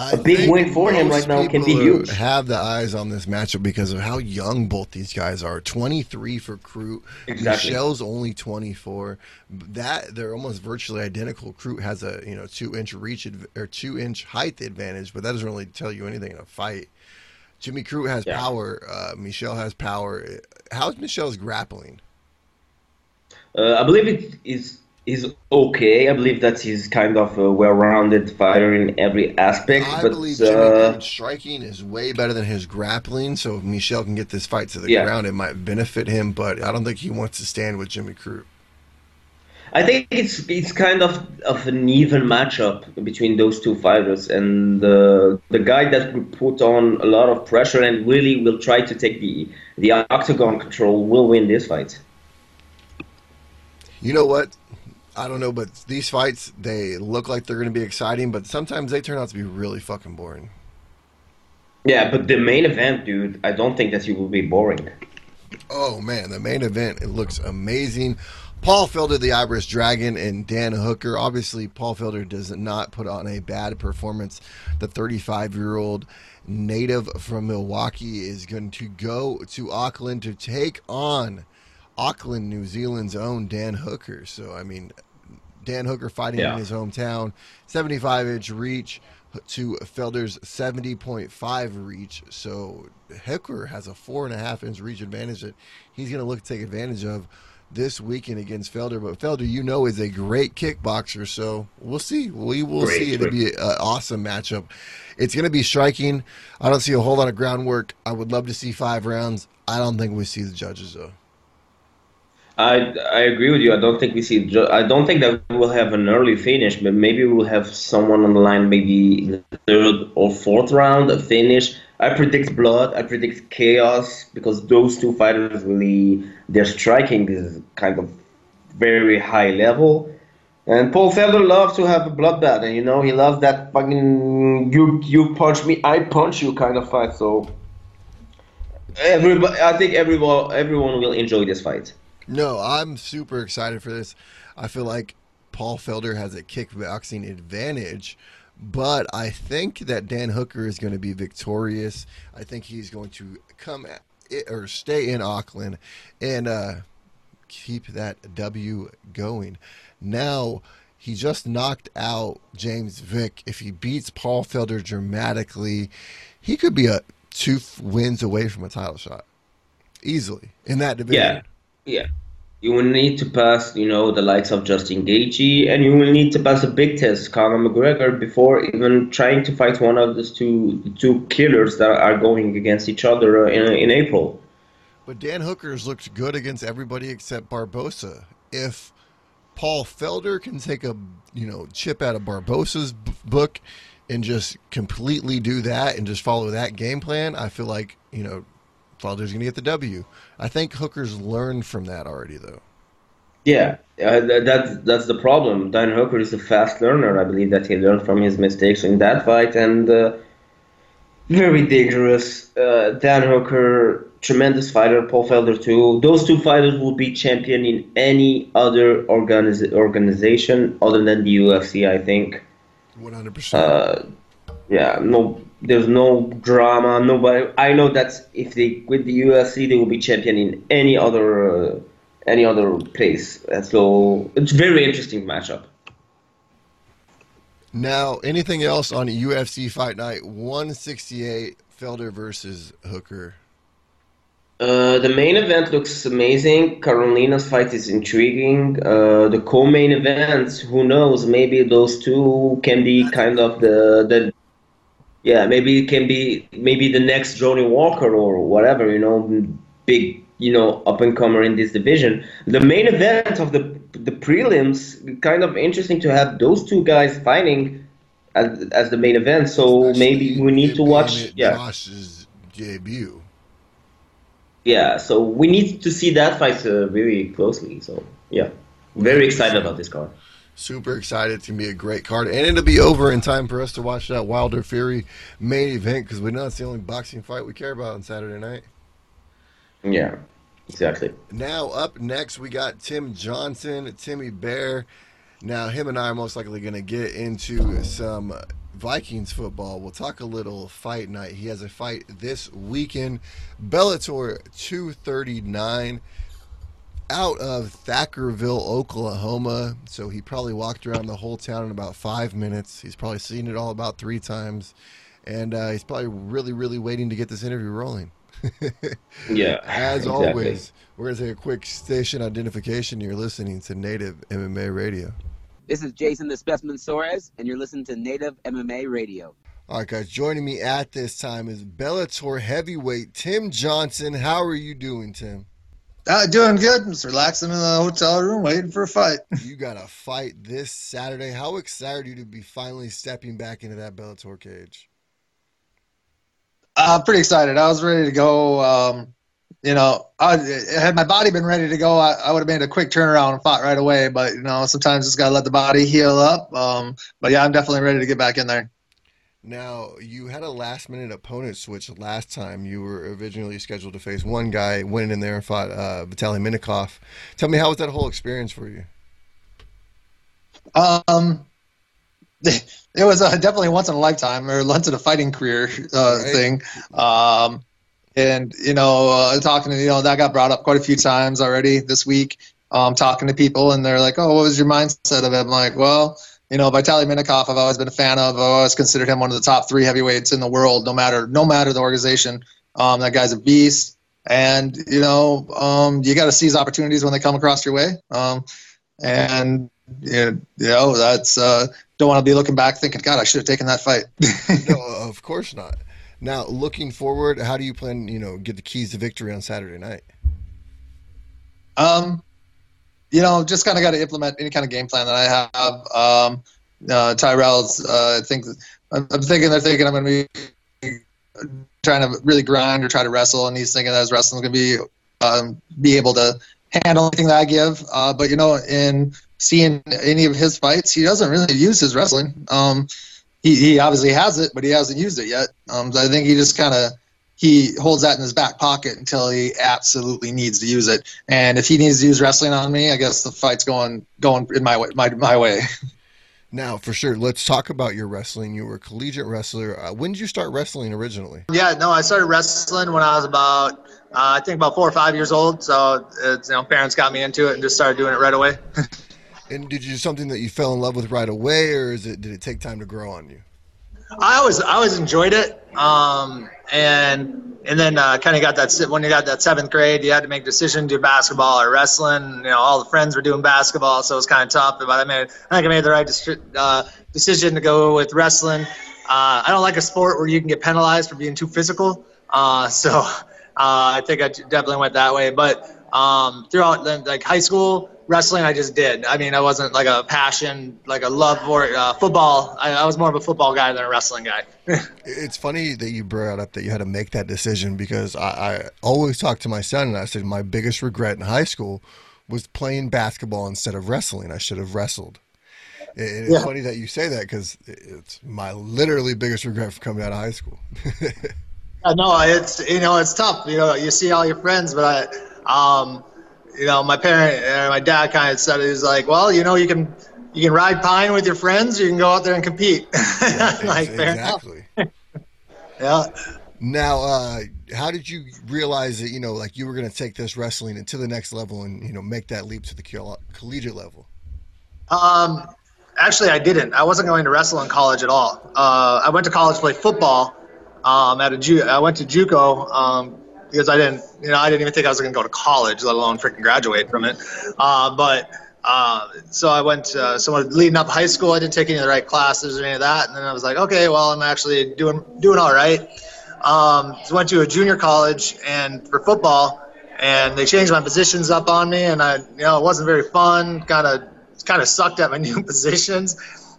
I A big win for him right now can be huge. Have the eyes on this matchup because of how young both these guys are. Twenty three for Crute. Exactly. Michelle's only twenty four. That they're almost virtually identical. Crute has a you know two inch reach adv- or two inch height advantage, but that doesn't really tell you anything in a fight. Jimmy Crute has Yeah. power. Uh, Michelle has power. How's Michelle's grappling? uh, I believe it is is okay. I believe that he's kind of a well-rounded fighter in every aspect. I but believe Jimmy uh, striking is way better than his grappling. So if Michelle can get this fight to the Yeah. ground, it might benefit him. But I don't think he wants to stand with Jimmy Crute. I think it's it's kind of of an even matchup between those two fighters, and the the guy that will put on a lot of pressure and really will try to take the the octagon control will win this fight. You know what? I don't know, but these fights they look like they're going to be exciting, but sometimes they turn out to be really fucking boring. Yeah, but the main event, dude, I don't think that you will be boring. Oh man, the main event it looks amazing. Paul Felder, the Irish Dragon, and Dan Hooker. Obviously, Paul Felder does not put on a bad performance. The 35 year old native from Milwaukee is going to go to Auckland to take on Auckland, New Zealand's own Dan Hooker. So, I mean, Dan Hooker fighting Yeah. in his hometown, 75 inch reach to Felder's 70.5 reach. So Hooker has a four and a half inch reach advantage that he's going to look to take advantage of this weekend against Felder. But Felder, you know, is a great kickboxer. So we'll see. We will Great, see. It'll be an awesome matchup. It's going to be striking. I don't see a whole lot of groundwork. I would love to see five rounds. I don't think we see the judges, though. I I agree with you. I don't think we see. I don't think that we'll have an early finish, but maybe we'll have someone on the line, maybe in the third or fourth round a finish. I predict blood. I predict chaos because those two fighters really their striking is kind of very high level. And Paul Felder loves to have a bloodbath, and you know he loves that fucking you you punch me, I punch you kind of fight. So everybody, I think everyone everyone will enjoy this fight. No, I'm super excited for this. I feel like Paul Felder has a kickboxing advantage, but I think that Dan Hooker is going to be victorious. I think he's going to come at it, or stay in Auckland and uh, keep that W going. Now, he just knocked out James Vick. If he beats Paul Felder dramatically, he could be a two wins away from a title shot easily in that division. Yeah, yeah. You will need to pass, you know, the likes of Justin Gaethje, and you will need to pass a big test, Conor McGregor, before even trying to fight one of those two two killers that are going against each other uh, in in April. But Dan Hooker's looked good against everybody except Barbosa. If Paul Felder can take a you know chip out of Barbosa's b- book and just completely do that and just follow that game plan, I feel like you know Felder's going to get the W. I think Hooker's learned from that already, though. Yeah, uh, that's that's the problem. Dan Hooker is a fast learner. I believe that he learned from his mistakes in that fight, and uh, very dangerous. Uh, Dan Hooker, tremendous fighter. Paul Felder too. Those two fighters would be champion in any other organiz- organization other than the UFC. I think. One hundred percent. Uh, yeah, no, there's no drama. Nobody. I know that if they quit the UFC, they will be champion in any other uh, any other place. And so it's very interesting matchup. Now, anything else on UFC Fight Night 168 Felder versus Hooker? Uh, the main event looks amazing. Karolina's fight is intriguing. Uh, the co-main event, who knows? Maybe those two can be kind of the the. Yeah, maybe it can be maybe the next Johnny Walker or whatever. You know, big you know up and comer in this division. The main event of the the prelims, kind of interesting to have those two guys fighting as as the main event. So maybe we need to watch. Yeah. Josh's debut. Yeah, so we need to see that fight uh, very closely. So yeah, very excited about this card. Super excited. It's going to be a great card. And it'll be over in time for us to watch that Wilder Fury main event because we know it's the only boxing fight we care about on Saturday night. Yeah, exactly. Now, up next, we got Tim Johnson, Timmy Bear. Now, him and I are most likely going to get into some Vikings football. We'll talk a little fight night. He has a fight this weekend. Bellator 239 out of Thackerville, Oklahoma. So he probably walked around the whole town in about five minutes. He's probably seen it all about three times. And uh, he's probably really, really waiting to get this interview rolling. Yeah, As exactly. always, we're going to take a quick station identification. You're listening to Native MMA Radio. This is Jason the Specimen Suarez, and you're listening to Native MMA Radio. All right, guys, joining me at this time is Bellator heavyweight Tim Johnson. How are you doing, Tim? Uh, doing good. Just relaxing in the hotel room, waiting for a fight. You got a fight this Saturday. How excited are you to be finally stepping back into that Bellator cage? I'm pretty excited. I was ready to go. Um, you know, I, had my body been ready to go, I, I would have made a quick turnaround and fought right away. But you know, sometimes just gotta let the body heal up. Um, but yeah, I'm definitely ready to get back in there. Now, you had a last minute opponent switch last time. You were originally scheduled to face one guy, went in there and fought uh, Vitaly Minakov. Tell me, how was that whole experience for you? Um, it was uh, definitely once in a lifetime or once in a fighting career uh, Right. thing. Um, and you know, uh, talking to you know that got brought up quite a few times already this week. Um, talking to people and they're like, "Oh, what was your mindset of it?" I'm like, "Well, you know, Vitaly Minakov, I've always been a fan of. I've always considered him one of the top three heavyweights in the world, no matter no matter the organization. Um, that guy's a beast." And you know, um, you got to seize opportunities when they come across your way. Um, and you know, that's uh, don't want to be looking back thinking, God, I should have taken that fight. no, of course not. Now, looking forward, how do you plan, you know, get the keys to victory on Saturday night? um, you know, just kind of got to implement any kind of game plan that I have. Um, uh, Tyrell's, uh, I think, I'm, thinking they're thinking I'm going to be trying to really grind or try to wrestle, and he's thinking that his wrestling's going to be um, be able to handle anything that I give. Uh, but you know, in seeing any of his fights, he doesn't really use his wrestling. Um, he, he obviously has it, but he hasn't used it yet. Um, so I think he just kind of he holds that in his back pocket until he absolutely needs to use it. And if he needs to use wrestling on me, I guess the fight's going going in my way. My, my way. Now, for sure, let's talk about your wrestling. You were a collegiate wrestler. Uh, when did you start wrestling originally? Yeah, no, I started wrestling when I was about uh, I think about four or five years old. So it's, you know, parents got me into it and just started doing it right away. And did you do something that you fell in love with right away, or is it did it take time to grow on you? I always I always enjoyed it. Um, and and then uh, kind of got that when you got that seventh grade, you had to make a decision: do basketball or wrestling. You know, all the friends were doing basketball, so it was kind of tough. But I made I think I made the right uh, decision to go with wrestling. Uh, I don't like a sport where you can get penalized for being too physical. Uh, so uh, I think I definitely went that way. But um, throughout like high school wrestling, I just did. I mean, I wasn't like a passion, like a love for. Uh, football. I, I was more of a football guy than a wrestling guy. It's funny that you brought up that you had to make that decision because I, I always talk to my son and I said my biggest regret in high school was playing basketball instead of wrestling. I should have wrestled. And it's Yeah. funny that you say that because it's my literally biggest regret for coming out of high school. No, it's you know it's tough. You know, you see all your friends, but I, um, you know, my parent, uh, my dad kind of said he's like, well, you know, you can you can ride pine with your friends, or you can go out there and compete. like exactly. Yeah. Now, uh, how did you realize that you know, like you were going to take this wrestling into the next level and you know make that leap to the collegiate level? Um, actually, I didn't. I wasn't going to wrestle in college at all. Uh, I went to college to play football. Um, at a Ju- I went to JUCO um, because I didn't, you know, I didn't even think I was going to go to college, let alone freaking graduate from it. Uh, but uh, so I went. Uh, so leading up high school, I didn't take any of the right classes or any of that, and then I was like, okay, well, I'm actually doing doing all right. Um, so went to a junior college and for football, and they changed my positions up on me, and I, you know, it wasn't very fun. Kind of kind of sucked at my new positions.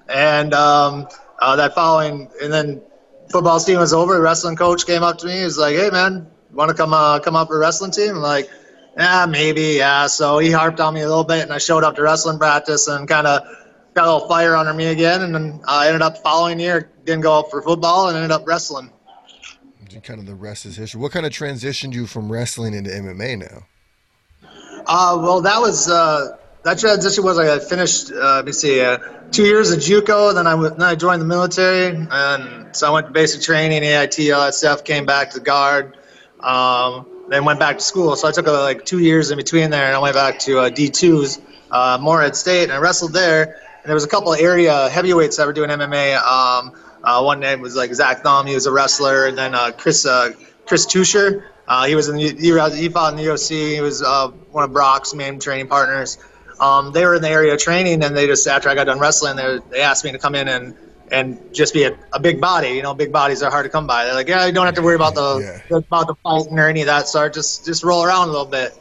And um, uh, that following, and then football team was over. Wrestling coach came up to me. He was like, "Hey, man, want to come uh, come up for a wrestling team?" I'm like, "Yeah, maybe, yeah." So he harped on me a little bit, and I showed up to wrestling practice and kind of got a little fire under me again. And then I ended up following year didn't go up for football and ended up wrestling. Kind of the rest is history. What kind of transitioned you from wrestling into MMA now? Uh, well, that was uh, that transition was I finished. Uh, let me see, uh, two years of JUCO, then I w- then I joined the military, and so I went to basic training, AIT, all that stuff. Came back to guard, um, then went back to school. So I took uh, like two years in between there, and I went back to uh, D2s, uh, Morehead State, and I wrestled there. And there was a couple area heavyweights that were doing MMA. Um, uh, one name was like Zach Thom, he was a wrestler, and then uh, Chris uh, Chris Tuchscherer. Uh, he was in the, he, he fought in the UFC. He was uh, one of Brock's main training partners. Um, they were in the area training, and they just after I got done wrestling, they, they asked me to come in and and just be a, a big body. You know, big bodies are hard to come by. They're like, yeah, you don't have to worry about the about the fighting or any of that sort. Just just roll around a little bit.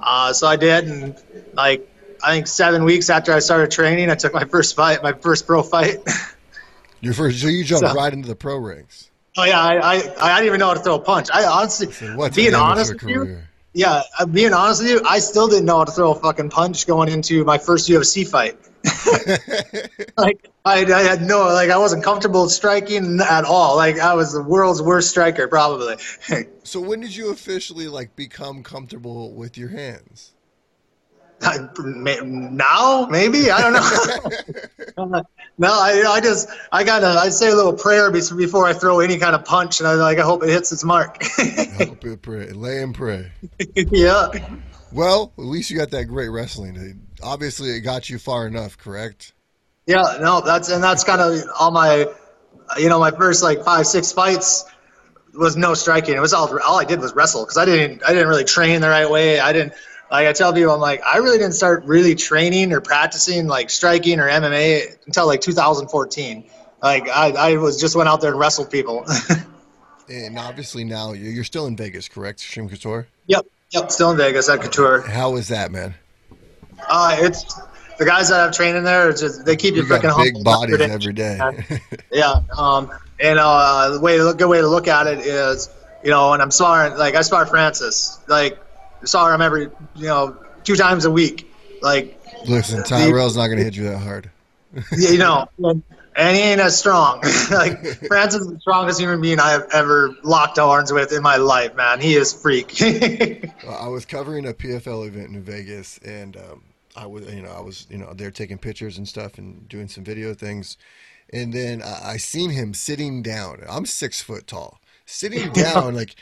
Uh, so I did, and like I think seven weeks after I started training, I took my first fight, my first pro fight. Your first, so you jumped So- right into the pro ranks. oh yeah, I, I I didn't even know how to throw a punch. I honestly, What's being honest with you? Yeah, uh, being honest with you, I still didn't know how to throw a fucking punch going into my first UFC fight. like I, I had no like I wasn't comfortable striking at all. Like I was the world's worst striker probably. so when did you officially like become comfortable with your hands? I- may- now maybe I don't know. no, I I just I gotta I say a little prayer be- before I throw any kind of punch, and I like I hope it hits its mark. I Hope it pray, lay and pray. yeah. Well, at least you got that great wrestling. Obviously, it got you far enough, correct? Yeah, no, that's and that's kind of all my, you know, my first like five six fights was no striking. It was all all I did was wrestle because I didn't I didn't really train the right way. I didn't like I tell people I'm like I really didn't start really training or practicing like striking or MMA until like 2014. Like I I was just went out there and wrestled people. And obviously now you- you're still in Vegas, correct, Shim Couture? yep, yep, still in Vegas at Couture. How is that, man? Uh, it's the guys that I've training there. Just they keep you, You freaking big bodies Every day. Yeah. Um, and uh, the way to look, good way to look at it is, you know, and I'm sparring, like I spar Francis, like spar him every, you know, two times a week, like Listen, Tyrell's not going to hit you that hard. you know, and he ain't as strong. like Francis is the strongest human being I have ever locked horns with in my life, man. He is freak. Uh, I was covering a PFL event in Vegas, and um, I was, you know, I was, you know, there taking pictures and stuff and doing some video things, and then I, I seen him sitting down. I'm six foot tall, sitting down like,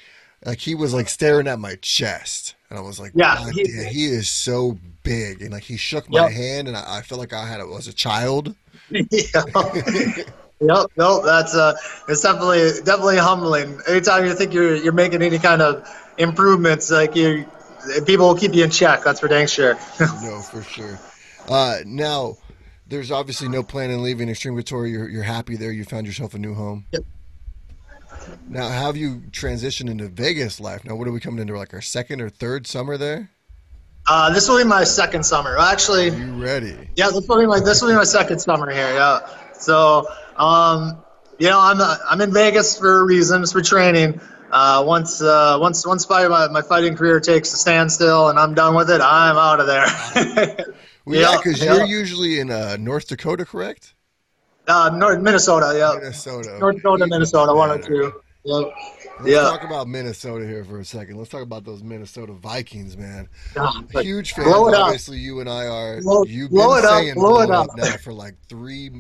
like he was like staring at my chest, and I was like, Yeah, "God he- damn, he is so big, and like he shook my Yep. hand, and I, I felt like I had a, was a child. yeah. Yep, no, that's uh, it's definitely definitely humbling. Anytime you think you're you're making any kind of improvements, like you, people will keep you in check. That's for dang sure. no, for sure. Uh, now, there's obviously no plan in leaving Xtreme Couture. You're, you're happy there. You found yourself a new home. Yep. Now, how have you transitioned into Vegas life? Now, what are we coming into? Like our second or third summer there? Uh, this will be my second summer. Actually, You ready? yeah, this will be my this will be my second summer here. Yeah. So, um, you know, I'm uh, I'm in Vegas for reasons for training. Uh, once uh, once once my, my fighting career takes a standstill and I'm done with it, I'm out of there. Well, yeah, Yeah, because yeah. you're usually in uh, North Dakota, correct? Uh, North Minnesota, yeah. Minnesota. North Dakota, Minnesota, one or two. Yep. Let's Yeah. talk about Minnesota here for a second. Let's talk about those Minnesota Vikings, man. Yeah, Huge fans. blow it up. Obviously, you and I are. Blow- you've blow been it up, saying blow it up. now for like three.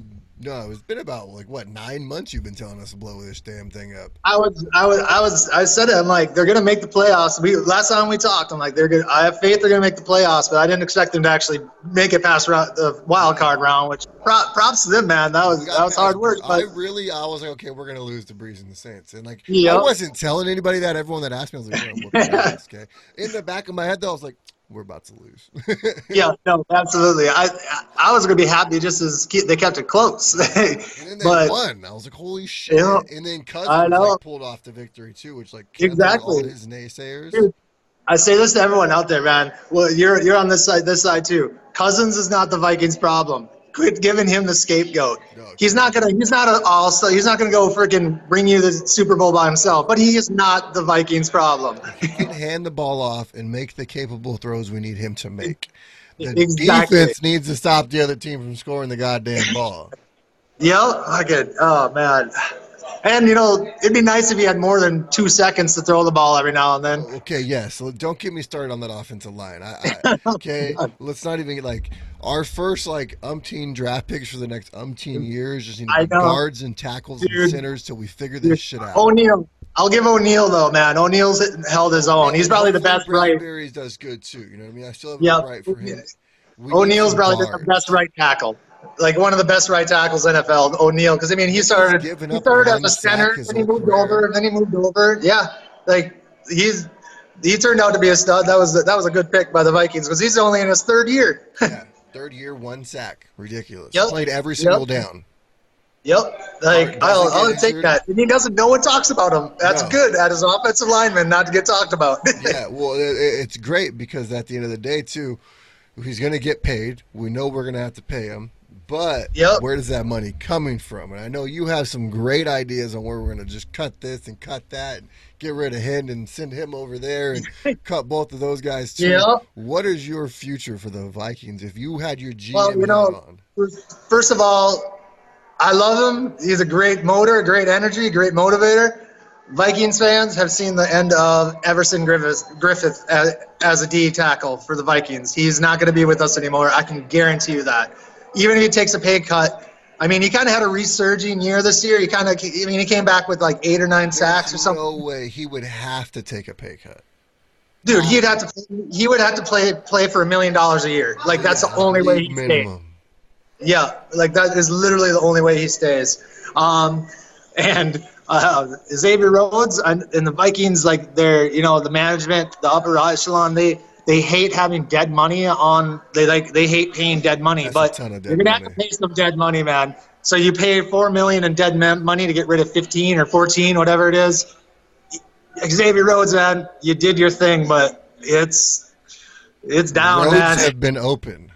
No, it's been about like what nine months. You've been telling us to blow this damn thing up. I was, I was, I was, I said it. I'm like, they're gonna make the playoffs. We last time we talked, I'm like, they're gonna. I have faith they're gonna make the playoffs, but I didn't expect them to actually make it past round, the wild card round. Which prop, props to them, man. That was that was hard work. I really, I was like, okay, we're gonna lose to Brees and the Saints, and like, I wasn't telling anybody that. Everyone that asked me, I was like, whoop okay. In the back of my head, though, I was like, we're about to lose. yeah, no, absolutely. I I was gonna be happy just as ke- they kept it close. And then they but won. I was like, holy shit! Yeah. and then Cousins like pulled off the victory too, which like Exactly. all his naysayers. Dude, I say this to everyone out there, man. Well, you're you're on this side, this side too. Cousins is not the Vikings' problem. Quit giving him the scapegoat. He's not gonna. He's not an all. So He's not gonna go freaking bring you the Super Bowl by himself. But he is not the Vikings' problem. He can hand the ball off and make the capable throws we need him to make. The Exactly. defense needs to stop the other team from scoring the goddamn ball. Yep, I could. Oh man. And you know, it'd be nice if he had more than two seconds to throw the ball every now and then. Oh, okay, yes. so don't get me started on that offensive line. I, I, okay, let's not even get like our first like umpteen draft picks for the next umpteen years. Just need guards and tackles and centers till we figure this shit out. O'Neill. I'll give O'Neill though, man. O'Neill's held his own. He's probably the best right. Bradbury's does good too. You know what I mean? I still have Yeah. a right for him. O'Neill's probably the best right tackle. Like one of the best right tackles in NFL, O'Neill. Because I mean, he started he started as a center, then he moved career. over, then he moved over. Yeah, like he's he turned out to be a stud. That was that was a good pick by the Vikings because he's only in his third year. Yeah, third year, one sack. Ridiculous. Yep. Played every Yep. single down. Yep, like I'll, I'll take that. And he doesn't. No one talks about him. That's No. good at his offensive lineman not to get talked about. Yeah, well, it- it's great because at the end of the day, too, he's going to get paid. We know we're going to have to pay him, But Yep. where does that money coming from? And I know you have some great ideas on where we're going to just cut this and cut that, and get rid of him and send him over there and cut both of those guys too. Yep. What is your future for the Vikings if you had your GM Well, you know- on? First of all, I love him. He's a great motor, great energy, great motivator. Vikings fans have seen the end of Everson Griffen, Griffen as, as a D tackle for the Vikings. He's not going to be with us anymore. I can guarantee you that. Even if he takes a pay cut, I mean, he kind of had a resurging year this year. He kind of, I mean, he came back with like eight or nine sacks or something. No way he would have to take a pay cut. Dude, he'd have to, he would have to play play for a million dollars a year. Like that's the only way he stays. minimum. Yeah, like that is literally the only way he stays. Um, and uh, Xavier Rhodes and, and the Vikings, like they're you know the management, the upper echelon, they they hate having dead money on. They like they hate paying dead money, That's but dead you're gonna have to pay some dead money, man. So you pay four million in dead money to get rid of fifteen or fourteen, whatever it is. Xavier Rhodes, man, you did your thing, but it's it's down, Rhodes man have been open.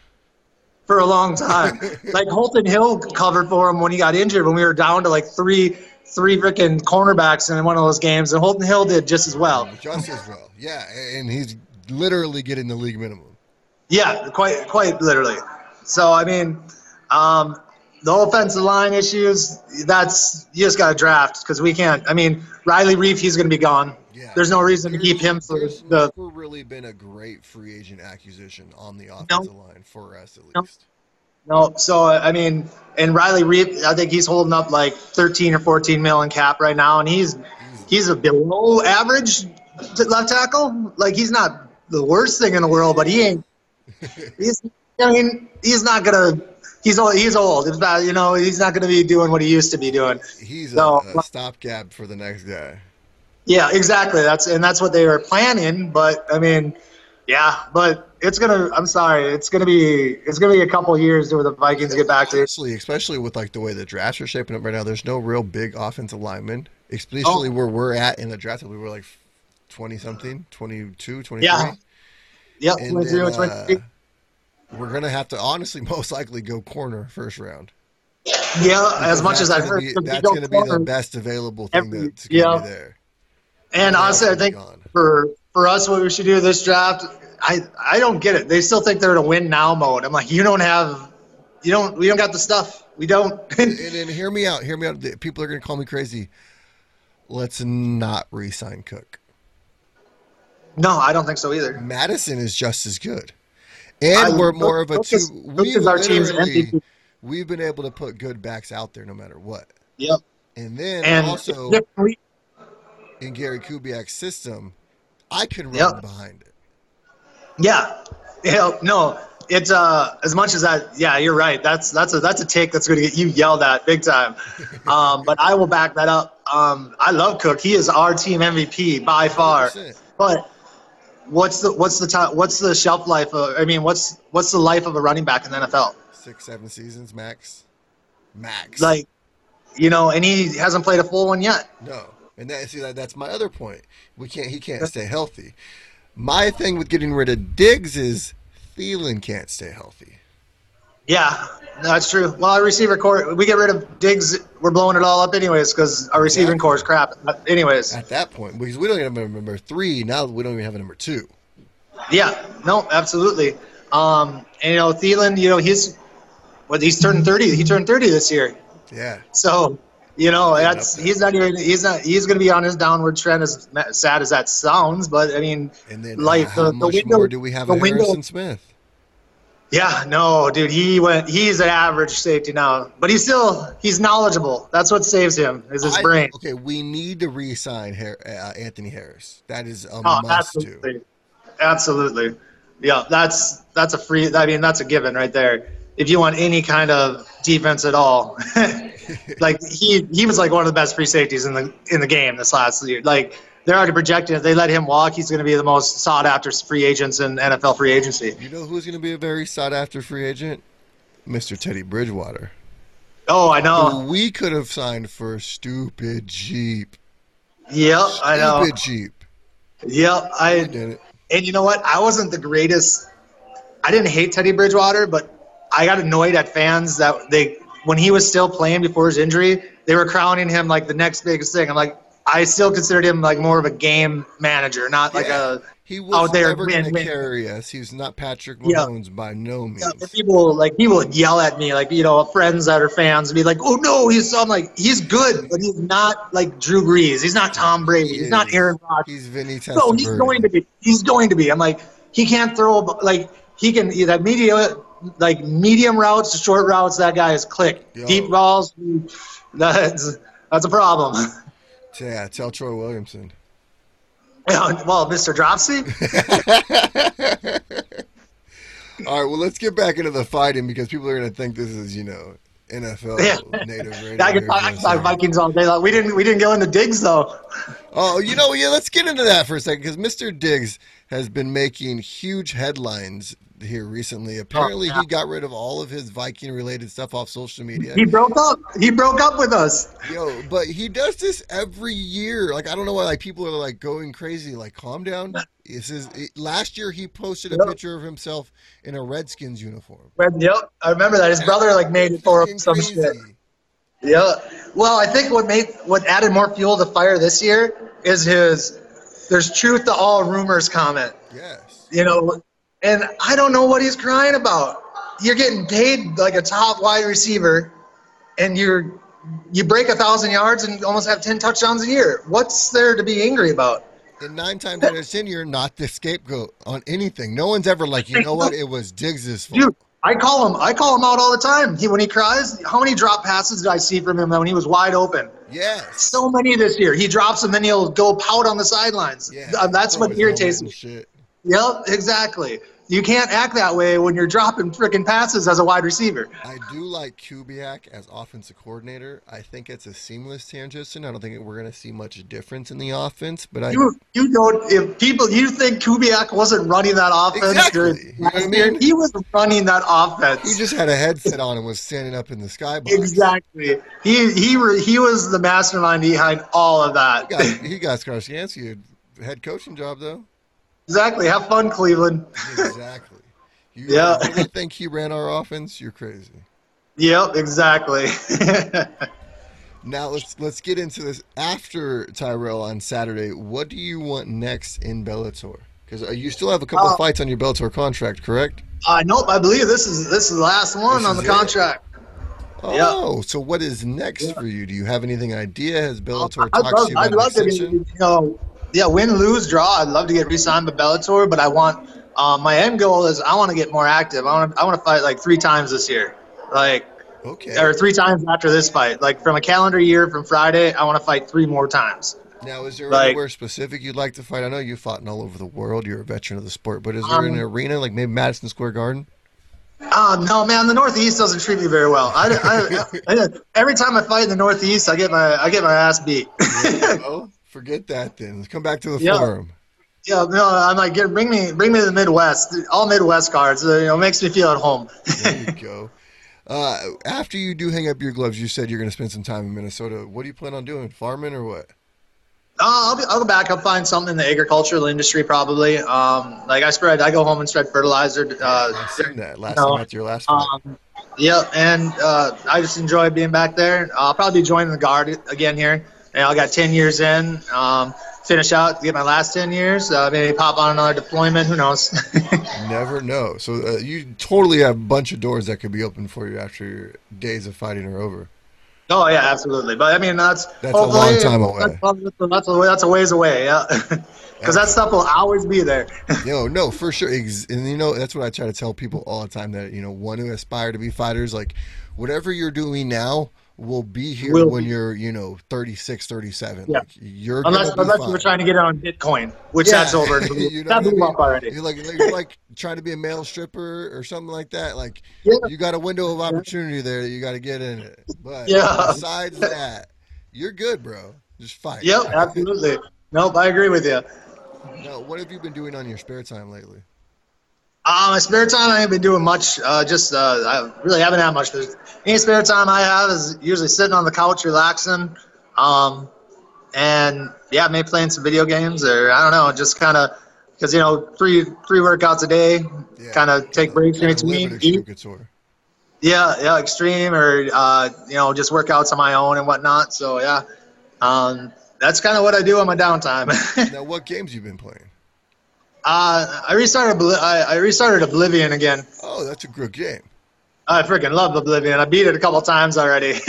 for a long time. like Holton Hill covered for him when he got injured when we were down to like three three freaking cornerbacks in one of those games, and Holton Hill did just as well. Just as well. Yeah, and he's literally getting the league minimum. Yeah, quite quite literally. So I mean, um, the offensive line issues. That's you just got to draft because we can't. I mean, Riley Reiff, he's going to be gone. Yeah. There's no reason to keep him for There's the. never really been a great free agent acquisition on the offensive line for us, at No. least. No, so I mean, and Riley Reiff, I think he's holding up like 13 or 14 mil in cap right now, and he's he's a below average left tackle. Like he's not the worst thing in the world, but he ain't. He's, I mean, he's not gonna. He's old. He's old. It's not, you know, he's not gonna be doing what he used to be doing. He's a, a stopgap for the next guy. Yeah, exactly. That's and that's what they were planning. But I mean, yeah, but it's gonna. I'm sorry. It's gonna be. It's gonna be a couple years till the Vikings get back to. Honestly, especially with like the way the drafts are shaping up right now, there's no real big offensive linemen. Especially Oh. where we're at in the draft, we were like 20 something, 22, 23. Yeah. Yep. And 22, then, 23. uh, we're gonna have to honestly most likely go corner first round. Yeah, as much as I've heard, be- that's going to be the best available thing every- that's going to yeah. be there. And honestly, I think Gone. for for us, what we should do this draft, I I don't get it. They still think they're in a win now mode. I'm like, you don't have, you don't, we don't got the stuff. We don't. And then hear me out. Hear me out. People are going to call me crazy. Let's not re-sign Cook. No, I don't think so either. Mattison is just as good, and I- we're more of a two. is- We've our team's MVP. we've been able to put good backs out there no matter what. Yep. And then And also in Gary Kubiak's system, I can run Yep. behind it. yeah, yeah, no. It's uh as much as that. Yeah, you're right. That's that's a that's a take that's going to get you yelled at big time. Um, but I will back that up. Um, I love Cook. He is our team MVP by far. 100%. But what's the what's the time what's the shelf life of I mean what's what's the life of a running back in the NFL? Six, seven seasons max. Max. Like you know, and he hasn't played a full one yet. No, and that see that that's my other point. We can't. He can't stay healthy. My thing with getting rid of Diggs is Thielen can't stay healthy. Yeah, that's true. Well, our receiver core, we get rid of Diggs, we're blowing it all up anyways because our receiving Exactly. core is crap. Anyways, At that point, because we don't even have a number three now, we don't even have a number two. yeah, no, absolutely. Um, and you know, Thielen, you know, he's what he's turned thirty. He turned thirty this year. Yeah, So, you know, that's he's not even he's not he's going to be on his downward trend. As sad as that sounds, but I mean, and then uh, how the- the much window- more do we have the window- Harrison Smith? Yeah, no, dude, he went. He's an average safety now, but he's still he's knowledgeable. That's what saves him is his I- brain. Okay, we need to re-sign Har- uh, Anthony Harris. That is a Oh, must do. absolutely, absolutely. Yeah, that's that's a free. I mean, that's a given right there. If you want any kind of defense at all, like he he was like one of the best free safeties in the in the game this last year. Like they're already projecting if they let him walk, he's going to be the most sought after free agents in NFL free agency. You know who's going to be a very sought-after free agent? Mr. Teddy Bridgewater. Oh, I Who know. we could have signed for stupid cheap. Yep, I know. Stupid cheap. Yep, I did it. and you know what? I wasn't the greatest. I didn't hate Teddy Bridgewater, but I got annoyed at fans that they when he was still playing before his injury, they were crowning him like the next biggest thing. I'm like, I still considered him like more of a game manager, not like Yeah. a He was out there never going to carry us. He was not Patrick Yeah. Mahomes by no means. Yeah, people like people would yell at me, like you know, friends that are fans, be like, "Oh no, he's." I'm like, he's good, but he's not like Drew Brees. He's not Tom Brady. He He's not. Aaron Rodgers. He's Vinny Testaverde. No, he's going to be. He's going to be. I'm like, he can't throw a- like he can that media like medium routes to short routes. That guy is click. Yo. Deep balls, that's that's a problem. Yeah, tell Troy Williamson. Oh, well, Mr. Dropsy. All right, well, let's get back into the fighting because people are going to think this is, you know, NFL Yeah. native radio. I can talk, I can talk. Vikings all day long. We didn't we didn't go into Diggs though. Oh, you know, yeah, let's get into that for a second because Mr. Diggs has been making huge headlines here recently. Oh, Apparently, yeah. he got rid of all of his Viking related stuff off social media. He broke up. He broke up with us. Yo, but he does this every year. Like I don't know why like people are like going crazy. Like calm down. This is it, last year he posted a Yep. picture of himself in a Redskins uniform. When, yep, I remember that. His brother like made it for him some crazy. shit. Yeah. Well, I think what made what added more fuel to fire this year is his "There's truth to all rumors" comment. Yes. You know, and I don't know what he's crying about. You're getting paid like a top wide receiver, and you're you break a thousand yards and almost have ten touchdowns a year. What's there to be angry about? And nine times out of ten, you're not the scapegoat on anything. No one's ever like, you know what? It was Diggs' fault. Dude, I call him. I call him out all the time. He when he cries, how many drop passes did I see from him when he was wide open? Yes. So many this year. He drops them, then he'll go pout on the sidelines. Yeah. That's what irritates me. Shit. Yep, exactly. You can't act that way when you're dropping freaking passes as a wide receiver. I do like Kubiak as offensive coordinator. I think it's a seamless transition. I don't think we're going to see much difference in the offense, but I You you don't if people you think Kubiak wasn't running that offense Exactly. during You know I mean? he was running that offense. he just had a headset on and was standing up in the skybox. exactly. He he re- he was the mastermind behind all of that. He got, he got a head coaching job though. Exactly. Have fun, Cleveland. Exactly. You, Yeah. Really think he ran our offense? You're crazy. Yep, exactly. Now let's let's get into this after Tyrell on Saturday. What do you want next in Bellator? Because uh, you still have a couple Uh, fights on your Bellator contract, correct? uh, nope, I believe this is this is the last one This on the it? contract. yeah. Oh, so what is next for you? Do you have anything idea? Has Bellator I'd talked love, to you I'd about an love to, you know, yeah, win, lose, draw. I'd love to get re-signed by Bellator, but I want um, my end goal is I want to get more active. I want to I want to fight like three times this year, like Okay. or three times after this fight. Like from a calendar year from Friday, I want to fight three more times. Now, is there like- anywhere specific you'd like to fight? I know you've fought in all over the world. You're a veteran of the sport, but is there Um, an arena like maybe Madison Square Garden? Oh no, man! The Northeast doesn't treat me very well. I, I, I, every time I fight in the Northeast, I get my I get my ass beat. forget that then. Let's come back to the Yeah. forum. Yeah, no, I'm like, get, bring me, bring me to the Midwest. All Midwest cards, you know, makes me feel at home. There you go. Uh, after you do hang up your gloves, you said you're going to spend some time in Minnesota. What do you plan on doing? Farming or what? Uh, I'll, be, I'll go back. I'll find something in the agricultural industry probably. Um, like I spread, I go home and spread fertilizer. Uh, I seen that last no. time after your last um, yeah, and uh, I just enjoy being back there. I'll probably be joining the guard again here. And I got 10 years in. Um, finish out, get my last 10 years. Uh, maybe pop on another deployment. Who knows? Never know. So uh, you totally have a bunch of doors that could be open for you after your days of fighting are over. oh yeah, absolutely. But I mean, that's That's a long time away. That's, that's, a, that's a ways away. Yeah, because that stuff will always be there. No, no, for sure. And you know, that's what I try to tell people all the time that, you know, want to aspire to be fighters. Like, whatever you're doing now will be here Will when be. you're, you know, 36, 37. Yeah. Like, you're Unless, unless fine. you were trying to get on Bitcoin, which Yeah. that's over. You know that blew up already. You're like, like, you're like trying to be a male stripper or something like that. Like, Yeah. you got a window of opportunity there that you got to get in it. But Yeah. besides that, you're good, bro. Just fight. Yep, absolutely. Nope, I agree with you. Now, what have you been doing on your spare time lately? Uh, my spare time, I ain't been doing much. Uh, just uh, I really haven't had much. Any spare time I have is usually sitting on the couch, relaxing, um, and yeah, maybe playing some video games or I don't know, just kind of because you know three three workouts a day, Yeah. kind of take breaks in between. Yeah, yeah, Xtreme or uh, you know just workouts on my own and whatnot. So yeah, um, that's kind of what I do on my downtime. now, what games you been playing? Uh, I restarted. I, I restarted Oblivion again. Oh, that's a good game. I freaking love Oblivion. I beat it a couple times already.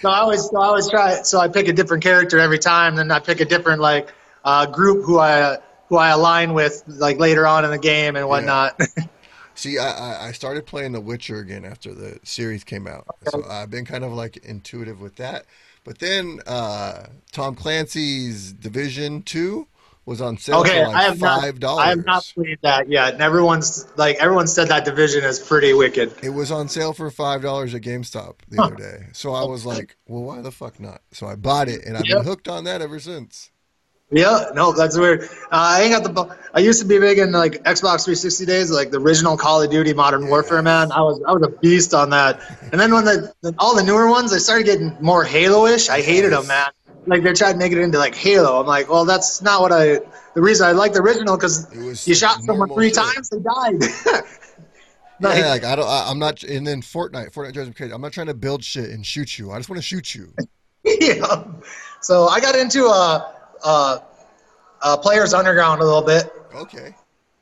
so I always, so I always try. So I pick a different character every time. Then I pick a different like uh, group who I who I align with like later on in the game and whatnot. See, I, I- I started playing The Witcher again after the series came out, so I've been kind of like intuitive with that. But then uh, Tom Clancy's Division Two was on sale okay, for I like have not. five I have not played that yet. And everyone's like everyone said that division is pretty wicked. It was on sale for five dollars at GameStop the other day. So I was like, well, why the fuck not? So I bought it, and I've Yep. been hooked on that ever since. Yeah, no, that's weird. Uh, I ain't got the. I used to be big in like Xbox 360 days, like the original Call of Duty Modern Warfare. Man, I was I was a beast on that. And then when the, the all the newer ones, I started getting more Halo-ish. I hated them, man. Like they're trying to make it into like Halo. I'm like, well, that's not what I. The reason I like the original because you shot someone three shit. times, they died. Like- yeah, like I don't. I, I'm not. And then Fortnite, Fortnite drives me crazy. I'm not trying to build shit and shoot you. I just want to shoot you. yeah. So I got into uh, uh, uh, Players Underground a little bit. Okay.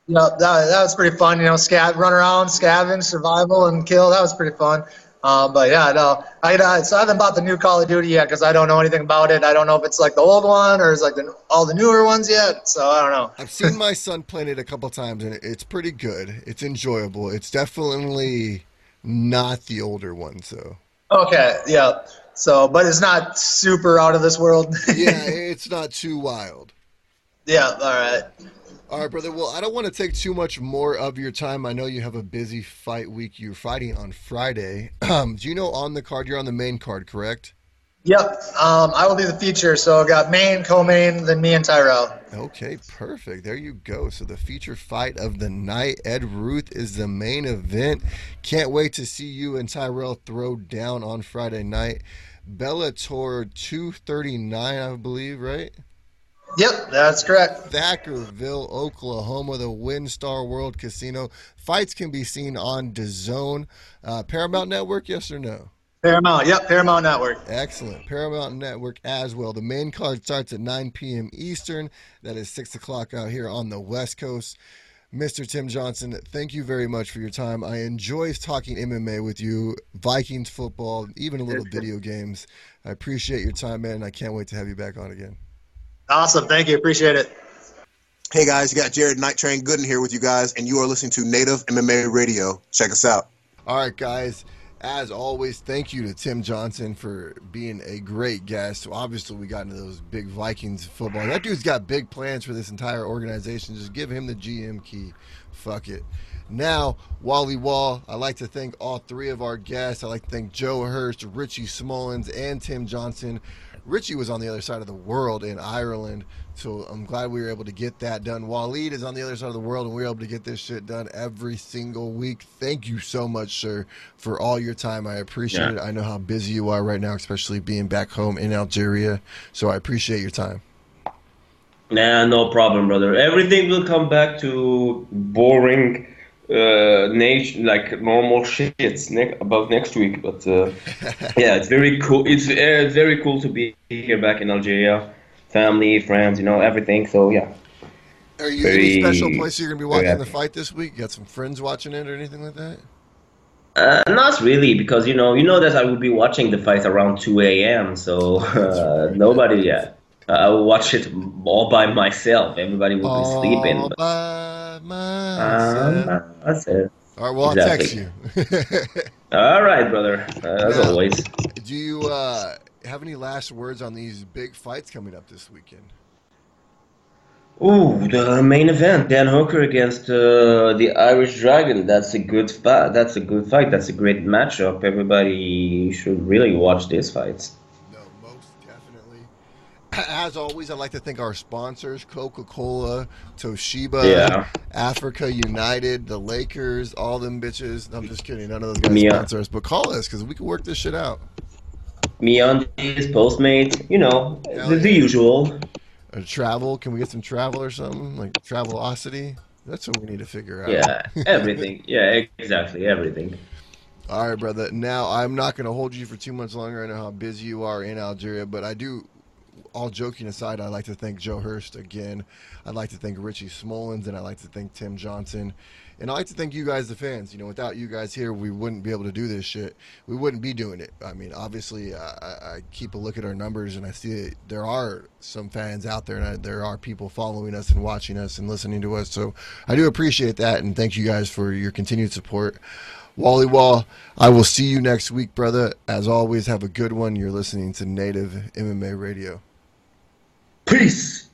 Yeah, that, that was pretty fun. You know, scav, run around, scavenge, survival, and kill. That was pretty fun. Um, but yeah, no, I uh, so I haven't bought the new Call of Duty yet because I don't know anything about it. I don't know if it's like the old one or it's like the, all the newer ones yet. So I don't know. I've seen my son playing it a couple times, and it's pretty good. It's enjoyable. It's definitely not the older one, though. Okay, yeah. So, but it's not super out of this world. Yeah, it's not too wild. yeah. All right. All right, brother. Well, I don't want to take too much more of your time. I know you have a busy fight week. You're fighting on Friday. Um, do you know on the card? You're on the main card, correct? Yep. Um, I will be the feature. So I got main, co-main, then me and Tyrell. Okay, perfect. There you go. So the feature fight of the night, Ed Ruth is the main event. Can't wait to see you and Tyrell throw down on Friday night. Bellator 239, I believe, right? Yep, that's correct. Thackerville, Oklahoma, the WinStar World Casino. Fights can be seen on DAZN. Uh, Paramount Network, yes or no? Paramount. Yep, Paramount Network. Excellent. Paramount Network as well. The main card starts at 9 p.m. Eastern. That is 6 o'clock out here on the West Coast. Mr. Tim Johnson, thank you very much for your time. I enjoy talking MMA with you, Vikings football, even a little video games. I appreciate your time, man. and I can't wait to have you back on again. Awesome. Thank you. Appreciate it. Hey guys, you got Jared Night Train Gooden here with you guys, and you are listening to Native MMA Radio. Check us out. All right, guys. As always, thank you to Tim Johnson for being a great guest. Obviously, we got into those big Vikings football. That dude's got big plans for this entire organization. Just give him the GM key. Fuck it. Now, Wally Wall, I'd like to thank all three of our guests. I'd like to thank Joe Hurst, Richie Smullins, and Tim Johnson. Richie was on the other side of the world in Ireland, so I'm glad we were able to get that done. Waleed is on the other side of the world, and we are able to get this shit done every single week. Thank you so much, sir, for all your time. I appreciate Yeah. it. I know how busy you are right now, especially being back home in Algeria, so I appreciate your time. Nah, no problem, brother. Everything will come back to boring, uh, nation like normal shits ne- about next week. But uh, yeah, it's very cool. It's uh, very cool to be here back in Algeria, family, friends, you know, everything. So yeah, Are you Very- any special place you're going to be watching the fight this week? You got some friends watching it or anything like that? uh, not really because you know, you know that I will be watching the fight around 2 a.m. So uh, nobody yet. Uh, I will watch it all by myself. Everybody will be sleeping. By myself. um, that's it. All right, well, I'll text you. All right, brother. Uh, as Yeah. always. Do you uh, have any last words on these big fights coming up this weekend? Ooh, the main event: Dan Hooker against uh, the Irish Dragon. That's a good fight. That's a good fight. That's a great matchup. Everybody should really watch these fight. No, most definitely. As always, I'd like to thank our sponsors Coca Cola, Toshiba, Yeah. Africa United, the Lakers, all them bitches. I'm just kidding. None of those guys Mia. sponsor us, but call us because we can work this shit out. MeUndies, Postmates, you know, Hell the, the usual. Or travel. Can we get some travel or something? Like Travelocity? That's what we need to figure out. Yeah, everything. yeah, exactly, everything. All right, brother. Now, I'm not going to hold you for too much longer. I know how busy you are in Algeria, but I do, all joking aside, I'd like to thank Joe Hurst again. I'd like to thank Richie Smolens, and I'd like to thank Tim Johnson. And I'd like to thank you guys, the fans. You know, without you guys here, we wouldn't be able to do this shit. We wouldn't be doing it. I mean, obviously, I, I keep a look at our numbers, and I see that there are some fans out there, and I, there are people following us and watching us and listening to us. So I do appreciate that, and thank you guys for your continued support. Wally Wall, I will see you next week, brother. As always, have a good one. You're listening to Native MMA Radio. Peace.